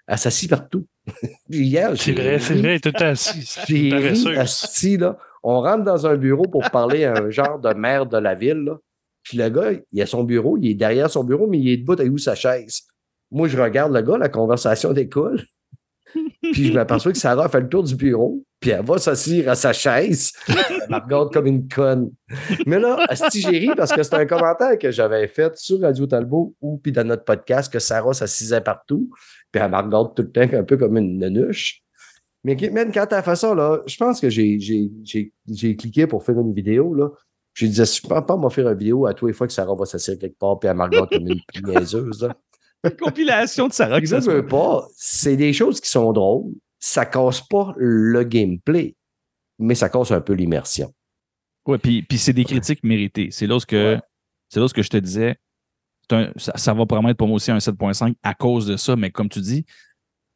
elle, s'assit partout. Puis hier, C'est vrai, c'est vrai, elle est tout assis. J'ai asti, là. On rentre dans un bureau pour parler à un genre de maire de la ville, là. Puis le gars, il a son bureau, il est derrière son bureau, mais il est debout avec où sa chaise? Moi, je regarde le gars, la conversation découle. Puis je m'aperçois que Sarah fait le tour du bureau, puis elle va s'asseoir à sa chaise. Elle me regarde comme une conne. Mais là, asti, j'ai ri parce que c'est un commentaire que j'avais fait sur Radio Talbot ou puis dans notre podcast que Sarah s'assisait partout. Puis elle me regarde tout le temps un peu comme une nenuche. Mais man, quand t'as fait ça, là, je pense que j'ai, j'ai, j'ai, j'ai cliqué pour faire une vidéo, là. Je disais, je pense pas m'en faire une vidéo à tous les fois que Sarah va s'asseoir quelque part, puis elle me comme une niaiseuse, là. Compilation de Sarah. que Je soit. veux pas. C'est des choses qui sont drôles. Ça casse pas le gameplay, mais ça casse un peu l'immersion. Ouais, puis, puis c'est des critiques méritées. C'est là ce que, Ouais. c'est je te disais. un- ça, ça va promettre pour moi aussi un 7.5 à cause de ça, mais comme tu dis,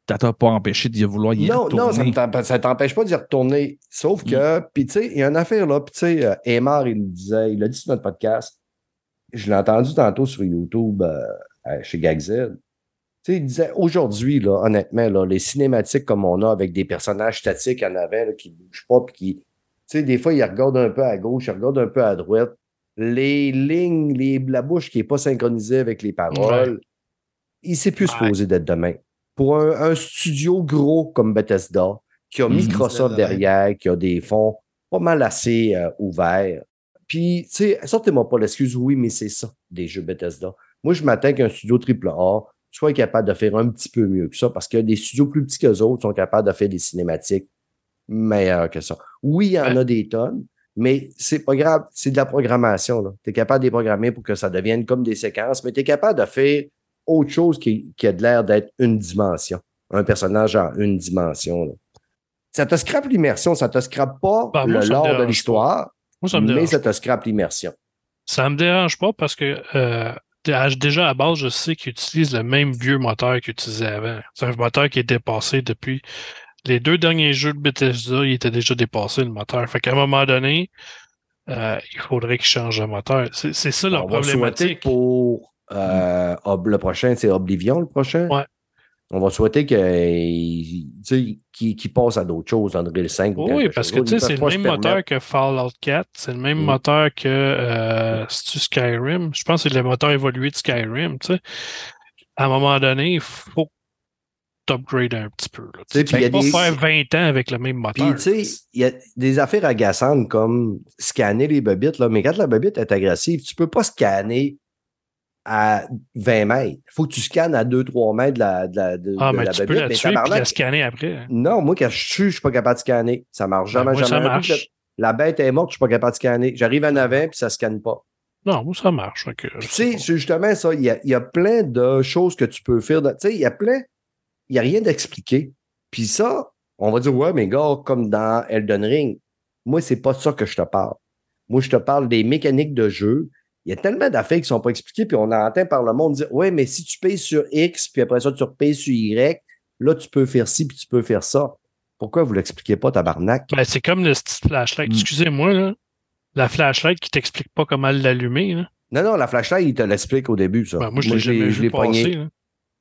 t'as t'as pas empêché de vouloir y Non, non, ça retourner. ne t'empêche pas d'y retourner. Sauf que, puis tu sais, il y a une affaire là, puis tu sais, euh, Aymar, il le disait, il l'a dit sur notre podcast. Je l'ai entendu tantôt sur YouTube euh, euh, chez Gagzed. Tu sais, il disait aujourd'hui, là, honnêtement, là, les cinématiques comme on a avec des personnages statiques en avant là, qui ne bougent pas, puis qui. Tu sais, des fois, ils regardent un peu à gauche, ils regardent un peu à droite. Les lignes, les, la bouche qui n'est pas synchronisée avec les paroles, il ne sait plus Ouais. supposé d'être demain. Pour un, un studio gros comme Bethesda, qui a Mhm. Microsoft derrière, qui a des fonds pas mal assez euh, ouverts. Puis, tu sais, sortez-moi pas l'excuse, oui, mais c'est ça, des jeux Bethesda. Moi, je m'attends qu'un studio AAA soit capable de faire un petit peu mieux que ça, parce que des studios plus petits qu'eux autres sont capables de faire des cinématiques meilleures que ça. Oui, il y en Ouais. a des tonnes, mais c'est pas grave, c'est de la programmation. Tu es capable de les programmer pour que ça devienne comme des séquences, mais tu es capable de faire autre chose qui, qui a de l'air d'être une dimension. Un personnage en une dimension. là. Ça te scrape l'immersion, ça te scrape pas Ben, le lore de l'histoire, mais ça te scrape l'immersion. Ça me dérange pas parce que euh, déjà à base, je sais qu'ils utilisent le même vieux moteur qu'ils utilisaient avant. C'est un moteur qui est dépassé depuis les deux derniers jeux de Bethesda, il était déjà dépassé le moteur. Fait qu'à un moment donné, euh, il faudrait qu'ils changent le moteur. C'est ça leur problématique. pour euh, Ob- le prochain, c'est Oblivion, le prochain. Ouais. On va souhaiter qu'il qu'il passe à d'autres choses, Unreal 5. ou Oui, quelque parce que c'est le même permettre. moteur que Fallout 4, c'est le même Mm. moteur que euh, Skyrim? Je pense que c'est le moteur évolué de Skyrim. Tu sais. À un moment donné, il faut t'upgrade un petit peu. Tu y peux pas des- faire 20 ans avec le même moteur. Puis, tu sais, il y a des affaires agaçantes comme scanner les bobites, là. mais quand la bobite est agressive, tu peux pas scanner à 20 mètres. Il faut que tu scannes à 2-3 mètres de la, de la, de, ah, de mais la tu peux la Mais tuer la scanner après. hein. Non, moi, quand je tue, je suis pas capable de scanner. Ça marche Ben, jamais, moi, ça jamais. Que marche. La bête est morte, je suis pas capable de scanner. J'arrive en avant, puis ça scanne pas. Non, moi, ça marche. tu sais c'est justement ça. Il y a, il y a plein de choses que tu peux faire. Tu sais, il y a plein. Il n'y a rien d'expliqué. Puis ça, on va dire, ouais, mais gars, comme dans Elden Ring, moi, c'est pas ça que je te parle. Moi, je te parle des mécaniques de jeu. Il y a tellement d'affaires qui ne sont pas expliquées, puis on entend par le monde dire, ouais, mais si tu payes sur X, puis après ça, tu repayes sur Y, là, tu peux faire ci, puis tu peux faire ça. Pourquoi vous ne l'expliquez pas, tabarnak? Ben, c'est comme le petit flashlight. Mm. Excusez-moi, là. La flashlight qui t'explique pas comment l'allumer. Non, non, la flashlight, il te l'explique au début, ça. Ben, moi, je l'ai pogné. là.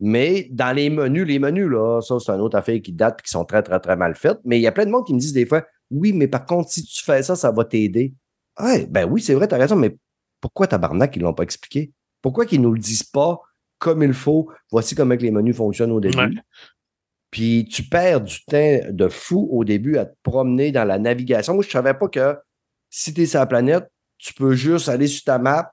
Mais dans les menus, les menus, là, ça, c'est une autre affaire qui date et qui sont très, très, très mal faites. Mais il y a plein de monde qui me disent des fois, oui, mais par contre, si tu fais ça, ça va t'aider. Ouais, ben oui, c'est vrai, t'as raison, mais pourquoi tabarnak, ils l'ont pas expliqué? Pourquoi qu'ils nous le disent pas comme il faut? Voici comment que les menus fonctionnent au début. Ouais. Puis tu perds du temps de fou au début à te promener dans la navigation. Moi, je savais pas que si tu es sur la planète, tu peux juste aller sur ta map,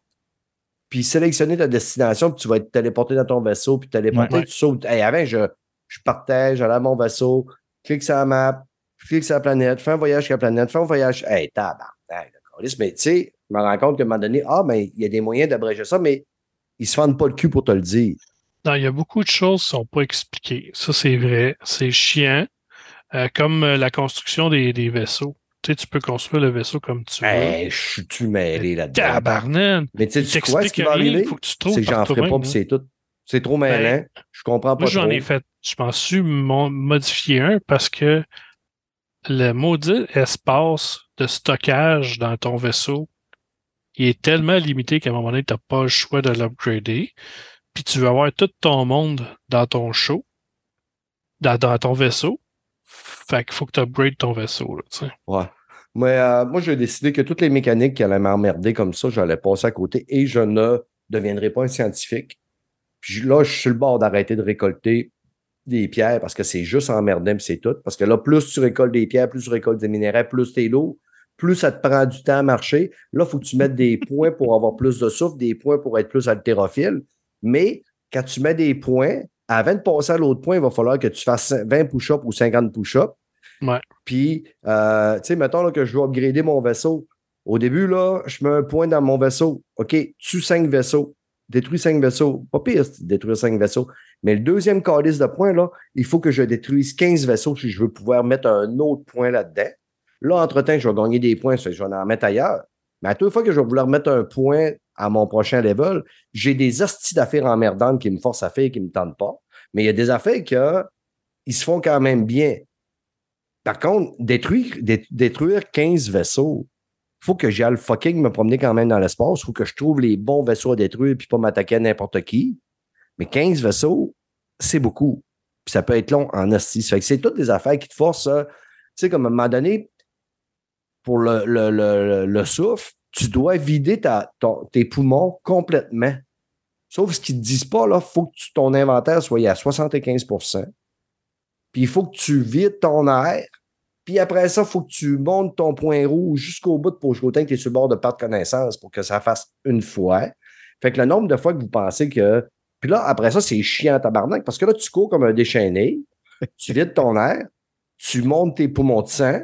puis sélectionner ta destination, puis tu vas être téléporté dans ton vaisseau, puis téléporté, Ouais. tu sautes. Hey, avant, je, je partais, j'allais à mon vaisseau, clique sur la map, clique sur la planète, fais un voyage sur la planète, fais un voyage. Hey, tabarnak, d'accord. Mais tu sais, je me rends compte qu'à un moment donné, ah, ben, il y a des moyens d'abréger ça, mais ils se fendent pas le cul pour te le dire. Non, il y a beaucoup de choses qui sont pas expliquées. Ça, c'est vrai. C'est chiant. Euh, comme euh, la construction des, des vaisseaux. Tu sais, tu peux construire le vaisseau comme tu veux. Hey, je suis mêlé là-dedans? Tabarnak! Mais tu sais, Il tu crois ce qui va arriver? il faut que tu trouves C'est que j'en ferai pas, puis hein. c'est tout. C'est trop mêlant. je comprends pas Moi, j'en ai fait, je m'en suis modifié un parce que le maudit espace de stockage dans ton vaisseau, il est tellement limité qu'à un moment donné, tu n'as pas le choix de l'upgrader. Puis tu vas avoir tout ton monde dans ton show, dans, ton vaisseau. Fait qu'il faut que tu upgrades ton vaisseau. Ouais. Mais euh, moi, j'ai décidé que toutes les mécaniques qui allaient m'emmerder comme ça, j'allais passer à côté et je ne deviendrai pas un scientifique. Puis là, je suis le bord d'arrêter de récolter des pierres parce que c'est juste emmerdant, c'est tout. Parce que là, plus tu récoltes des pierres, plus tu récoltes des minéraux, plus t'es lourd, plus ça te prend du temps à marcher. Là, il faut que tu mettes des points pour avoir plus de souffle, des points pour être plus haltérophile. Mais quand tu mets des points, avant de passer à l'autre point, il va falloir que tu fasses 20 push-ups ou 50 push-ups. Ouais. Puis, euh, tu sais, mettons là, que je veux upgrader mon vaisseau. Au début, là, je mets un point dans mon vaisseau. OK, tue cinq vaisseaux. Détruis cinq vaisseaux. Pas pire, détruire cinq vaisseaux. Mais le deuxième calice de points, là, il faut que je détruise 15 vaisseaux si je veux pouvoir mettre un autre point là-dedans. Là, entre-temps, je vais gagner des points, je vais en mettre ailleurs. Mais à toute fois que je vais vouloir mettre un point à mon prochain level, j'ai des hosties d'affaires emmerdantes qui me forcent à faire et qui ne me tentent pas. Mais il y a des affaires que ils se font quand même bien. Par contre, détruire, dé- détruire 15 vaisseaux, il faut que j'aille fucking me promener quand même dans l'espace. Il faut que je trouve les bons vaisseaux à détruire puis pas m'attaquer à n'importe qui. Mais 15 vaisseaux, c'est beaucoup. Puis ça peut être long en hostie. C'est toutes des affaires qui te forcent, euh, tu sais, comme à un moment donné, pour le, le, le, le souffle, tu dois vider ta, ton- tes poumons complètement. Sauf ce qu'ils ne te disent pas, il faut que ton inventaire soit à 75% Puis il faut que tu vides ton air. Puis après ça, il faut que tu montes ton point rouge jusqu'au bout pour jusqu'au temps que tu es sur le bord de perte de connaissance pour que ça fasse une fois. Fait que le nombre de fois que vous pensez que. Puis là, après ça, c'est chiant tabarnak parce que là, tu cours comme un déchaîné, tu vides ton air, tu montes tes poumons de sang,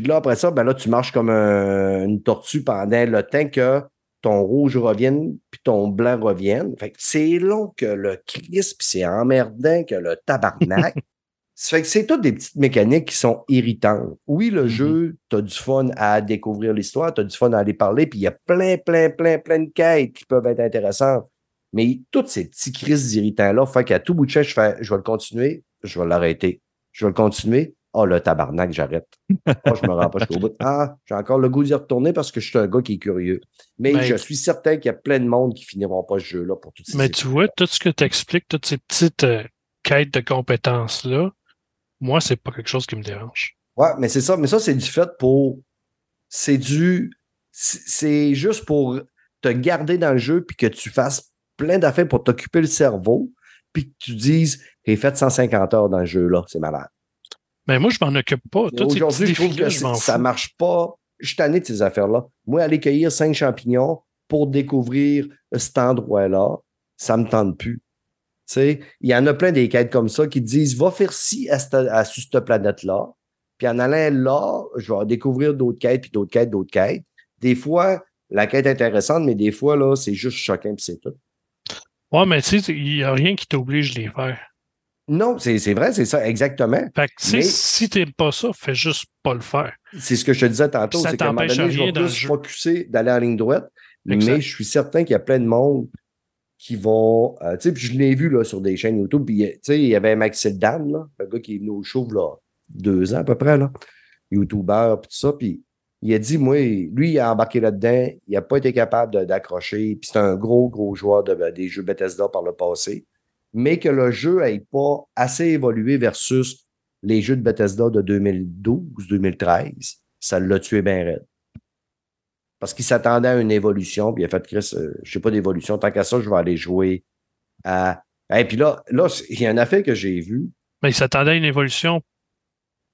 puis là, après ça, ben là, tu marches comme un- une tortue pendant le temps que ton rouge revienne, puis ton blanc revienne. Fait que c'est long que le crisp, c'est emmerdant que le tabarnak. Ça fait que c'est toutes des petites mécaniques qui sont irritantes. Oui, le Mhm. jeu, tu as du fun à découvrir l'histoire, tu as du fun à aller parler, puis il y a plein, plein, plein, plein de quêtes qui peuvent être intéressantes. Mais tous ces petits crises irritants-là, fait qu'à tout bout de champ, je fais, je vais le continuer, je vais l'arrêter. Je vais le continuer. Oh, le tabarnak, j'arrête. Oh, je me rends pas jusqu'au bout. Ah, j'ai encore le goût d'y retourner parce que je suis un gars qui est curieux. Mais Ben, je suis certain qu'il y a plein de monde qui finiront pas ce jeu-là pour toutes ces Mais tu vois, tout ce que tu expliques, toutes ces petites euh, quêtes de compétences-là, moi, c'est pas quelque chose qui me dérange. Ouais, mais c'est ça. Mais ça, c'est du fait pour. C'est du. C'est juste pour te garder dans le jeu puis que tu fasses plein d'affaires pour t'occuper le cerveau puis que tu dises j'ai fait 150 heures dans le jeu-là. C'est malade. Mais moi, je m'en occupe pas. Aujourd'hui, je trouve que ça fous. marche pas. Je suis tanné de ces affaires-là. Moi, aller cueillir cinq champignons pour découvrir cet endroit-là, ça me tente plus. Tu sais, il y en a plein des quêtes comme ça qui disent va faire ci à, cette, à sur cette planète-là. Puis en allant là, je vais découvrir d'autres quêtes, puis d'autres quêtes, d'autres quêtes. Des fois, la quête est intéressante, mais des fois, là, c'est juste choquant, puis c'est tout. Ouais, mais tu sais, il n'y a rien qui t'oblige de les faire. Non, c'est vrai, c'est ça, exactement. Fait que, tu sais, Mais- si t'aimes pas ça, fais juste pas le faire. C'est ce que je te disais tantôt, c'est qu'à un moment donné, je vais le plus focusser d'aller en ligne droite, Exact. mais je suis certain qu'il y a plein de monde qui vont. euh, tu sais, je l'ai vu là, sur des chaînes YouTube, puis tu sais, il y avait Maxime Dan, là, un gars qui est venu au show là, deux ans à peu près, là, YouTuber, puis tout ça, puis il a dit, moi, lui, il a embarqué là-dedans, il n'a pas été capable d'accrocher, puis c'est un gros, gros joueur de, des jeux Bethesda par le passé, mais que le jeu n'ait pas assez évolué versus les jeux de Bethesda de 2012-2013, ça l'a tué bien raide. Parce qu'il s'attendait à une évolution, puis il a fait, Chris, euh, je sais pas d'évolution, tant qu'à ça, je vais aller jouer à. Et puis là, là, il y a un affaire que j'ai vu. Mais il s'attendait à une évolution.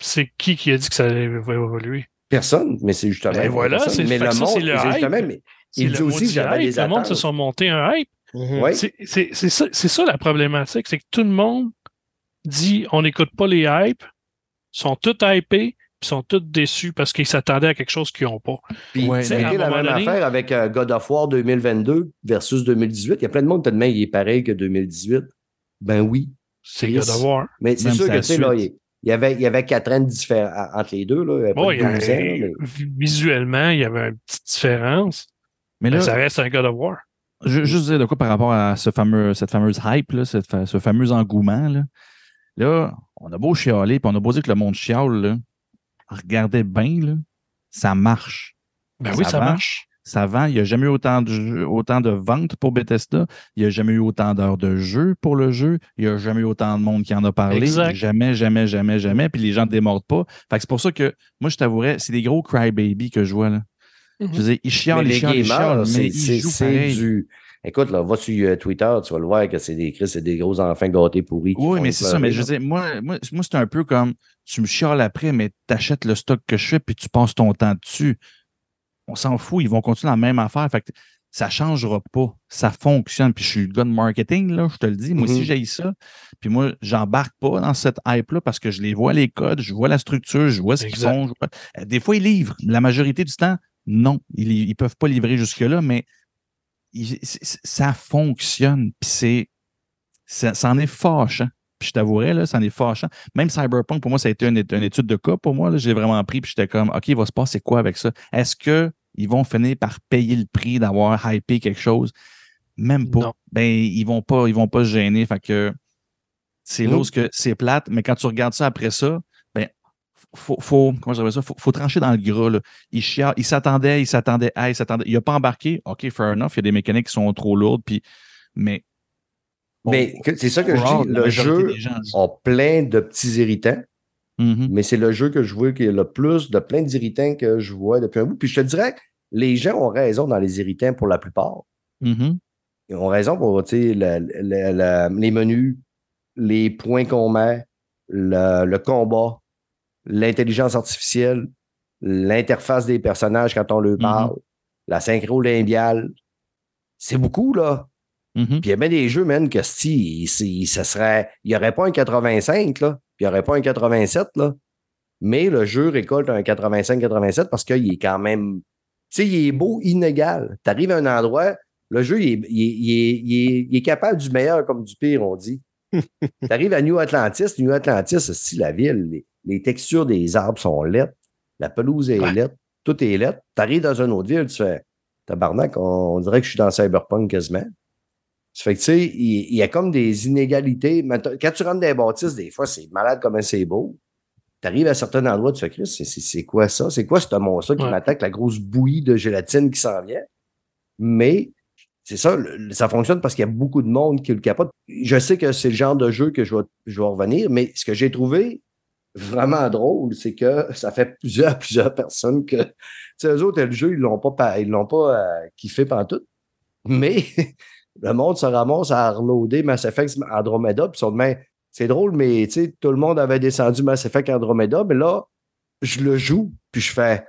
C'est qui qui a dit que ça allait évoluer? Personne, mais c'est justement. Ben voilà, c'est- mais le monde, le c'est justement, hype. mais il dit aussi que j'avais hype. Le monde se sont montés un hype. Mhm. C'est- C'est c'est ça, c'est ça la problématique, c'est que tout le monde dit on n'écoute pas les hypes, sont tous hypés, puis sont tous déçus parce qu'ils s'attendaient à quelque chose qu'ils n'ont pas. Puis Ouais, ça a mais à été un la même donné- affaire avec euh, God of War 2022 versus 2018. Il y a plein de monde tellement il est pareil que 2018. Ben oui. C'est. God of War. Mais c'est Même sûr que tu sais, là, il il y avait, il y avait quatre ans de différence entre les deux. Là. Il y avait pas Bon, de il y a- 12 ans, là, mais- visuellement, il y avait une petite différence. Mais Mais là, ça reste un God of War. Je, juste dire de quoi par rapport à ce fameux, cette fameuse hype, là, cette fa- ce fameux engouement. Là. là, on a beau chialer, puis on a beau dire que le monde chiale, là, regardez bien, là, ça marche. Ben oui, Ça marche. Ça vend. Il n'y a jamais eu autant de, jeux- autant de ventes pour Bethesda. Il n'y a jamais eu autant d'heures de jeu pour le jeu. Il n'y a jamais eu autant de monde qui en a parlé. Exact. Jamais, jamais, jamais, jamais. Puis les gens ne démordent pas. Fait que c'est pour ça que moi, je t'avouerais, c'est des gros crybaby que je vois. Là. Je veux dire, ils chialent, mais ils les chialent, ils chialent, gamers, mais c'est du. Écoute, là, va sur euh, Twitter, tu vas le voir que c'est des Chris, c'est des gros enfants gâtés pourris. Oui, mais c'est ça. Mais je veux dire, moi, moi, moi c'est un peu comme tu me chiales après, mais tu achètes le stock que je fais puis tu passes ton temps dessus. On s'en fout, ils vont continuer la même affaire. Fait que ça ne changera pas. Ça fonctionne. Puis je suis le gars de marketing, là, je te le dis. Moi, si Mhm. j'ai ça, puis moi, j'embarque pas dans cette hype-là parce que je les vois, les codes, je vois la structure, je vois ce qu'ils font. je vois- Euh, Des fois, ils livrent. La majorité du temps, non. Ils ne peuvent pas livrer jusque-là, mais il- ça fonctionne. Puis c'est. Ça, ça en est fâchant. Puis je t'avouerais, là, ça en est fâchant. Même Cyberpunk, pour moi, ça a été une, une étude de cas pour moi. là. J'ai vraiment pris, puis j'étais comme, OK, il va se passer quoi avec ça? Est-ce qu'ils vont finir par payer le prix d'avoir hypé quelque chose? Même pas. Non. Ben, ils vont pas, ils vont pas se gêner. Fait que c'est Mm. ce que c'est plate, mais quand tu regardes ça après ça, faut, faut, comment je ça? Faut, faut trancher dans le gras, là. Il il s'attendait, il s'attendait, ah, il s'attendait. Il a pas embarqué. OK, fair enough. Il y a des mécaniques qui sont trop lourdes, puis, mais. bon, Mais c'est ça que je dis, le jeu a plein de petits irritants, Mhm. mais c'est le jeu que je vois qui a le plus de plein d'irritants que je vois depuis un bout. Puis je te dirais que les gens ont raison dans les irritants pour la plupart. Mhm. Ils ont raison pour tu sais, la- la- la- les menus, les points qu'on met, le, le combat, l'intelligence artificielle, l'interface des personnages quand on leur parle, la synchro limbiale. C'est beaucoup, là. Mhm. Puis il y a bien des jeux, man, que si, si- ça serait. Il n'y aurait pas un 85, là. Puis il n'y aurait pas un 87, là. Mais le jeu récolte un 85-87 parce qu'il est quand même. Tu sais, il est beau, inégal. Tu arrives à un endroit, le jeu, il est, il est- il est- il est- il est capable du meilleur comme du pire, on dit. tu arrives à New Atlantis. New Atlantis, c'est la ville. Les, textures des arbres sont lettres. La pelouse est Ouais. lettre. Tout est lettre. Tu arrives dans une autre ville, tu fais tabarnak, on, on dirait que je suis dans Cyberpunk quasiment. Ça fait que, tu sais, il, il y a comme des inégalités. Quand tu rentres dans les bâtisses, des fois, c'est malade comme c'est beau. Tu arrives à certains endroits, tu fais, Chris, c'est- quoi ça? C'est quoi ce monstre qui Ouais. m'attaque, la grosse bouillie de gélatine qui s'en vient? Mais c'est ça, le- ça fonctionne parce qu'il y a beaucoup de monde qui le capote. Je sais que c'est le genre de jeu que je vais, je vais revenir, mais ce que j'ai trouvé vraiment drôle, c'est que ça fait plusieurs, plusieurs personnes que, tu sais, eux autres, le jeu, ils l'ont pas, pa- ils l'ont pas euh, kiffé pantoute. Mais le monde se ramasse à reloader Mass Effect Andromeda, puis sont de même, c'est drôle, mais tu sais, tout le monde avait descendu Mass Effect Andromeda, mais là, je le joue, puis je fais,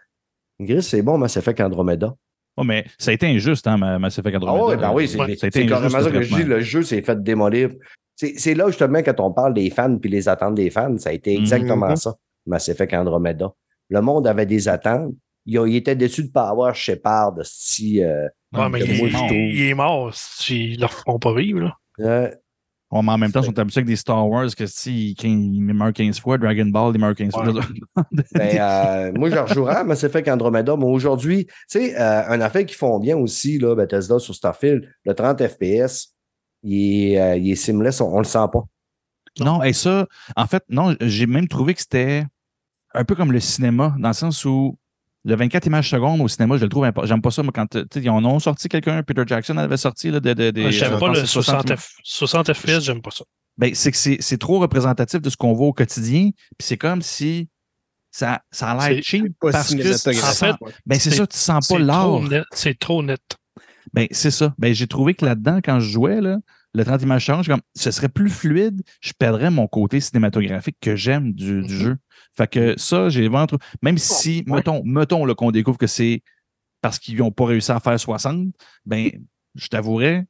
Gris, c'est bon Mass Effect Andromeda. Oh, mais ça a été injuste, hein, ma- Mass Effect Ah Andromeda. ouais, ben oui, c'est été c'est carrément ça que je dis. Le jeu s'est fait démolir. C'est c'est là, justement, quand on parle des fans puis les attentes des fans, ça a été exactement Mhm. ça, Mass Effect Andromeda. Le monde avait des attentes. Il, il était déçu de ne pas avoir Shepard, si. euh, Ouais, mais il, moi, est- il est mort s'ils leur feront pas vivre. Là. euh, Ouais, mais en même temps, ils sont habitués avec des Star Wars que si il meurt 15 fois, Dragon Ball, il meurt 15 fois. ben, euh, moi, je rejouerais à Mass Effect Andromeda, mais aujourd'hui, tu sais, euh, un affaire qu'ils font bien aussi, là, Bethesda sur Starfield, le 30 FPS, il est, euh, il est seamless, on, on le sent pas. Non, et ça, en fait, non, j'ai même trouvé que c'était un peu comme le cinéma, dans le sens où le 24 images secondes au cinéma, je le trouve important. J'aime pas ça, moi, quand ils en ont sorti quelqu'un, Peter Jackson avait sorti là, de, de, des- J'aime pas le que c'est 60 60, F- 60 FPS, j'aime pas ça. Ben, c'est que c'est c'est trop représentatif de ce qu'on voit au quotidien, puis c'est comme si ça, ça a l'air C'est cheap parce que tu cinématographique. sens- ben c'est c'est- ça, tu sens pas C'est l'art. trop net. C'est trop net. Ben, c'est ça. Ben, j'ai trouvé que là-dedans, quand je jouais, là, le 30 images secondes, comme, ce serait plus fluide, je perdrais mon côté cinématographique que j'aime du, du jeu. Fait que ça, j'ai vraiment trouvé- Même si, mettons, mettons là, qu'on découvre que c'est parce qu'ils n'ont pas réussi à faire 60, ben, je t'avouerais,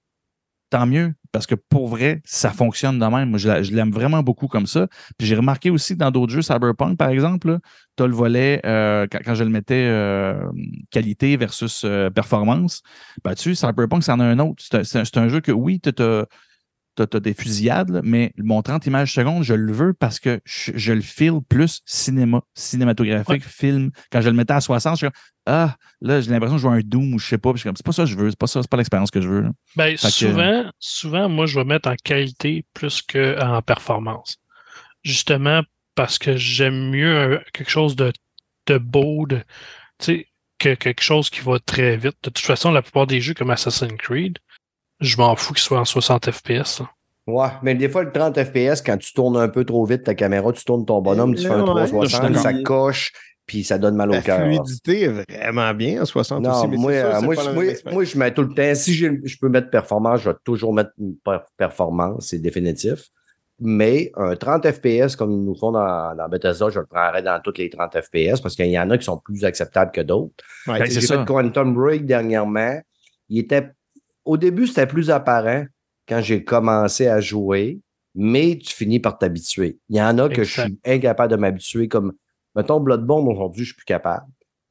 tant mieux, parce que pour vrai, ça fonctionne de même. Moi, je la- je l'aime vraiment beaucoup comme ça. Puis j'ai remarqué aussi dans d'autres jeux, Cyberpunk, par exemple, tu as le volet, euh, quand, je le mettais euh, qualité versus euh, performance, ben, tu sais, Cyberpunk, c'en a un autre. C'est un jeu que, oui, tu as, des fusillades, là, mais mon 30 images secondes, je le veux parce que je, je le feel plus cinéma, cinématographique, Ouais. film. Quand je le mettais à 60, je suis comme, ah, là, j'ai l'impression de jouer un Doom ou je sais pas. Puis je suis comme, c'est pas ça que je veux, c'est pas ça, c'est pas l'expérience que je veux. là. Ben, Fait que- souvent, souvent, moi, je vais mettre en qualité plus qu'en performance. Justement parce que j'aime mieux quelque chose de, de beau, de, que quelque chose qui va très vite. De toute façon, la plupart des jeux comme Assassin's Creed, je m'en fous qu'ils soient en 60 FPS. là. Ouais, mais des fois, le 30 FPS, quand tu tournes un peu trop vite ta caméra, tu tournes ton bonhomme, tu fais un Ouais, 360, je suis ça coche, puis ça donne mal au La cœur. fluidité est vraiment bien en 60 Non, aussi. mais moi, moi, la moi, je mets tout le temps. Si je peux mettre performance, je vais toujours mettre performance, c'est définitif. Mais un 30 FPS, comme ils nous font dans, dans Bethesda, je le prendrais dans toutes les 30 FPS parce qu'il y en a qui sont plus acceptables que d'autres. Ouais, J'ai ça. fait Quantum Break dernièrement. Il était, au début, c'était plus apparent quand j'ai commencé à jouer, mais tu finis par t'habituer. Il y en a que je suis incapable de m'habituer, comme, mettons, Bloodborne, aujourd'hui, je suis plus capable.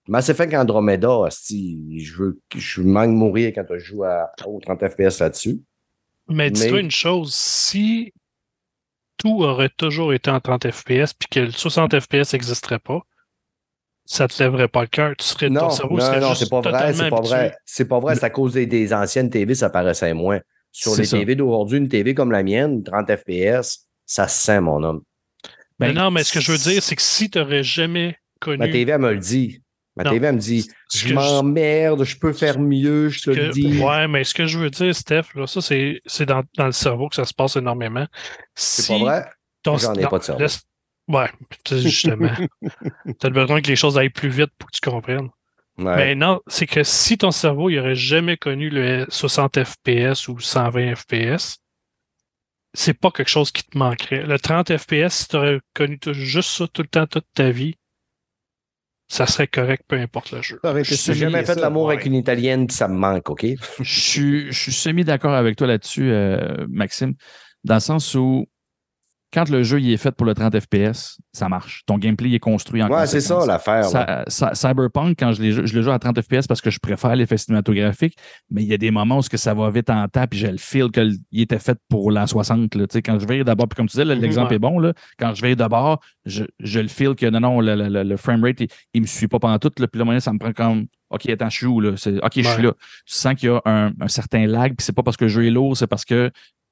Mass Effect Andromeda, hostie, je veux, je manque mourir quand je joue à, au 30 FPS là-dessus. Mais dis-toi Mais- une chose, si tout aurait toujours été en 30 FPS puis que le 60 FPS n'existerait pas, ça te lèverait pas le cœur. Tu serais, Non, ton cerveau non, serait non, juste c'est pas vrai, totalement c'est pas vrai. C'est pas vrai, c'est à cause des, des anciennes TV, ça paraissait moins. Sur les ça. TV d'aujourd'hui, une TV comme la mienne, 30 FPS, ça se sent, mon homme. Mais Ben, non, mais ce que je veux dire, c'est que si tu n'aurais jamais connu. Ma TV, elle me le dit. Ma Non. TV, elle me dit Je m'emmerde, je peux faire mieux, je te que- le dis. Ouais, mais ce que je veux dire, Steph, là, ça, c'est c'est dans, dans le cerveau que ça se passe énormément. C'est Si pas vrai? ton- J'en ai non, pas de cerveau. laisse- Ouais, justement. tu as besoin que les choses aillent plus vite pour que tu comprennes. Ouais. Mais non, c'est que si ton cerveau il aurait jamais connu le 60 FPS ou 120 FPS, c'est pas quelque chose qui te manquerait. Le 30 FPS, si tu aurais connu tout- juste ça tout le temps, toute ta vie, ça serait correct, peu importe le jeu. J'ai semi- jamais fait l'amour ouais. avec une Italienne, ça me manque, OK? je suis, je suis semi-d'accord avec toi là-dessus, euh, Maxime, dans le sens où quand le jeu il est fait pour le 30 FPS, ça marche. Ton gameplay est construit en Ouais, c'est ça l'affaire. Cyberpunk, quand je, je le joue à 30 FPS parce que je préfère l'effet cinématographique, mais il y a des moments où ce que ça va vite en temps, puis j'ai le feel qu'il était fait pour la 60. Là. Tu sais, Quand je vais d'abord, puis comme tu disais, Mhm, l'exemple est bon. Là. Quand je vais d'abord, je, je le feel que non, non, le, le, le- framerate, il, il me suit pas pendant tout. Là, puis le moment, ça me prend comme OK, attends, je suis où? Là? OK, je suis là. Tu sens qu'il y a un, un certain lag, puis c'est pas parce que le jeu est lourd, c'est parce que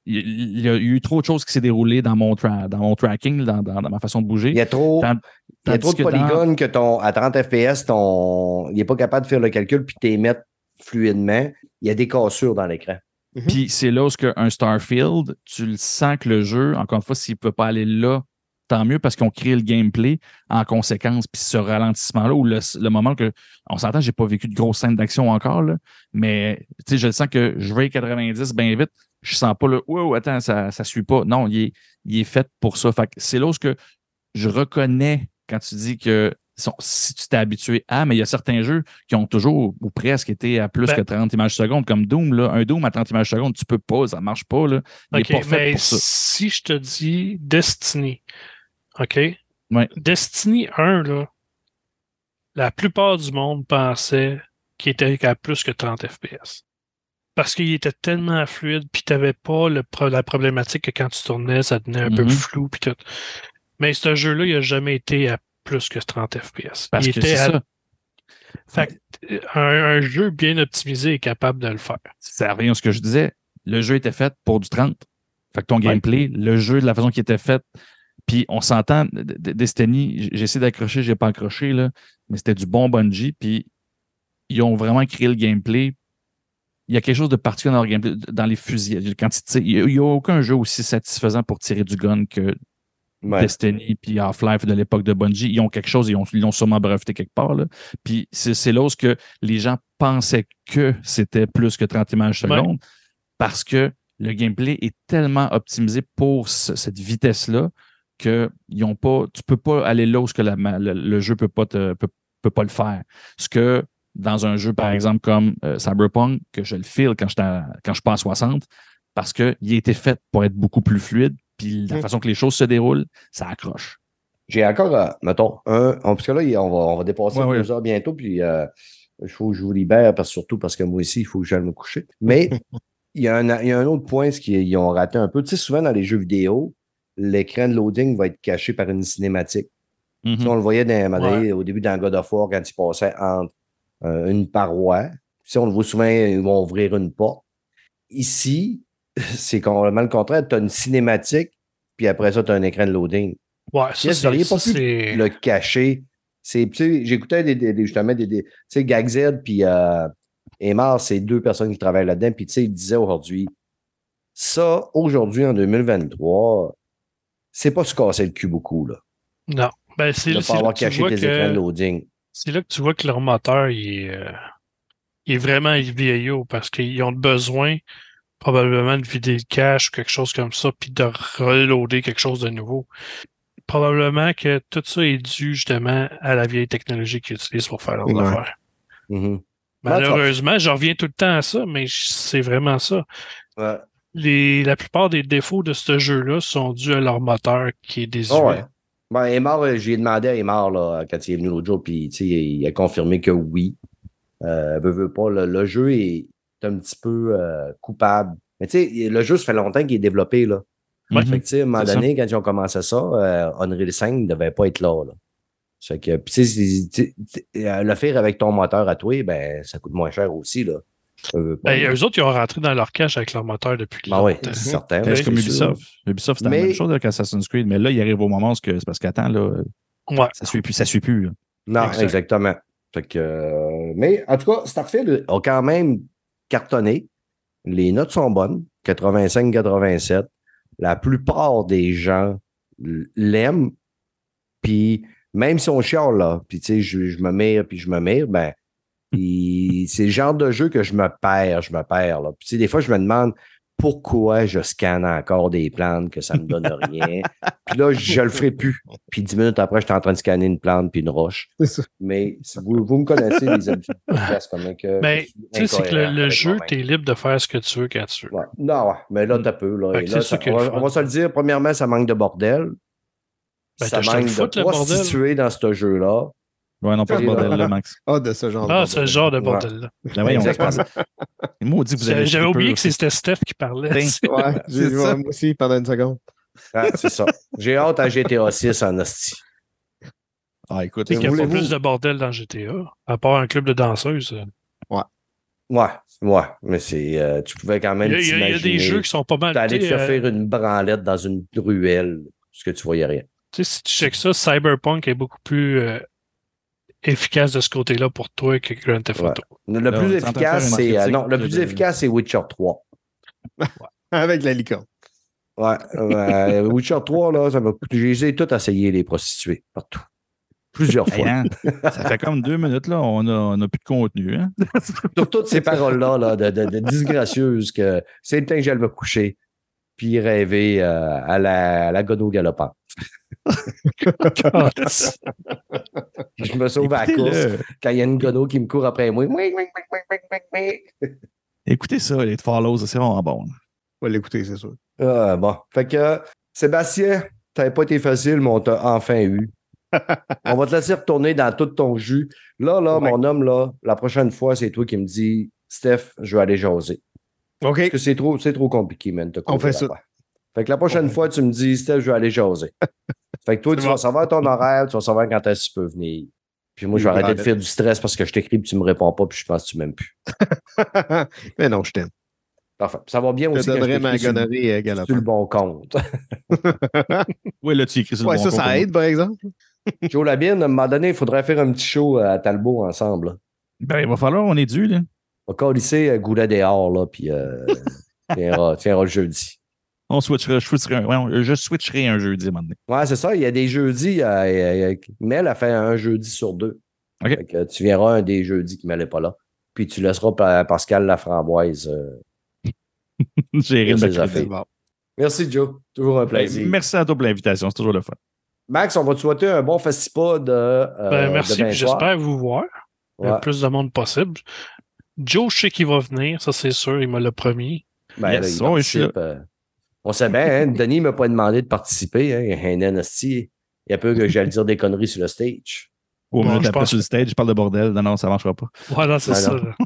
il y a eu trop de choses qui s'est déroulées dans mon, tra- dans mon tracking, dans, dans- dans ma façon de bouger. Il y a trop, Tant- il y a trop de que polygones que ton, à 30 FPS, ton, il n'est pas capable de faire le calcul puis t'émettre fluidement. Il y a des cassures dans l'écran. Puis c'est là où ce que un Starfield, tu le sens que le jeu, encore une fois, s'il ne peut pas aller là, tant mieux parce qu'on crée le gameplay en conséquence. Puis ce ralentissement-là, ou le, le moment que. On s'entend, j'ai pas vécu de grosse scène d'action encore, là, mais tu sais, je le sens que je vais 90 bien vite. Je sens pas le Wow, attends, ça ne suit pas. Non, il est, il est fait pour ça. Fait c'est là où que je reconnais quand tu dis que si tu t'es habitué à, mais il y a certains jeux qui ont toujours ou presque été à plus Ben- que 30 images secondes, comme Doom. Là. Un Doom à 30 images secondes, tu peux pas, ça marche pas. Là. Il OK, est pas fait mais pour ça. si je te dis Destiny, OK? Ouais. Destiny 1, là, la plupart du monde pensait qu'il était à plus que 30 FPS. Parce qu'il était tellement fluide, puis tu n'avais pas le la problématique que quand tu tournais, ça devenait un peu Mhm. flou, puis tout. Mais ce jeu-là, il n'a jamais été à plus que 30 FPS. Parce il que était à- ça. Fait que, un, un jeu bien optimisé est capable de le faire. Ça revient à ce que je disais. Le jeu était fait pour du 30. Fait que ton gameplay, le jeu de la façon qu'il était fait, puis on s'entend, Destiny, j- j'ai essayé d'accrocher, j'ai pas accroché, là, mais c'était du bon Bungie, puis ils ont vraiment créé le gameplay. Il y a quelque chose de particulier dans leur gameplay, dans les fusils. Quand il n'y a, aucun jeu aussi satisfaisant pour tirer du gun que Ouais. Destiny puis Half-Life de l'époque de Bungie. Ils ont quelque chose, ils ont- ils l'ont sûrement breveté quelque part. Là. Puis c'est là où ce que les gens pensaient que c'était plus que 30 images Ouais. secondes parce que le gameplay est tellement optimisé pour ce- cette vitesse-là que ils ont pas, tu peux pas aller là où ce que la- le, le jeu peut pas, te, peut, peut pas le faire. Ce que dans un jeu, par exemple, comme euh, Cyberpunk, que je le file quand, à- quand je passe 60, parce qu'il a été fait pour être beaucoup plus fluide, puis la Mm. façon que les choses se déroulent, ça accroche. J'ai encore, euh, mettons, un. on- parce que là, on va, on va dépasser Ouais, ouais. deux heures bientôt, puis euh, il faut que je vous libère, parce, surtout parce que moi aussi, il faut que j'aille me coucher. Mais il y, a un, il y a un autre point, ce qu'ils ont raté un peu. Tu sais, souvent dans les jeux vidéo, l'écran de loading va être caché par une cinématique. Mhm. Tu sais, on le voyait dans, au début dans God of War quand il passait entre euh, une paroi. Sais, on le voit souvent, ils vont ouvrir une porte. Ici, c'est complètement le contraire. Tu as une cinématique, puis après ça, tu as un écran de loading. Ouais, ça, pas ça, pu c'est- le cacher. J'écoutais des, justement des, des- tu sais, Gagzed puis euh, Emar, c'est deux personnes qui travaillent là-dedans. Puis tu sais, ils disaient aujourd'hui, ça, aujourd'hui, en 2023, c'est pas se casser le cul beaucoup, là. Non. Ben, c'est De c'est pas avoir caché tes que- écrans de loading. C'est là que tu vois que leur moteur il est, euh, il est vraiment vieillot parce qu'ils ont besoin probablement de vider le cache ou quelque chose comme ça, puis de reloader quelque chose de nouveau. Probablement que tout ça est dû justement à la vieille technologie qu'ils utilisent pour faire leurs Ouais. affaires. Mhm. Malheureusement, j'en reviens tout le temps à ça, mais c'est vraiment ça. Ouais. Les, la plupart des défauts de ce jeu-là sont dus à leur moteur qui est désuet. Ah ouais. Ben, Emar, euh, j'ai demandé à Emar là, quand il est venu l'autre jour, puis il a confirmé que oui. Euh, veut, veut pas, le, le jeu est un petit peu euh, coupable. Mais tu sais, le jeu, ça fait longtemps qu'il est développé. Là. Mhm. Fait que, à un moment donné, quand ils ont commencé ça, euh, Unreal 5 ne devait pas être là. là. Fait que, puis, tu sais, c'est- tu sais, euh, le faire avec ton moteur à toi, ben, ça coûte moins cher aussi. Là. Pas, Ben, eux autres, ils ont rentré dans leur cache avec leur moteur depuis Ben oui, longtemps. c'est certain. C'est oui, comme c'est. Ubisoft. Ubisoft, c'était la Mais- même chose avec Assassin's Creed, mais là, il arrive au moment où c'est parce qu'attends, là, Ouais. ça suit plus. Ça suit plus là. Non, Exact. exactement. Fait que, euh, mais en tout cas, Starfield a quand même cartonné. Les notes sont bonnes, 85-87. La plupart des gens l'aiment. Puis même si on chiale, là, puis tu sais, je, je me mets, puis je me mets, ben, c'est le genre de jeu que je me perds, je me perds. Là. Puis tu sais, des fois, je me demande pourquoi je scanne encore des plantes que ça me donne rien. puis là, je le ferai plus. Puis dix minutes après, j'étais en train de scanner une plante puis une roche. C'est ça. Mais si vous, vous me connaissez, les habitudes de podcast, comment que. Mais je suis Ben, tu sais, c'est que le, jeu, tu es libre de faire ce que tu veux quand tu veux. Ouais. Non, ouais. mais là, t'as peu. Là. Et ça- on, va, on va se le dire, premièrement, ça manque de bordel. Ben, ça je manque de le bordel. dans ce jeu-là. Ouais, non, pas ce bordel-là, Max. Ah, de ce genre. de Ah, ce genre de Ouais. bordel-là. Ben. J'avais un oublié peu- que c'était Steph qui parlait. Ouais, j'ai moi aussi pendant une seconde. Ah, c'est ça. J'ai hâte à GTA 6 en hostie. Ah, écoute, qu'il y a pas plus de bordel dans GTA, à part un club de danseuses. Ouais, ouais. Mais c'est. euh, tu pouvais quand Il même. il y a- il y a des t'imaginer jeux qui sont pas mal. T'allais te faire euh, faire une branlette dans une ruelle, parce que tu voyais rien. Tu sais, si tu checkes ça, Cyberpunk est beaucoup plus euh, efficace de ce côté-là pour toi que Grand Theft Ouais. Auto. Le Là, on plus efficace, c'est. euh, non, le plus de- efficace, c'est Witcher 3. Avec la licorne. Ouais. euh, Witcher 3, là, ça m'a. J'ai j'ai tout essayé, les prostituées, partout. Plusieurs fois. hein, ça fait comme deux minutes, là, on a, on a plus de contenu. Hein? Sur toutes ces paroles-là, là, de, de, de disgracieuses, que c'est le temps que j'allais me coucher, puis rêver euh, à la, à la gono galopante. Je me sauve à la course quand il y a une gono qui me court après moi. Oui, oui, oui, oui, oui, oui, oui. Écoutez ça, les Follows, c'est vraiment bon. On va l'écouter, c'est sûr. Ah, bon. Fait que, Sébastien, t'avais pas été facile, mais on t'a enfin eu. on va te laisser retourner dans tout ton jus. Là, là, Ouais. mon homme, là, la prochaine fois, c'est toi qui me dis, Steph, je vais aller jaser. OK. Parce que c'est trop, c'est trop compliqué, man. de On fait ça. Fait que la prochaine fois, tu me dis, Steph, je vais aller jaser. fait que toi, tu bon. vas savoir ton horaire, tu vas savoir quand est-ce que tu peux venir. Puis moi, je vais arrêter de faire du stress parce que je t'écris et tu me réponds pas, puis je pense que tu m'aimes plus. Mais non, je t'aime. Parfait. Ça va bien Je te aussi quand je donnerai ma sur, le- euh, sur le bon compte. Oui, là, tu écris sur le Ouais, bon ça, compte, ça au aide, par exemple. Joe Labine, à un moment donné, il faudrait faire un petit show à Talbot ensemble. là. Ben, il va falloir, on est dû, là. On va colisser euh, Goulet dehors, là, puis euh, tiendra, tiendra le jeudi. On switchera, je switcherai, un- ouais, je switcherai un jeudi à un moment donné. Ouais, c'est ça. Il y a des jeudis. euh, euh, euh, Mel a fait un jeudi sur deux. OK. Fait que tu verras un des jeudis qui Mel n'est pas là. Puis tu laisseras Pa- Pascal Laframboise. euh, Gérer le Ses affaires. Bon. Merci, Joe. Toujours un plaisir. Merci à toi pour l'invitation, c'est toujours le fun. Max, on va te souhaiter un bon festival de. euh, Ben, de merci, j'espère vous voir. Ouais. Le plus de monde possible. Joe, je sais qu'il va venir, ça c'est sûr, il m'a le promis. Ben, Yes, là, il euh, on sait bien, hein, Denis ne m'a pas demandé de participer. Hein, il y a un esti. Il y a peu que j'allais dire des conneries sur le stage. Au Bon, après pense- sur le stage, je parle de bordel. Non, non, ça ne marchera pas. Voilà, c'est Ah, ça. non.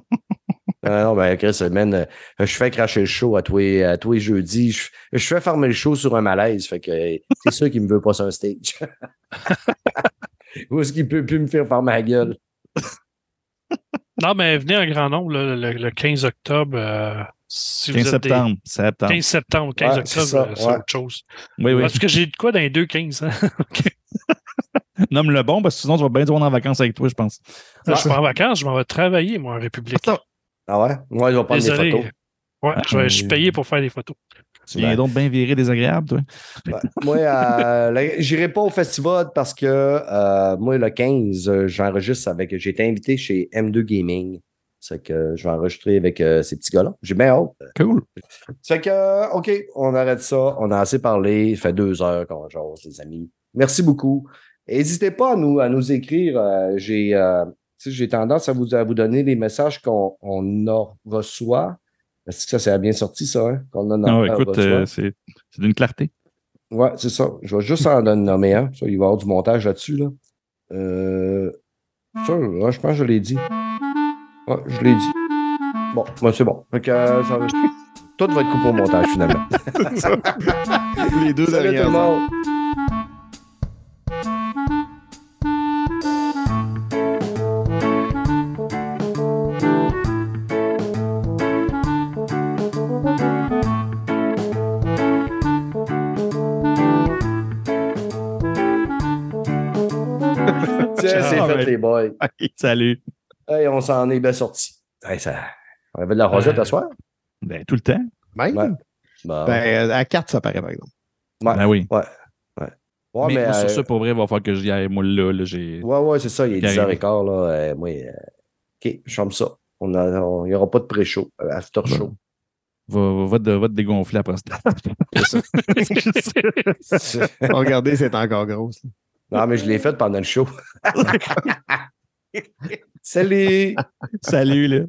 Ah non, ben Chris, man, euh, je fais cracher le show à tous les, à tous les jeudis. Je, je fais fermer le show sur un malaise. Fait que euh, c'est sûr qu'il me veut pas sur un stage. Où est-ce qu'il peut plus me faire fermer la gueule? Non, mais venez en grand nombre là, le, le 15 octobre. euh, si 15 vous êtes des- septembre. septembre. 15 septembre, 15 Ouais, c'est octobre, euh, c'est ouais. autre chose. Oui, oui. Parce que j'ai de quoi dans les deux 15 hein? Nomme le bon, parce que sinon, tu vas bien tourner en vacances avec toi, je pense. Je suis pas en vacances, je m'en vais travailler, moi, en République. Ah ouais? Moi, je vais prendre Désolé. des photos. Ouais, Ah, je, vais, je suis payé pour faire des photos. Tu viens donc bien virer désagréable, toi. Moi, euh, j'irai pas au festival parce que euh, moi, le 15, euh, j'enregistre avec. J'ai été invité chez M2 Gaming. C'est que je vais enregistrer avec euh, ces petits gars-là. J'ai bien hâte. Cool. C'est que, OK, on arrête ça. On a assez parlé. Ça fait deux heures qu'on jase, les amis. Merci beaucoup. N'hésitez pas à nous, à nous écrire. j'ai, tendance à vous, à vous donner les messages qu'on on reçoit. Est-ce que ça, c'est bien sorti, ça, hein? Qu'on en, Non, en écoute, euh, c'est c'est d'une clarté. Ouais, c'est ça. Je vais juste en nommer un. Ça, il va y avoir du montage là-dessus. Là. Euh, ça, ouais, je pense que je l'ai dit. Ouais, je l'ai dit. Bon, moi, c'est bon. Fait que, euh, ça va- Tout va être coupé au montage, finalement. Les deux tout boys. Salut. Hey, on s'en est bien sortis. Hey, ça... On avait de la rosette Euh, à soir? Ben, tout le temps. Même? Ouais. Ben, euh, à 4, ça paraît, par exemple. Ouais. Ben oui. Ouais. Ouais. Ouais, mais mais, moi, sur euh, ça, pour vrai, il va falloir que j'y aille. Moi, là, là j'ai. Ouais, ouais, c'est ça. Il est Qui arrive. 10h15, là. euh, moi, euh, OK, je ferme ça. On a- on- Il n'y aura pas de pré-show, euh, after show. va, va, te, va te dégonfler la prostate. Regardez, c'est encore gros. Non, mais je l'ai fait pendant le show. Salut! Salut, là.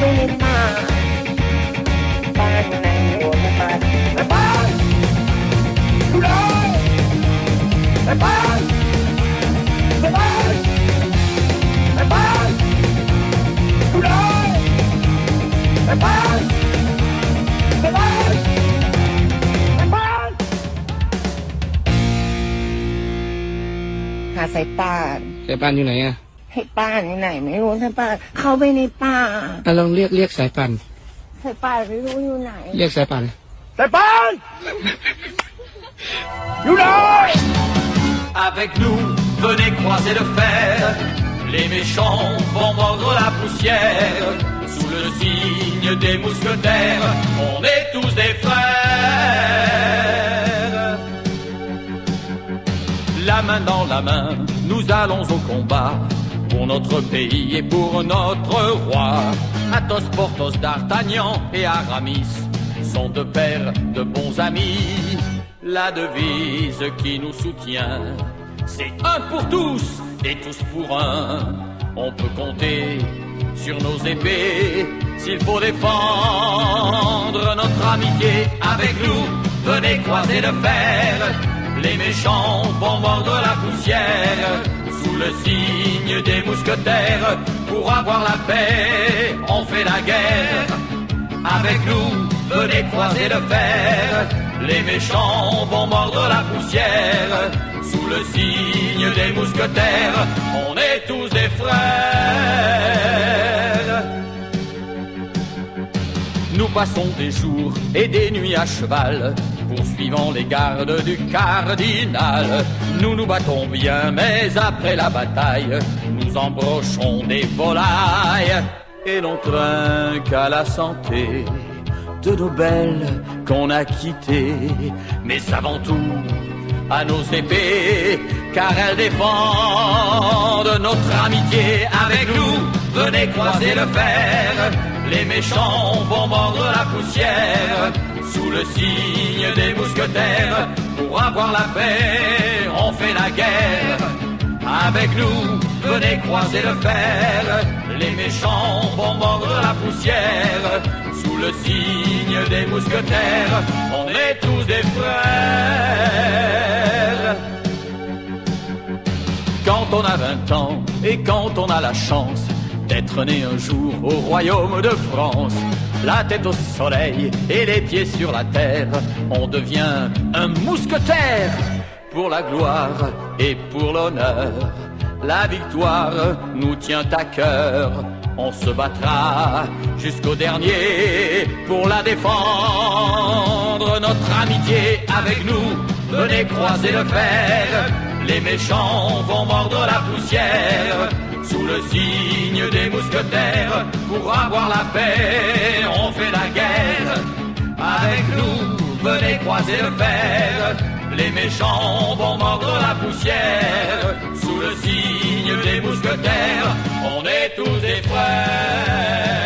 ไม่ป้านใหาสายป่านสายป้านอยู่ไหนอะ ให้ป่านอยู่ไหนไม่รู้สายป่านเข้าไปในป่า อ่ะลองเรียกเรียกสายป่าน สายป่านไม่รู้อยู่ไหน เรียกสายป่าน Avec nous, venez croiser le fer. Les méchants vont mordre la poussière. Sous le signe des mousquetaires, on est tous des frères. La main dans la main, nous allons au combat. Pour notre pays et pour notre roi. Athos, Porthos, D'Artagnan et Aramis sont de pères de bons amis. La devise qui nous soutient, c'est un pour tous et tous pour un. On peut compter sur nos épées s'il faut défendre notre amitié avec nous. Venez croiser le fer, les méchants vont mordre la poussière sous le signe des mousquetaires. Pour avoir la paix, on fait la guerre. Avec nous, venez croiser le fer. Les méchants vont mordre la poussière. Sous le signe des mousquetaires, on est tous des frères. Nous passons des jours et des nuits à cheval, poursuivant les gardes du cardinal. Nous nous battons bien, mais après la bataille, nous embrochons des volailles et l'on trinque à la santé de nos belles qu'on a quittées. Mais avant tout, à nos épées, car elles défendent notre amitié avec nous. Venez croiser le fer, les méchants vont mordre la poussière. Sous le signe des mousquetaires, pour avoir la paix, on fait la guerre. Avec nous, venez croiser le fer, les méchants vont mordre la poussière. Sous le signe des mousquetaires, on est tous des frères. Quand on a 20 ans et quand on a la chance d'être né un jour au royaume de France, la tête au soleil et les pieds sur la terre, on devient un mousquetaire pour la gloire et pour l'honneur. La victoire nous tient à cœur. On se battra jusqu'au dernier pour la défendre. Notre amitié avec nous, venez croiser le fer. Les méchants vont mordre la poussière sous le signe des mousquetaires. Pour avoir la paix, on fait la guerre. Avec nous, venez croiser le fer. Les méchants vont mordre la poussière. Sous le signe des mousquetaires, on est tous des frères.